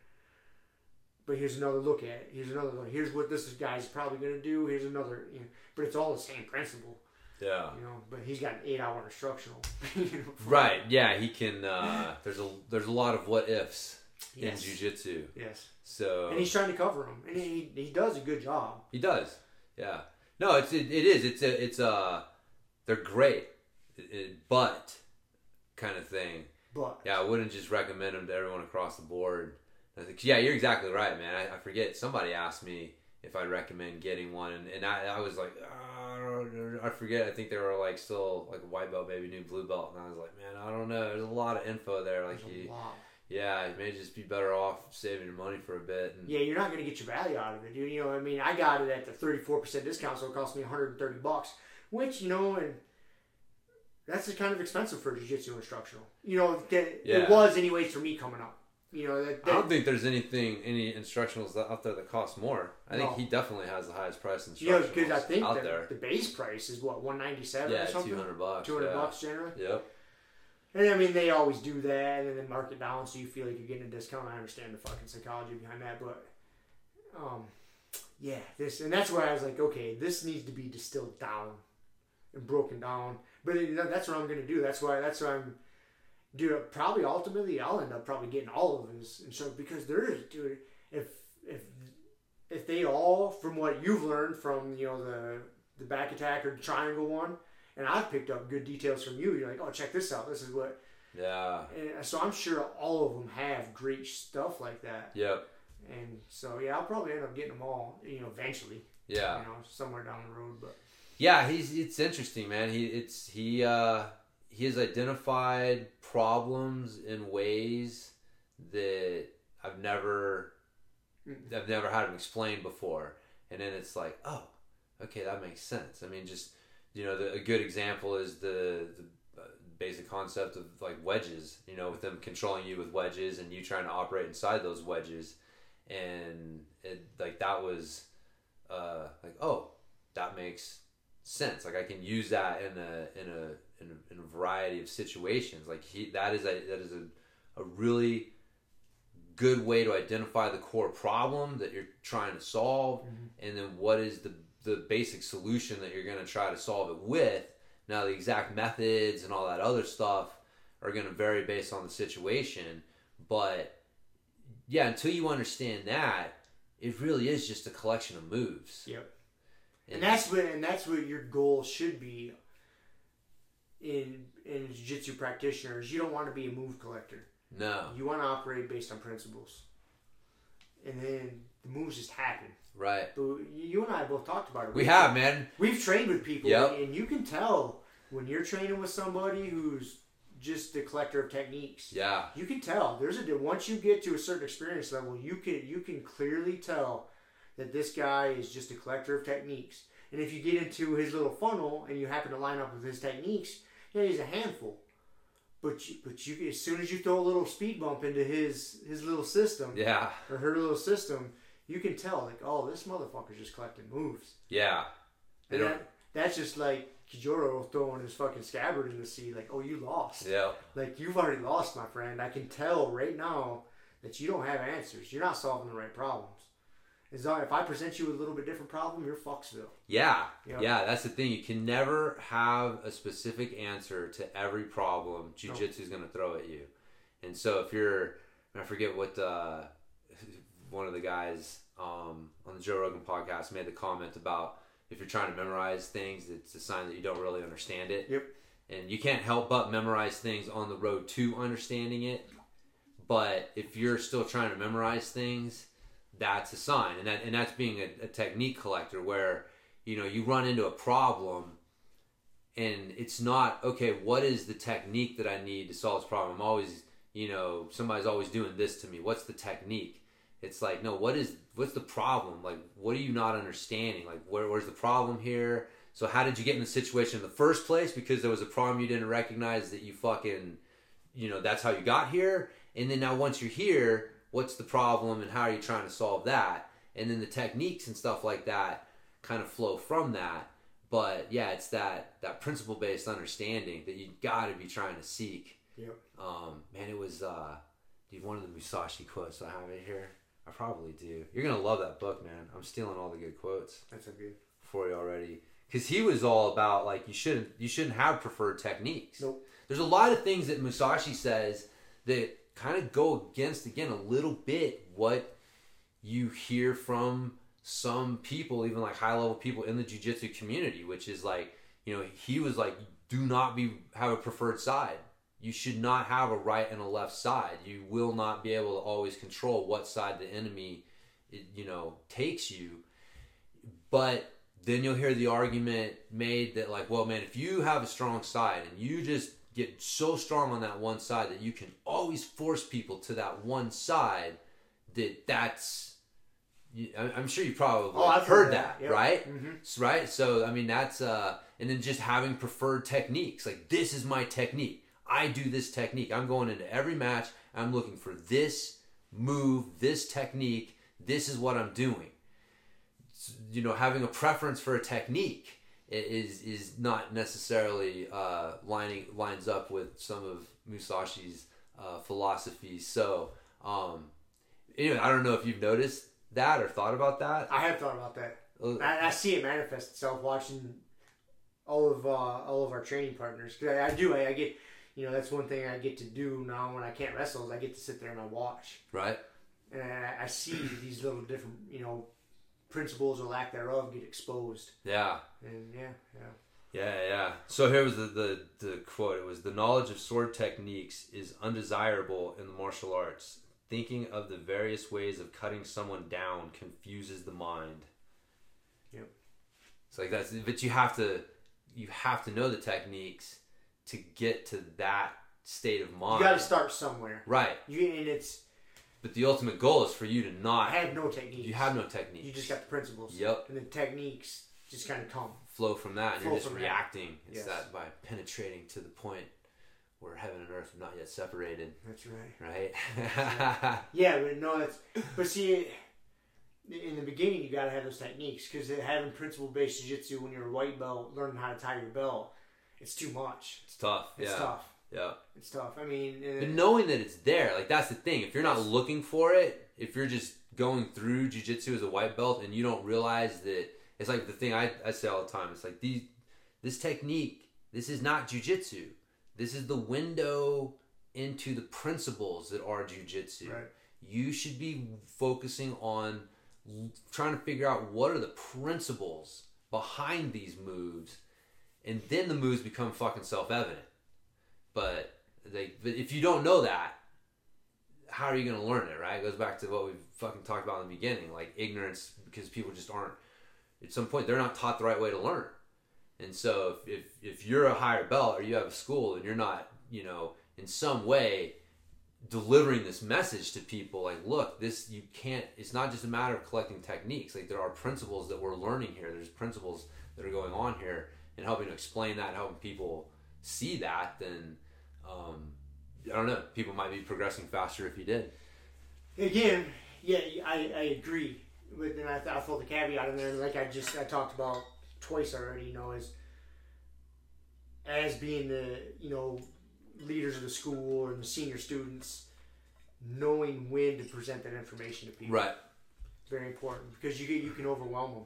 but here's another look at it. Here's another look. Here's what this guy's probably going to do. Here's another. You know, but it's all the same principle, Yeah. you know. But he's got an eight-hour instructional. *laughs* you know, Right. Yeah. He can. Uh, there's a there's a lot of what ifs Yes. in jujitsu. Yes. So And he's trying to cover him, and he he does a good job. He does. Yeah. No, it's it, it is. It's a it's a they're great, It- it- but kind of thing. But Yeah, I wouldn't just recommend them to everyone across the board. I think, yeah, you're exactly right, man. I, I forget. Somebody asked me if I'd recommend getting one, and, and I, I was like, "Ah, I forget. I think they were like still like a white belt, maybe new blue belt, and I was like, man, I don't know. There's a lot of info there. Like, there's a you, lot. Yeah, you may just be better off saving your money for a bit. And, Yeah, you're not going to get your value out of it, dude. You know, I mean, I got it at the 34% discount, so it cost me 130 bucks, which you know, and that's kind of expensive for a jiu-jitsu instructional. You know, that- Yeah. it was anyways for me coming up. You know, that, I don't think there's anything, any instructionals out there that cost more. I think he definitely has the highest price instructionals know, because I think out the, there. the base price is what 197 Yeah, or something. two hundred bucks. 200 yeah. bucks generally. Yep. And I mean, they always do that and then mark it down so you feel like you're getting a discount. I understand the fucking psychology behind that, but um, yeah, this and that's where I was like, okay, this needs to be distilled down and broken down. But that's what I'm gonna do. That's why. That's why I'm. Dude, probably ultimately I'll end up probably getting all of this, and so because there is, dude. If if if they all, from what you've learned from you know the the back attack or the triangle one, and I've picked up good details from you. You're like, oh, check this out. This is what. Yeah. And so I'm sure all of them have great stuff like that. Yep. And so yeah, I'll probably end up getting them all. You know, eventually. Yeah. You know, somewhere down the road. But Yeah. He's. It's interesting, man. He. It's he. uh He has identified problems in ways that I've never. I've never had him explain before, and then it's like, oh, okay, that makes sense. I mean, just you know, the, a good example is the the uh, basic concept of like wedges. You know, with them controlling you with wedges and you trying to operate inside those wedges, and it like that was uh, like, oh, that makes sense. Like I can use that in a in a in a, in a variety of situations. Like he that is a that is a, a really good way to identify the core problem that you're trying to solve and then what is the the basic solution that you're going to try to solve it with now the exact methods and all that other stuff are going to vary based on the situation but yeah until you understand that it really is just a collection of moves yep. And that's what and that's what your goal should be. In in jiu-jitsu practitioners, you don't want to be a move collector. no You want to operate based on principles, and then the moves just happen. Right But you and I both talked about it. we have man We've trained with people, Yep. and you can tell when you're training with somebody who's just a collector of techniques. yeah You can tell. There's a once you get to a certain experience level, you can you can clearly tell that this guy is just a collector of techniques. And if you get into his little funnel and you happen to line up with his techniques, yeah, he's a handful. But you, but you as soon as you throw a little speed bump into his his little system yeah or her little system, you can tell like, oh, this motherfucker's just collecting moves. yeah they And don't that, that's just like Kojiro throwing his fucking scabbard in the sea, like, oh, you lost. yeah Like, you've already lost, my friend. I can tell right now that you don't have answers. You're not solving the right problems. As long, if I present you with a little bit different problem, you're fucksville. Yeah, Yep. yeah, that's the thing. You can never have a specific answer to every problem jujitsu is going to throw at you. And so if you're, I forget what uh, one of the guys um, on the Joe Rogan podcast made the comment about if you're trying to memorize things, it's a sign that you don't really understand it. Yep. And you can't help but memorize things on the road to understanding it. But if you're still trying to memorize things, that's a sign, and that and that's being a, a technique collector where you know you run into a problem, and it's not okay. What is the technique that I need to solve this problem? I'm always you know somebody's always doing this to me. What's the technique? It's like, no, what is what's the problem? Like, what are you not understanding? Like, where, where's the problem here? So how did you get in the situation in the first place? Because there was a problem you didn't recognize that you fucking, you know, that's how you got here. And then now once you're here, what's the problem and how are you trying to solve that? And then the techniques and stuff like that kind of flow from that. But yeah, it's that that principle based understanding that you got to be trying to seek. Yep. Um, man, it was uh, dude, one of the Musashi quotes I have it here. I probably do. You're gonna love that book, man. I'm stealing all the good quotes That's good. for you already because he was all about like you shouldn't you shouldn't have preferred techniques. Nope. There's a lot of things that Musashi says that kind of go against again a little bit what you hear from some people, even like high level people in the jujitsu community, which is like you know he was like do not be have a preferred side. You should not have a right and a left side. You will not be able to always control what side the enemy, you know, takes you. But then you'll hear the argument made that like, well, man, if you have a strong side and you just get so strong on that one side that you can always force people to that one side, that that's I'm sure you probably Oh, heard, heard that, that, yep. right? Mhm. Right. So I mean, that's uh, and then just having preferred techniques. Like this is my technique. I do this technique. I'm going into every match. I'm looking for this move, this technique. This is what I'm doing. You know, having a preference for a technique is is not necessarily uh, lining lines up with some of Musashi's uh, philosophies. So, um, anyway, I don't know if you've noticed that or thought about that. I have thought about that. Uh, I, I see it manifest itself watching all of uh, all of our training partners. 'Cause I, I do. I, I get, you know, that's one thing I get to do now when I can't wrestle. Is I get to sit there and I watch, Right. and I, I see these little different, you know, principles or lack thereof get exposed. Yeah. And yeah, yeah. Yeah, yeah. So here was the, the, the quote. It was the knowledge of sword techniques is undesirable in the martial arts. Thinking of the various ways of cutting someone down confuses the mind. Yep. It's like that's but you have to you have to know the techniques to get to that state of mind. You got to start somewhere. Right. You and it's But the ultimate goal is for you to I not have no techniques. you have no technique. You just got the principles. Yep. And the techniques just kind of come. flow from that and Flow you're just from that. reacting. It's Yes. that by penetrating to the point where heaven and earth have not yet separated. That's right. right? *laughs* *laughs* Yeah, but no, that's but see, in the beginning you got to have those techniques because having principle based jiu-jitsu when you're a white belt, learning how to tie your belt, it's too much. it's tough. It's yeah. tough. Yeah. It's tough. I mean, uh, But knowing that it's there, like that's the thing. If you're not looking for it, if you're just going through jujitsu as a white belt and you don't realize that it's like the thing I, I say all the time. It's like these this technique, this is not jujitsu. This is the window into the principles that are jujitsu. Right. You should be focusing on trying to figure out what are the principles behind these moves, and then the moves become fucking self evident. But they, but if you don't know that, how are you going to learn it? Right? It goes back to what we've fucking talked about in the beginning, like ignorance, because people just aren't. At some point, they're not taught the right way to learn. And so, if, if if you're a higher belt or you have a school and you're not, you know, in some way delivering this message to people, like, look, this you can't. It's not just a matter of collecting techniques. Like, there are principles that we're learning here. There's principles that are going on here, and helping to explain that, helping people see that, then um, I don't know. People might be progressing faster if you did. again, yeah, I, I agree. But then I, I throw the caveat in there, like I just I talked about twice already. You know, as as being the you know leaders of the school and the senior students, knowing when to present that information to people. Right. It's very important because you get you can overwhelm them.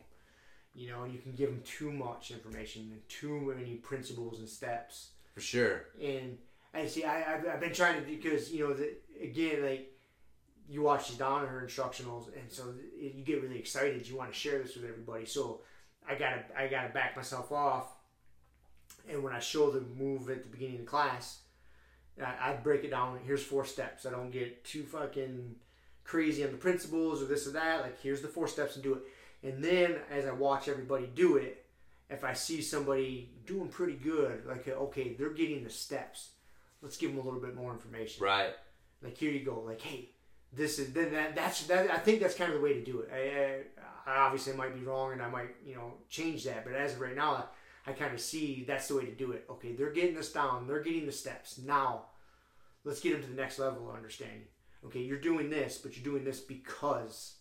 You know, you can give them too much information and too many principles and steps. For sure. And I see, I I've, I've been trying to because you know the, again like you watch these Danaher instructionals, and so you get really excited. You want to share this with everybody. So I gotta I gotta back myself off. And when I show the move at the beginning of the class, I, I break it down. Here's four steps. I don't get too fucking crazy on the principles or this or that. Like here's the four steps and do it. And then as I watch everybody do it, if I see somebody doing pretty good, like okay, they're getting the steps. Let's give them a little bit more information. Right. Like here you go. Like hey, this is then that, that's that. I think that's kind of the way to do it. I, I, I obviously might be wrong, and I might you know change that. But as of right now, I, I kind of see that's the way to do it. Okay, they're getting this down. They're getting the steps. Now, let's get them to the next level of understanding. Okay, you're doing this, but you're doing this because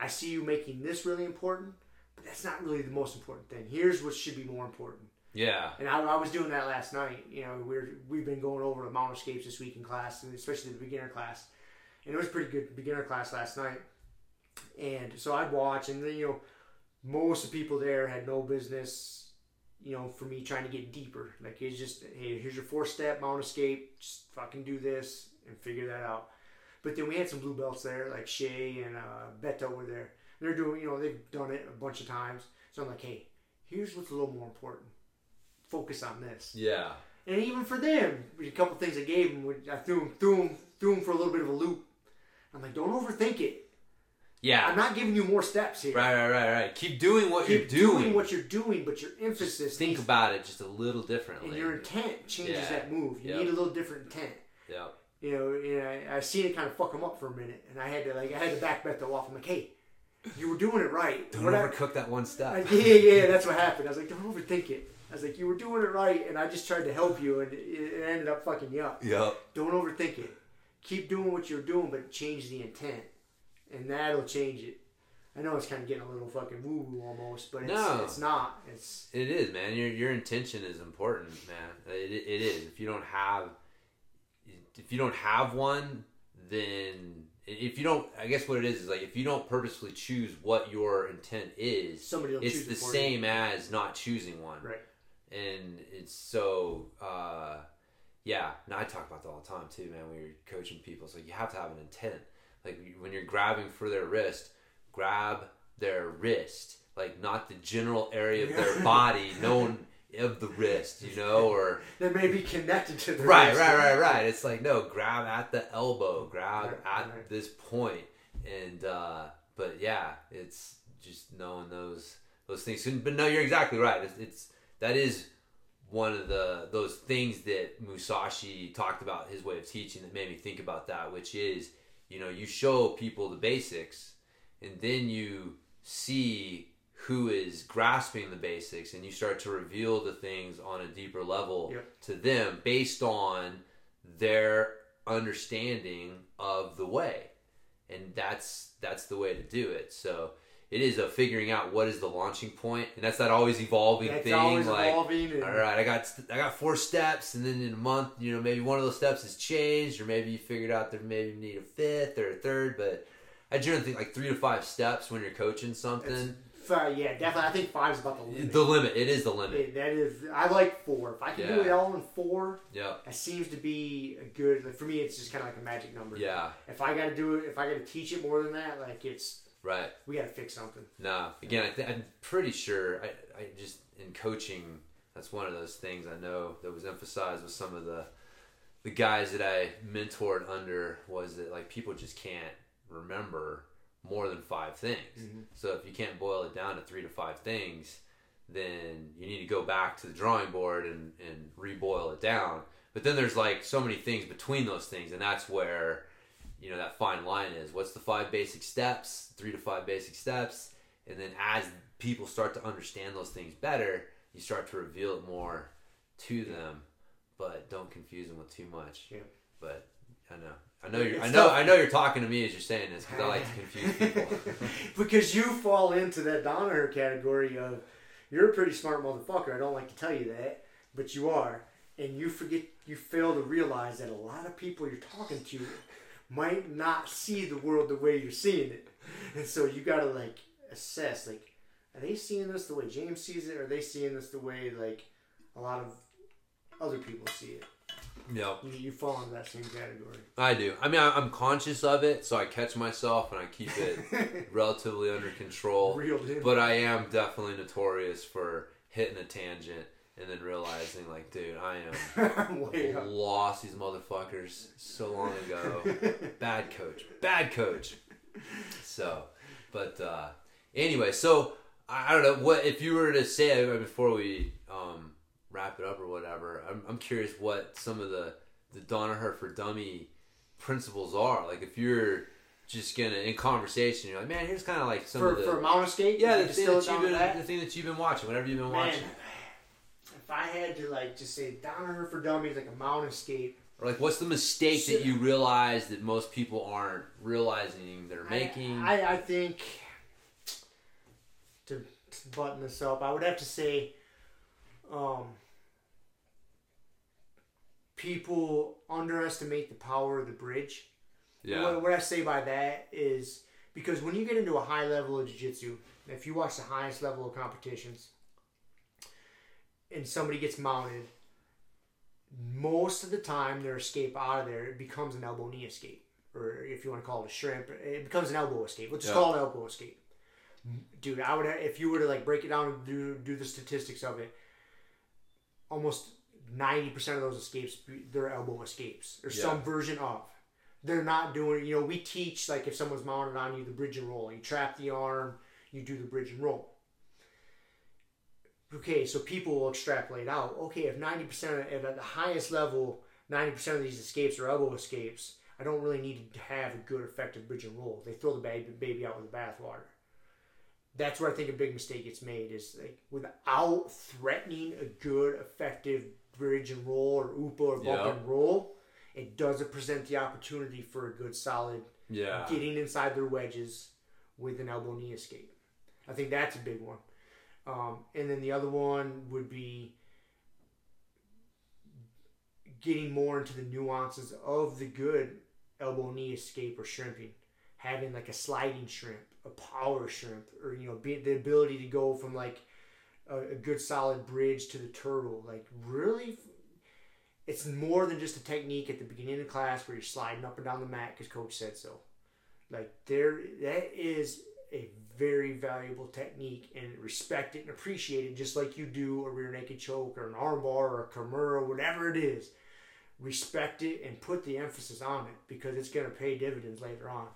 I see you making this really important, but that's not really the most important thing. Here's what should be more important. Yeah. And I, I was doing that last night. You know, we're we've been going over the mount escapes this week in class, and especially the beginner class. And it was a pretty good beginner class last night. And so I'd watch, and then you know, most of the people there had no business. You know, for me trying to get deeper, like it's just, hey, here's your four step mount escape. Just fucking do this and figure that out. But then we had some blue belts there, like Shay and uh, Beto were there. They're doing, you know, they've done it a bunch of times. So I'm like, hey, here's what's a little more important. Focus on this. Yeah. And even for them, a couple things I gave them, I threw them, threw them, threw them for a little bit of a loop. I'm like, don't overthink it. Yeah. I'm not giving you more steps here. Right, right, right, right. Keep doing what Keep you're doing. Keep doing what you're doing, but your emphasis Think needs- about it just a little differently. and your intent changes Yeah. that move. You Yep. need a little different intent. yeah. You know, and I, I seen it kind of fuck them up for a minute, and I had to like I had to back Beto off. I'm like, hey, you were doing it right. Don't Whatever- overcook that one step. I- yeah, yeah, yeah, that's what happened. I was like, don't overthink it. I was like, you were doing it right, and I just tried to help you, and it, it ended up fucking you up. Yep. Don't overthink it. Keep doing what you're doing, but change the intent, and that'll change it. I know it's kind of getting a little fucking woo woo almost, but it's, No. it's not. It's It is, man. Your your intention is important, man. It, it is. If you don't have, if you don't have one, then if you don't, I guess what it is is like if you don't purposefully choose what your intent is, somebody will it's choose the it for same as not choosing one. Right. and it's so uh yeah and i talk about that all the time too man when you're coaching people so you have to have an intent. Like when you're grabbing for their wrist grab their wrist. Like not the general area of their body. Known *laughs* of the wrist you know *laughs* or That may be connected to the right wrist. right right right it's like no grab at the elbow grab Right, at right. this point and uh but yeah it's just knowing those those things but no you're exactly right it's, it's that is one of the those things that Musashi talked about his way of teaching that made me think about that which is you know you show people the basics and then you see who is grasping the basics and you start to reveal the things on a deeper level Yep. to them based on their understanding of the way and that's that's the way to do it so it is a figuring out what is the launching point and that's that always evolving That's thing always like evolving. And, all right, I got I got four steps, and then in a month, you know, maybe one of those steps has changed, or maybe you figured out that maybe you need a fifth or a third. But I generally think like three to five steps when you're coaching something. Five, yeah, definitely. I think five is about the limit. The limit, it is the limit. Yeah, that is. I like four. If I can do it all in four, yeah, that seems to be a good. Like, for me, it's just kind of like a magic number. Yeah. If I got to do it, if I got to teach it more than that, like it's Right. we got to fix something. No. Again, I th- I'm pretty sure. I, I just in coaching, that's one of those things I know that was emphasized with some of the the guys that I mentored under was that like people just can't remember more than five things. Mm-hmm. So if you can't boil it down to three to five things, then you need to go back to the drawing board and, and reboil it down. But then there's like so many things between those things, and that's where you know that fine line is. What's the five basic steps? Three to five basic steps, and then as people start to understand those things better, you start to reveal it more to them. But don't confuse them with too much. Yeah. But I know, I know you're, It's I know, tough. I know you're talking to me as you're saying this because I like to confuse people. *laughs* because you fall into that Danaher category of you're a pretty smart motherfucker. I don't like to tell you that, but you are, and you forget, you fail to realize that a lot of people you're talking to might not see the world the way you're seeing it, and so you got to like assess, like, are they seeing this the way James sees it? Or are they seeing this the way like a lot of other people see it? Yep. You, you fall into that same category. I do. I mean, I, I'm conscious of it, so I catch myself and I keep it *laughs* relatively under control. In. But I am definitely notorious for hitting a tangent and then realizing, like, dude, I am *laughs* lost these motherfuckers so long ago. *laughs* Bad coach. Bad coach. So, but uh, anyway, so I, I don't know what if you were to say uh, before we um, wrap it up or whatever. I'm, I'm curious what some of the the Danaher for Dummy principles are. Like if you're just gonna in conversation, you're like, man, here's kind of like some for, of the for Mount Escape. yeah, the thing, that you've been, that? the thing that you've been watching, whatever you've been Man, watching, if I had to like just say Danaher for dummies like a Mount Escape, or like what's the mistake that you realize that most people aren't realizing they're making. I, I, I think to button this up, I would have to say, um, people underestimate the power of the bridge. yeah, What, what I say by that is because when you get into a high level of jiu-jitsu, if you watch the highest level of competitions and somebody gets mounted, most of the time their escape out of there it becomes an elbow knee escape. Or if you want to call it a shrimp, it becomes an elbow escape. Let's Yeah. call it elbow escape. Dude, I would if you were to like break it down and do do the statistics of it, almost ninety percent of those escapes they're elbow escapes or some version of. They're not doing you know we teach like if someone's mounted on you the bridge and roll. You trap the arm you do the bridge and roll. Okay so people will extrapolate out. Okay if 90% of, at the highest level 90% of these escapes are elbow escapes i don't really need to have a good effective bridge and roll. They throw the baby, baby out with the bathwater that's where i think a big mistake gets made is like without threatening a good effective bridge and roll or upa or bump Yeah. and roll it doesn't present the opportunity for a good solid yeah, getting inside their wedges with an elbow knee escape. I think that's a big one. Um, and then the other one would be getting more into the nuances of the good elbow knee escape or shrimping. Having like a sliding shrimp, a power shrimp, or you know, be, the ability to go from like a, a good solid bridge to the turtle. Like really, it's more than just a technique at the beginning of class where you're sliding up and down the mat because coach said so. Like there, that is a very valuable technique and respect it and appreciate it just like you do a rear naked choke or an armbar or a kimura, whatever it is. Respect it and put the emphasis on it because it's going to pay dividends later on.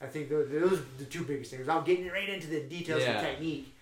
I think those, those are the two biggest things. I'm getting right into the details Yeah. of technique.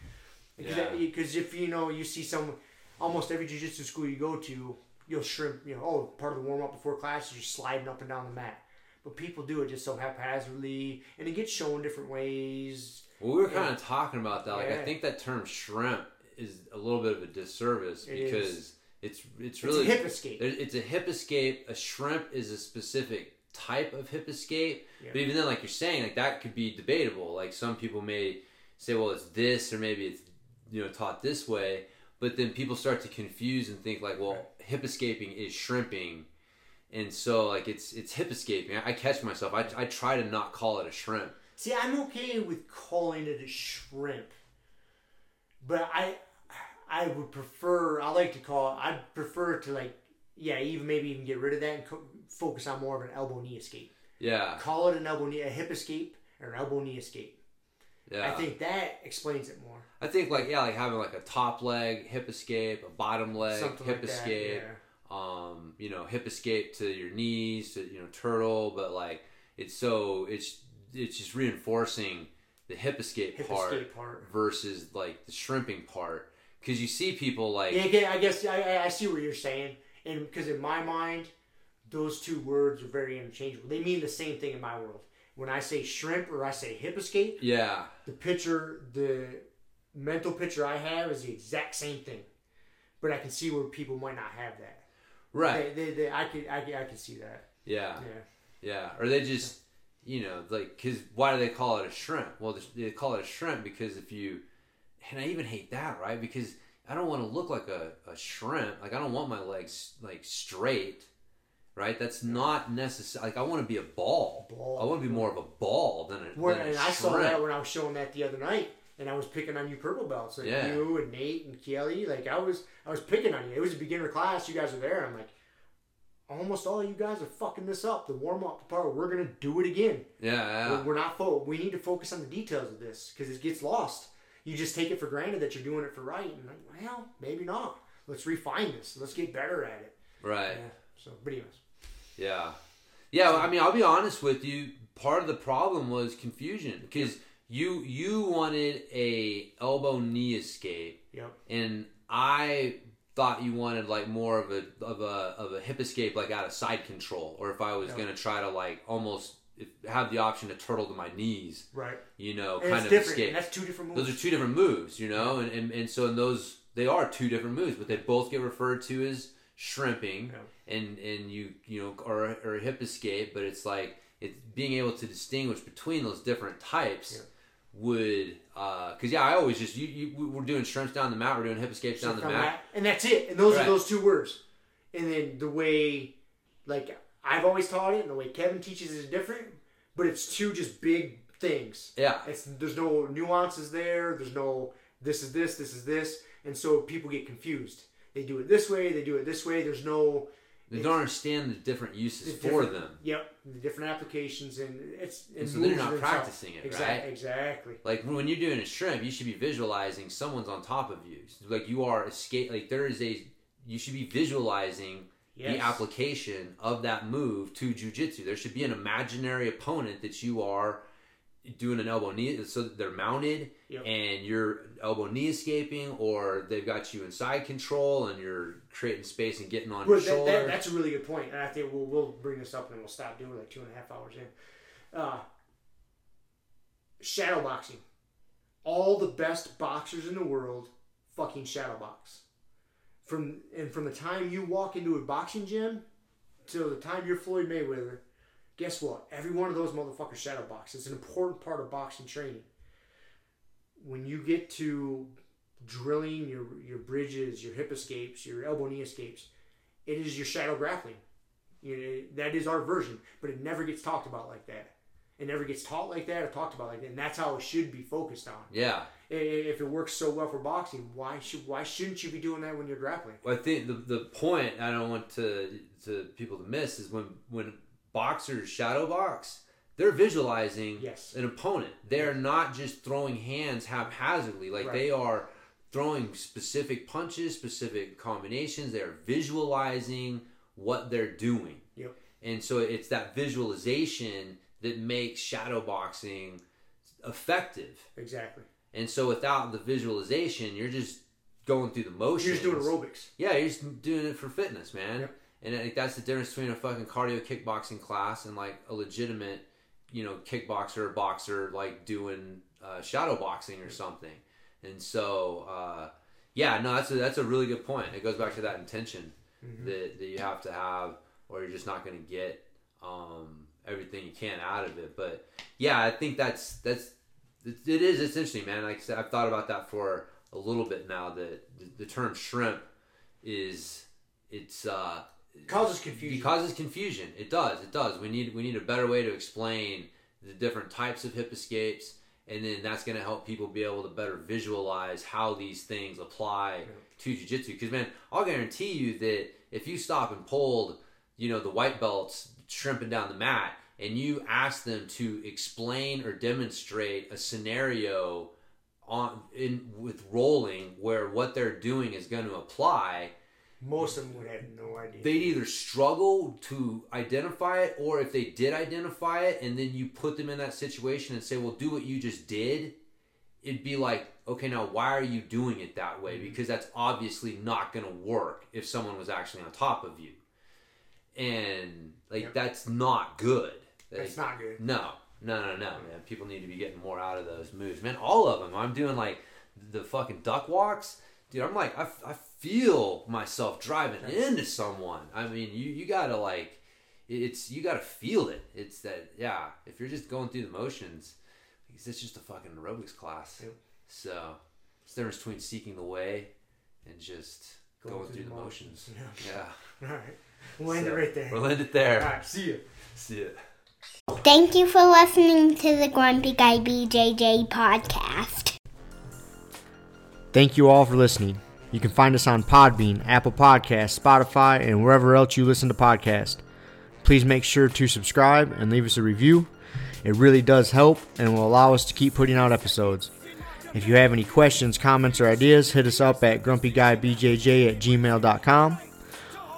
Yeah. Because if you know, you see some, almost every jiu-jitsu school you go to, you'll shrimp, you know, oh, part of the warm-up before class is you're sliding up and down the mat. But people do it just so haphazardly, and it gets shown different ways. Well, we were Yeah. kind of talking about that. Like, I think that term shrimp is a little bit of a disservice It because is. it's it's It's really a hip escape. It's a hip escape. A shrimp is a specific type of hip escape. Yeah. But even then, like you're saying, like that could be debatable. Like some people may say, well, it's this, or maybe it's you know taught this way. But then people start to confuse and think like, well, Right. hip escaping is shrimping. And so, like it's it's hip escaping. I, I catch myself. I, I try to not call it a shrimp. See, I'm okay with calling it a shrimp, but I, I would prefer. I like to call. I prefer to like, yeah, even maybe even get rid of that and co- focus on more of an elbow knee escape. Yeah, Call it an elbow knee, a hip escape, or an elbow knee escape. yeah. I think that explains it more. I think like yeah, like having like a top leg hip escape, a bottom leg Something hip like that, escape, yeah. um, you know, hip escape to your knees, to you know, turtle, but like it's so it's it's just reinforcing the hip escape Hip part escape part. versus like the shrimping part because you see people like Yeah, I guess I, I- I see what you're saying, and because in my mind, those two words are very interchangeable. They mean the same thing in my world. When I say shrimp or I say hip escape, yeah, the picture, the mental picture I have is the exact same thing, but I can see where people might not have that. right, They, they, they, I could, I could, I could see that. yeah, Yeah. yeah, or they just you know like because why do they call it a shrimp? Well, they- they call it a shrimp because if you and I even hate that right because I don't want to look like a, a shrimp. Like I don't want my legs like straight. Right, that's not necessary. Like I want to be a ball. Ball. I want to be more of a ball than a, When, than a and I saw that when I was showing that the other night, and I was picking on you purple belts, like Yeah. you and Nate and Kelly. Like I was, I was picking on you. It was a beginner class. You guys were there. I'm like, almost all you guys are fucking this up. The warm up, the part we're gonna do it again. Yeah, yeah. We're, we're not. Fo- we need to focus on the details of this because it gets lost. You just take it for granted that you're doing it for right, and like, well, maybe not. Let's refine this. Let's get better at it. right. Yeah. So, but anyways, Yeah. Yeah, well, I mean, I'll be honest with you. Part of the problem was confusion because you you wanted a elbow knee escape, yep. and I thought you wanted like more of a of a of a hip escape like out of side control, or if I was Yeah. gonna try to like almost have the option to turtle to my knees, Right. you know, And kind of different. escape. And that's two different moves. Those are two different moves, you know, and, and and so in those they are two different moves, but they both get referred to as shrimping, and and you you know or or hip escape, but it's like it's being able to distinguish between those different types Yeah. would uh, because yeah, I always just you, you we- we're doing shrimps down the mat, we're doing hip escapes down the From mat. and that's it. And those Right. are those two words. And then the way, like I've always taught it, and the way Kevin teaches is different. But it's two just big things. Yeah, It's there's no nuances there. There's no this is this, this is this, and so people get confused. They do it this way. They do it this way. There's no they don't understand the different uses it's for them. Yep, the different applications, and it's And so they're not themselves. practicing it, exactly, right? Exactly. Like when you're doing a shrimp, you should be visualizing someone's on top of you. Like you are escape. Like there is a. You should be visualizing the application of that move to jujitsu. There should be an imaginary opponent that you are doing an elbow knee, so they're mounted Yep. and you're elbow knee escaping, or they've got you in side control and you're creating space and getting on your that, shoulder. that, that's a really good point, and I think we'll we'll bring this up and we'll stop doing it like two and a half hours in. Uh, shadow boxing. All the best boxers in the world fucking shadow box. From and from the time you walk into a boxing gym till the time you're Floyd Mayweather, guess what? Every one of those motherfuckers shadow box. It's an important part of boxing training. When you get to drilling your your bridges, your hip escapes, your elbow knee escapes, it is your shadow grappling. You know, that is our version, but it never gets talked about like that. It never gets taught like that or talked about like that, and that's how it should be focused on. yeah. If it works so well for boxing, why should why shouldn't you be doing that when you're grappling? Well, I think the the point I don't want to to people to miss is when when boxers shadow box, they're visualizing Yes. an opponent. They're not just throwing hands haphazardly. Like Right. they are throwing specific punches, specific combinations. They're visualizing what they're doing. Yep. And so it's that visualization that makes shadow boxing effective. Exactly. And so without the visualization, you're just going through the motions. You're just doing aerobics. Yeah, you're just doing it for fitness, man. Yep. And think that's the difference between a fucking cardio kickboxing class and like a legitimate, you know, kickboxer or boxer like doing uh, shadow boxing or something. And so, uh, yeah, no, that's a, that's a really good point. It goes back to that intention that, that you have to have, or you're just not going to get um, everything you can out of it. But yeah, I think that's that's it, it is. It's interesting, man. Like I said, I've thought about that for a little bit now. That the, the term shrimp is it's uh, Causes confusion. It causes confusion. It does. It does. We need we need a better way to explain the different types of hip escapes, and then that's going to help people be able to better visualize how these things apply to jujitsu. Because man, I'll guarantee you that if you stop and pulled, you know, the white belts shrimping down the mat, and you ask them to explain or demonstrate a scenario on in with rolling where what they're doing is going to apply Most of them would have no idea. they'd either struggle to identify it or if they did identify it and then you put them in that situation and say well do what you just did it'd be like okay now why are you doing it that way mm-hmm. because that's obviously not going to work if someone was actually on top of you and like Yep. that's not good That's Like, not good. no, no, no, no, mm-hmm. man. People need to be getting more out of those moves, man. All of them. I'm doing like the fucking duck walks, dude. I'm like, I, I feel myself driving into someone. I mean, you you gotta like, it's you gotta feel it. It's that yeah. If you're just going through the motions, it's it's just a fucking aerobics class. Yep. So it's the difference between seeking the way and just going, through, the motions. Yeah. *laughs* All right. We'll end So, it right there. We'll end it there. All right. See you. See you. Thank you for listening to the Grumpy Guy BJJ podcast. Thank you all for listening. You can find us on Podbean, Apple Podcasts, Spotify, and wherever else you listen to podcasts. Please make sure to subscribe and leave us a review. It really does help and will allow us to keep putting out episodes. If you have any questions, comments, or ideas, hit us up at grumpyguybjj at gmail.com.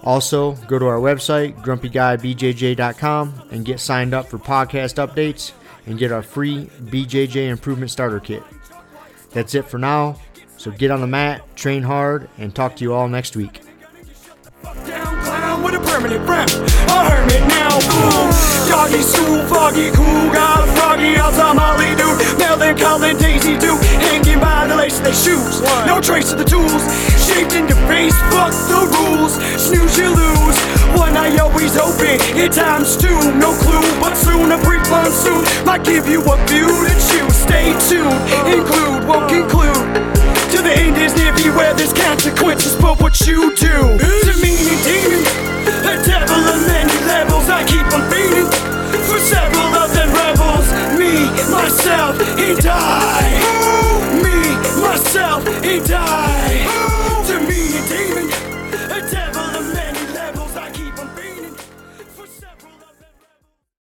Also, go to our website, grumpyguybjj.com, and get signed up for podcast updates and get our free BJJ Improvement Starter Kit. That's it for now. So get on the mat, train hard, and talk to you all next week. With a permanent frown. A hermit now, fool. Doggy stool, foggy, cool. Got a froggy outside Molly dude. Melancholy Daisy do. Hanging by the lace of their shoes. No trace of the tools. Shaped into face, fuck the rules. Snooze, you lose. One eye always open. At times two, no clue. But soon a brief monsoon might give you a view to choose. Stay tuned. Include, won't conclude. To the end is near, beware there's consequences for what you do. To me, demon, the devil many levels, I keep on beating for several of rebels. Me, myself, he died. Me, myself, he died.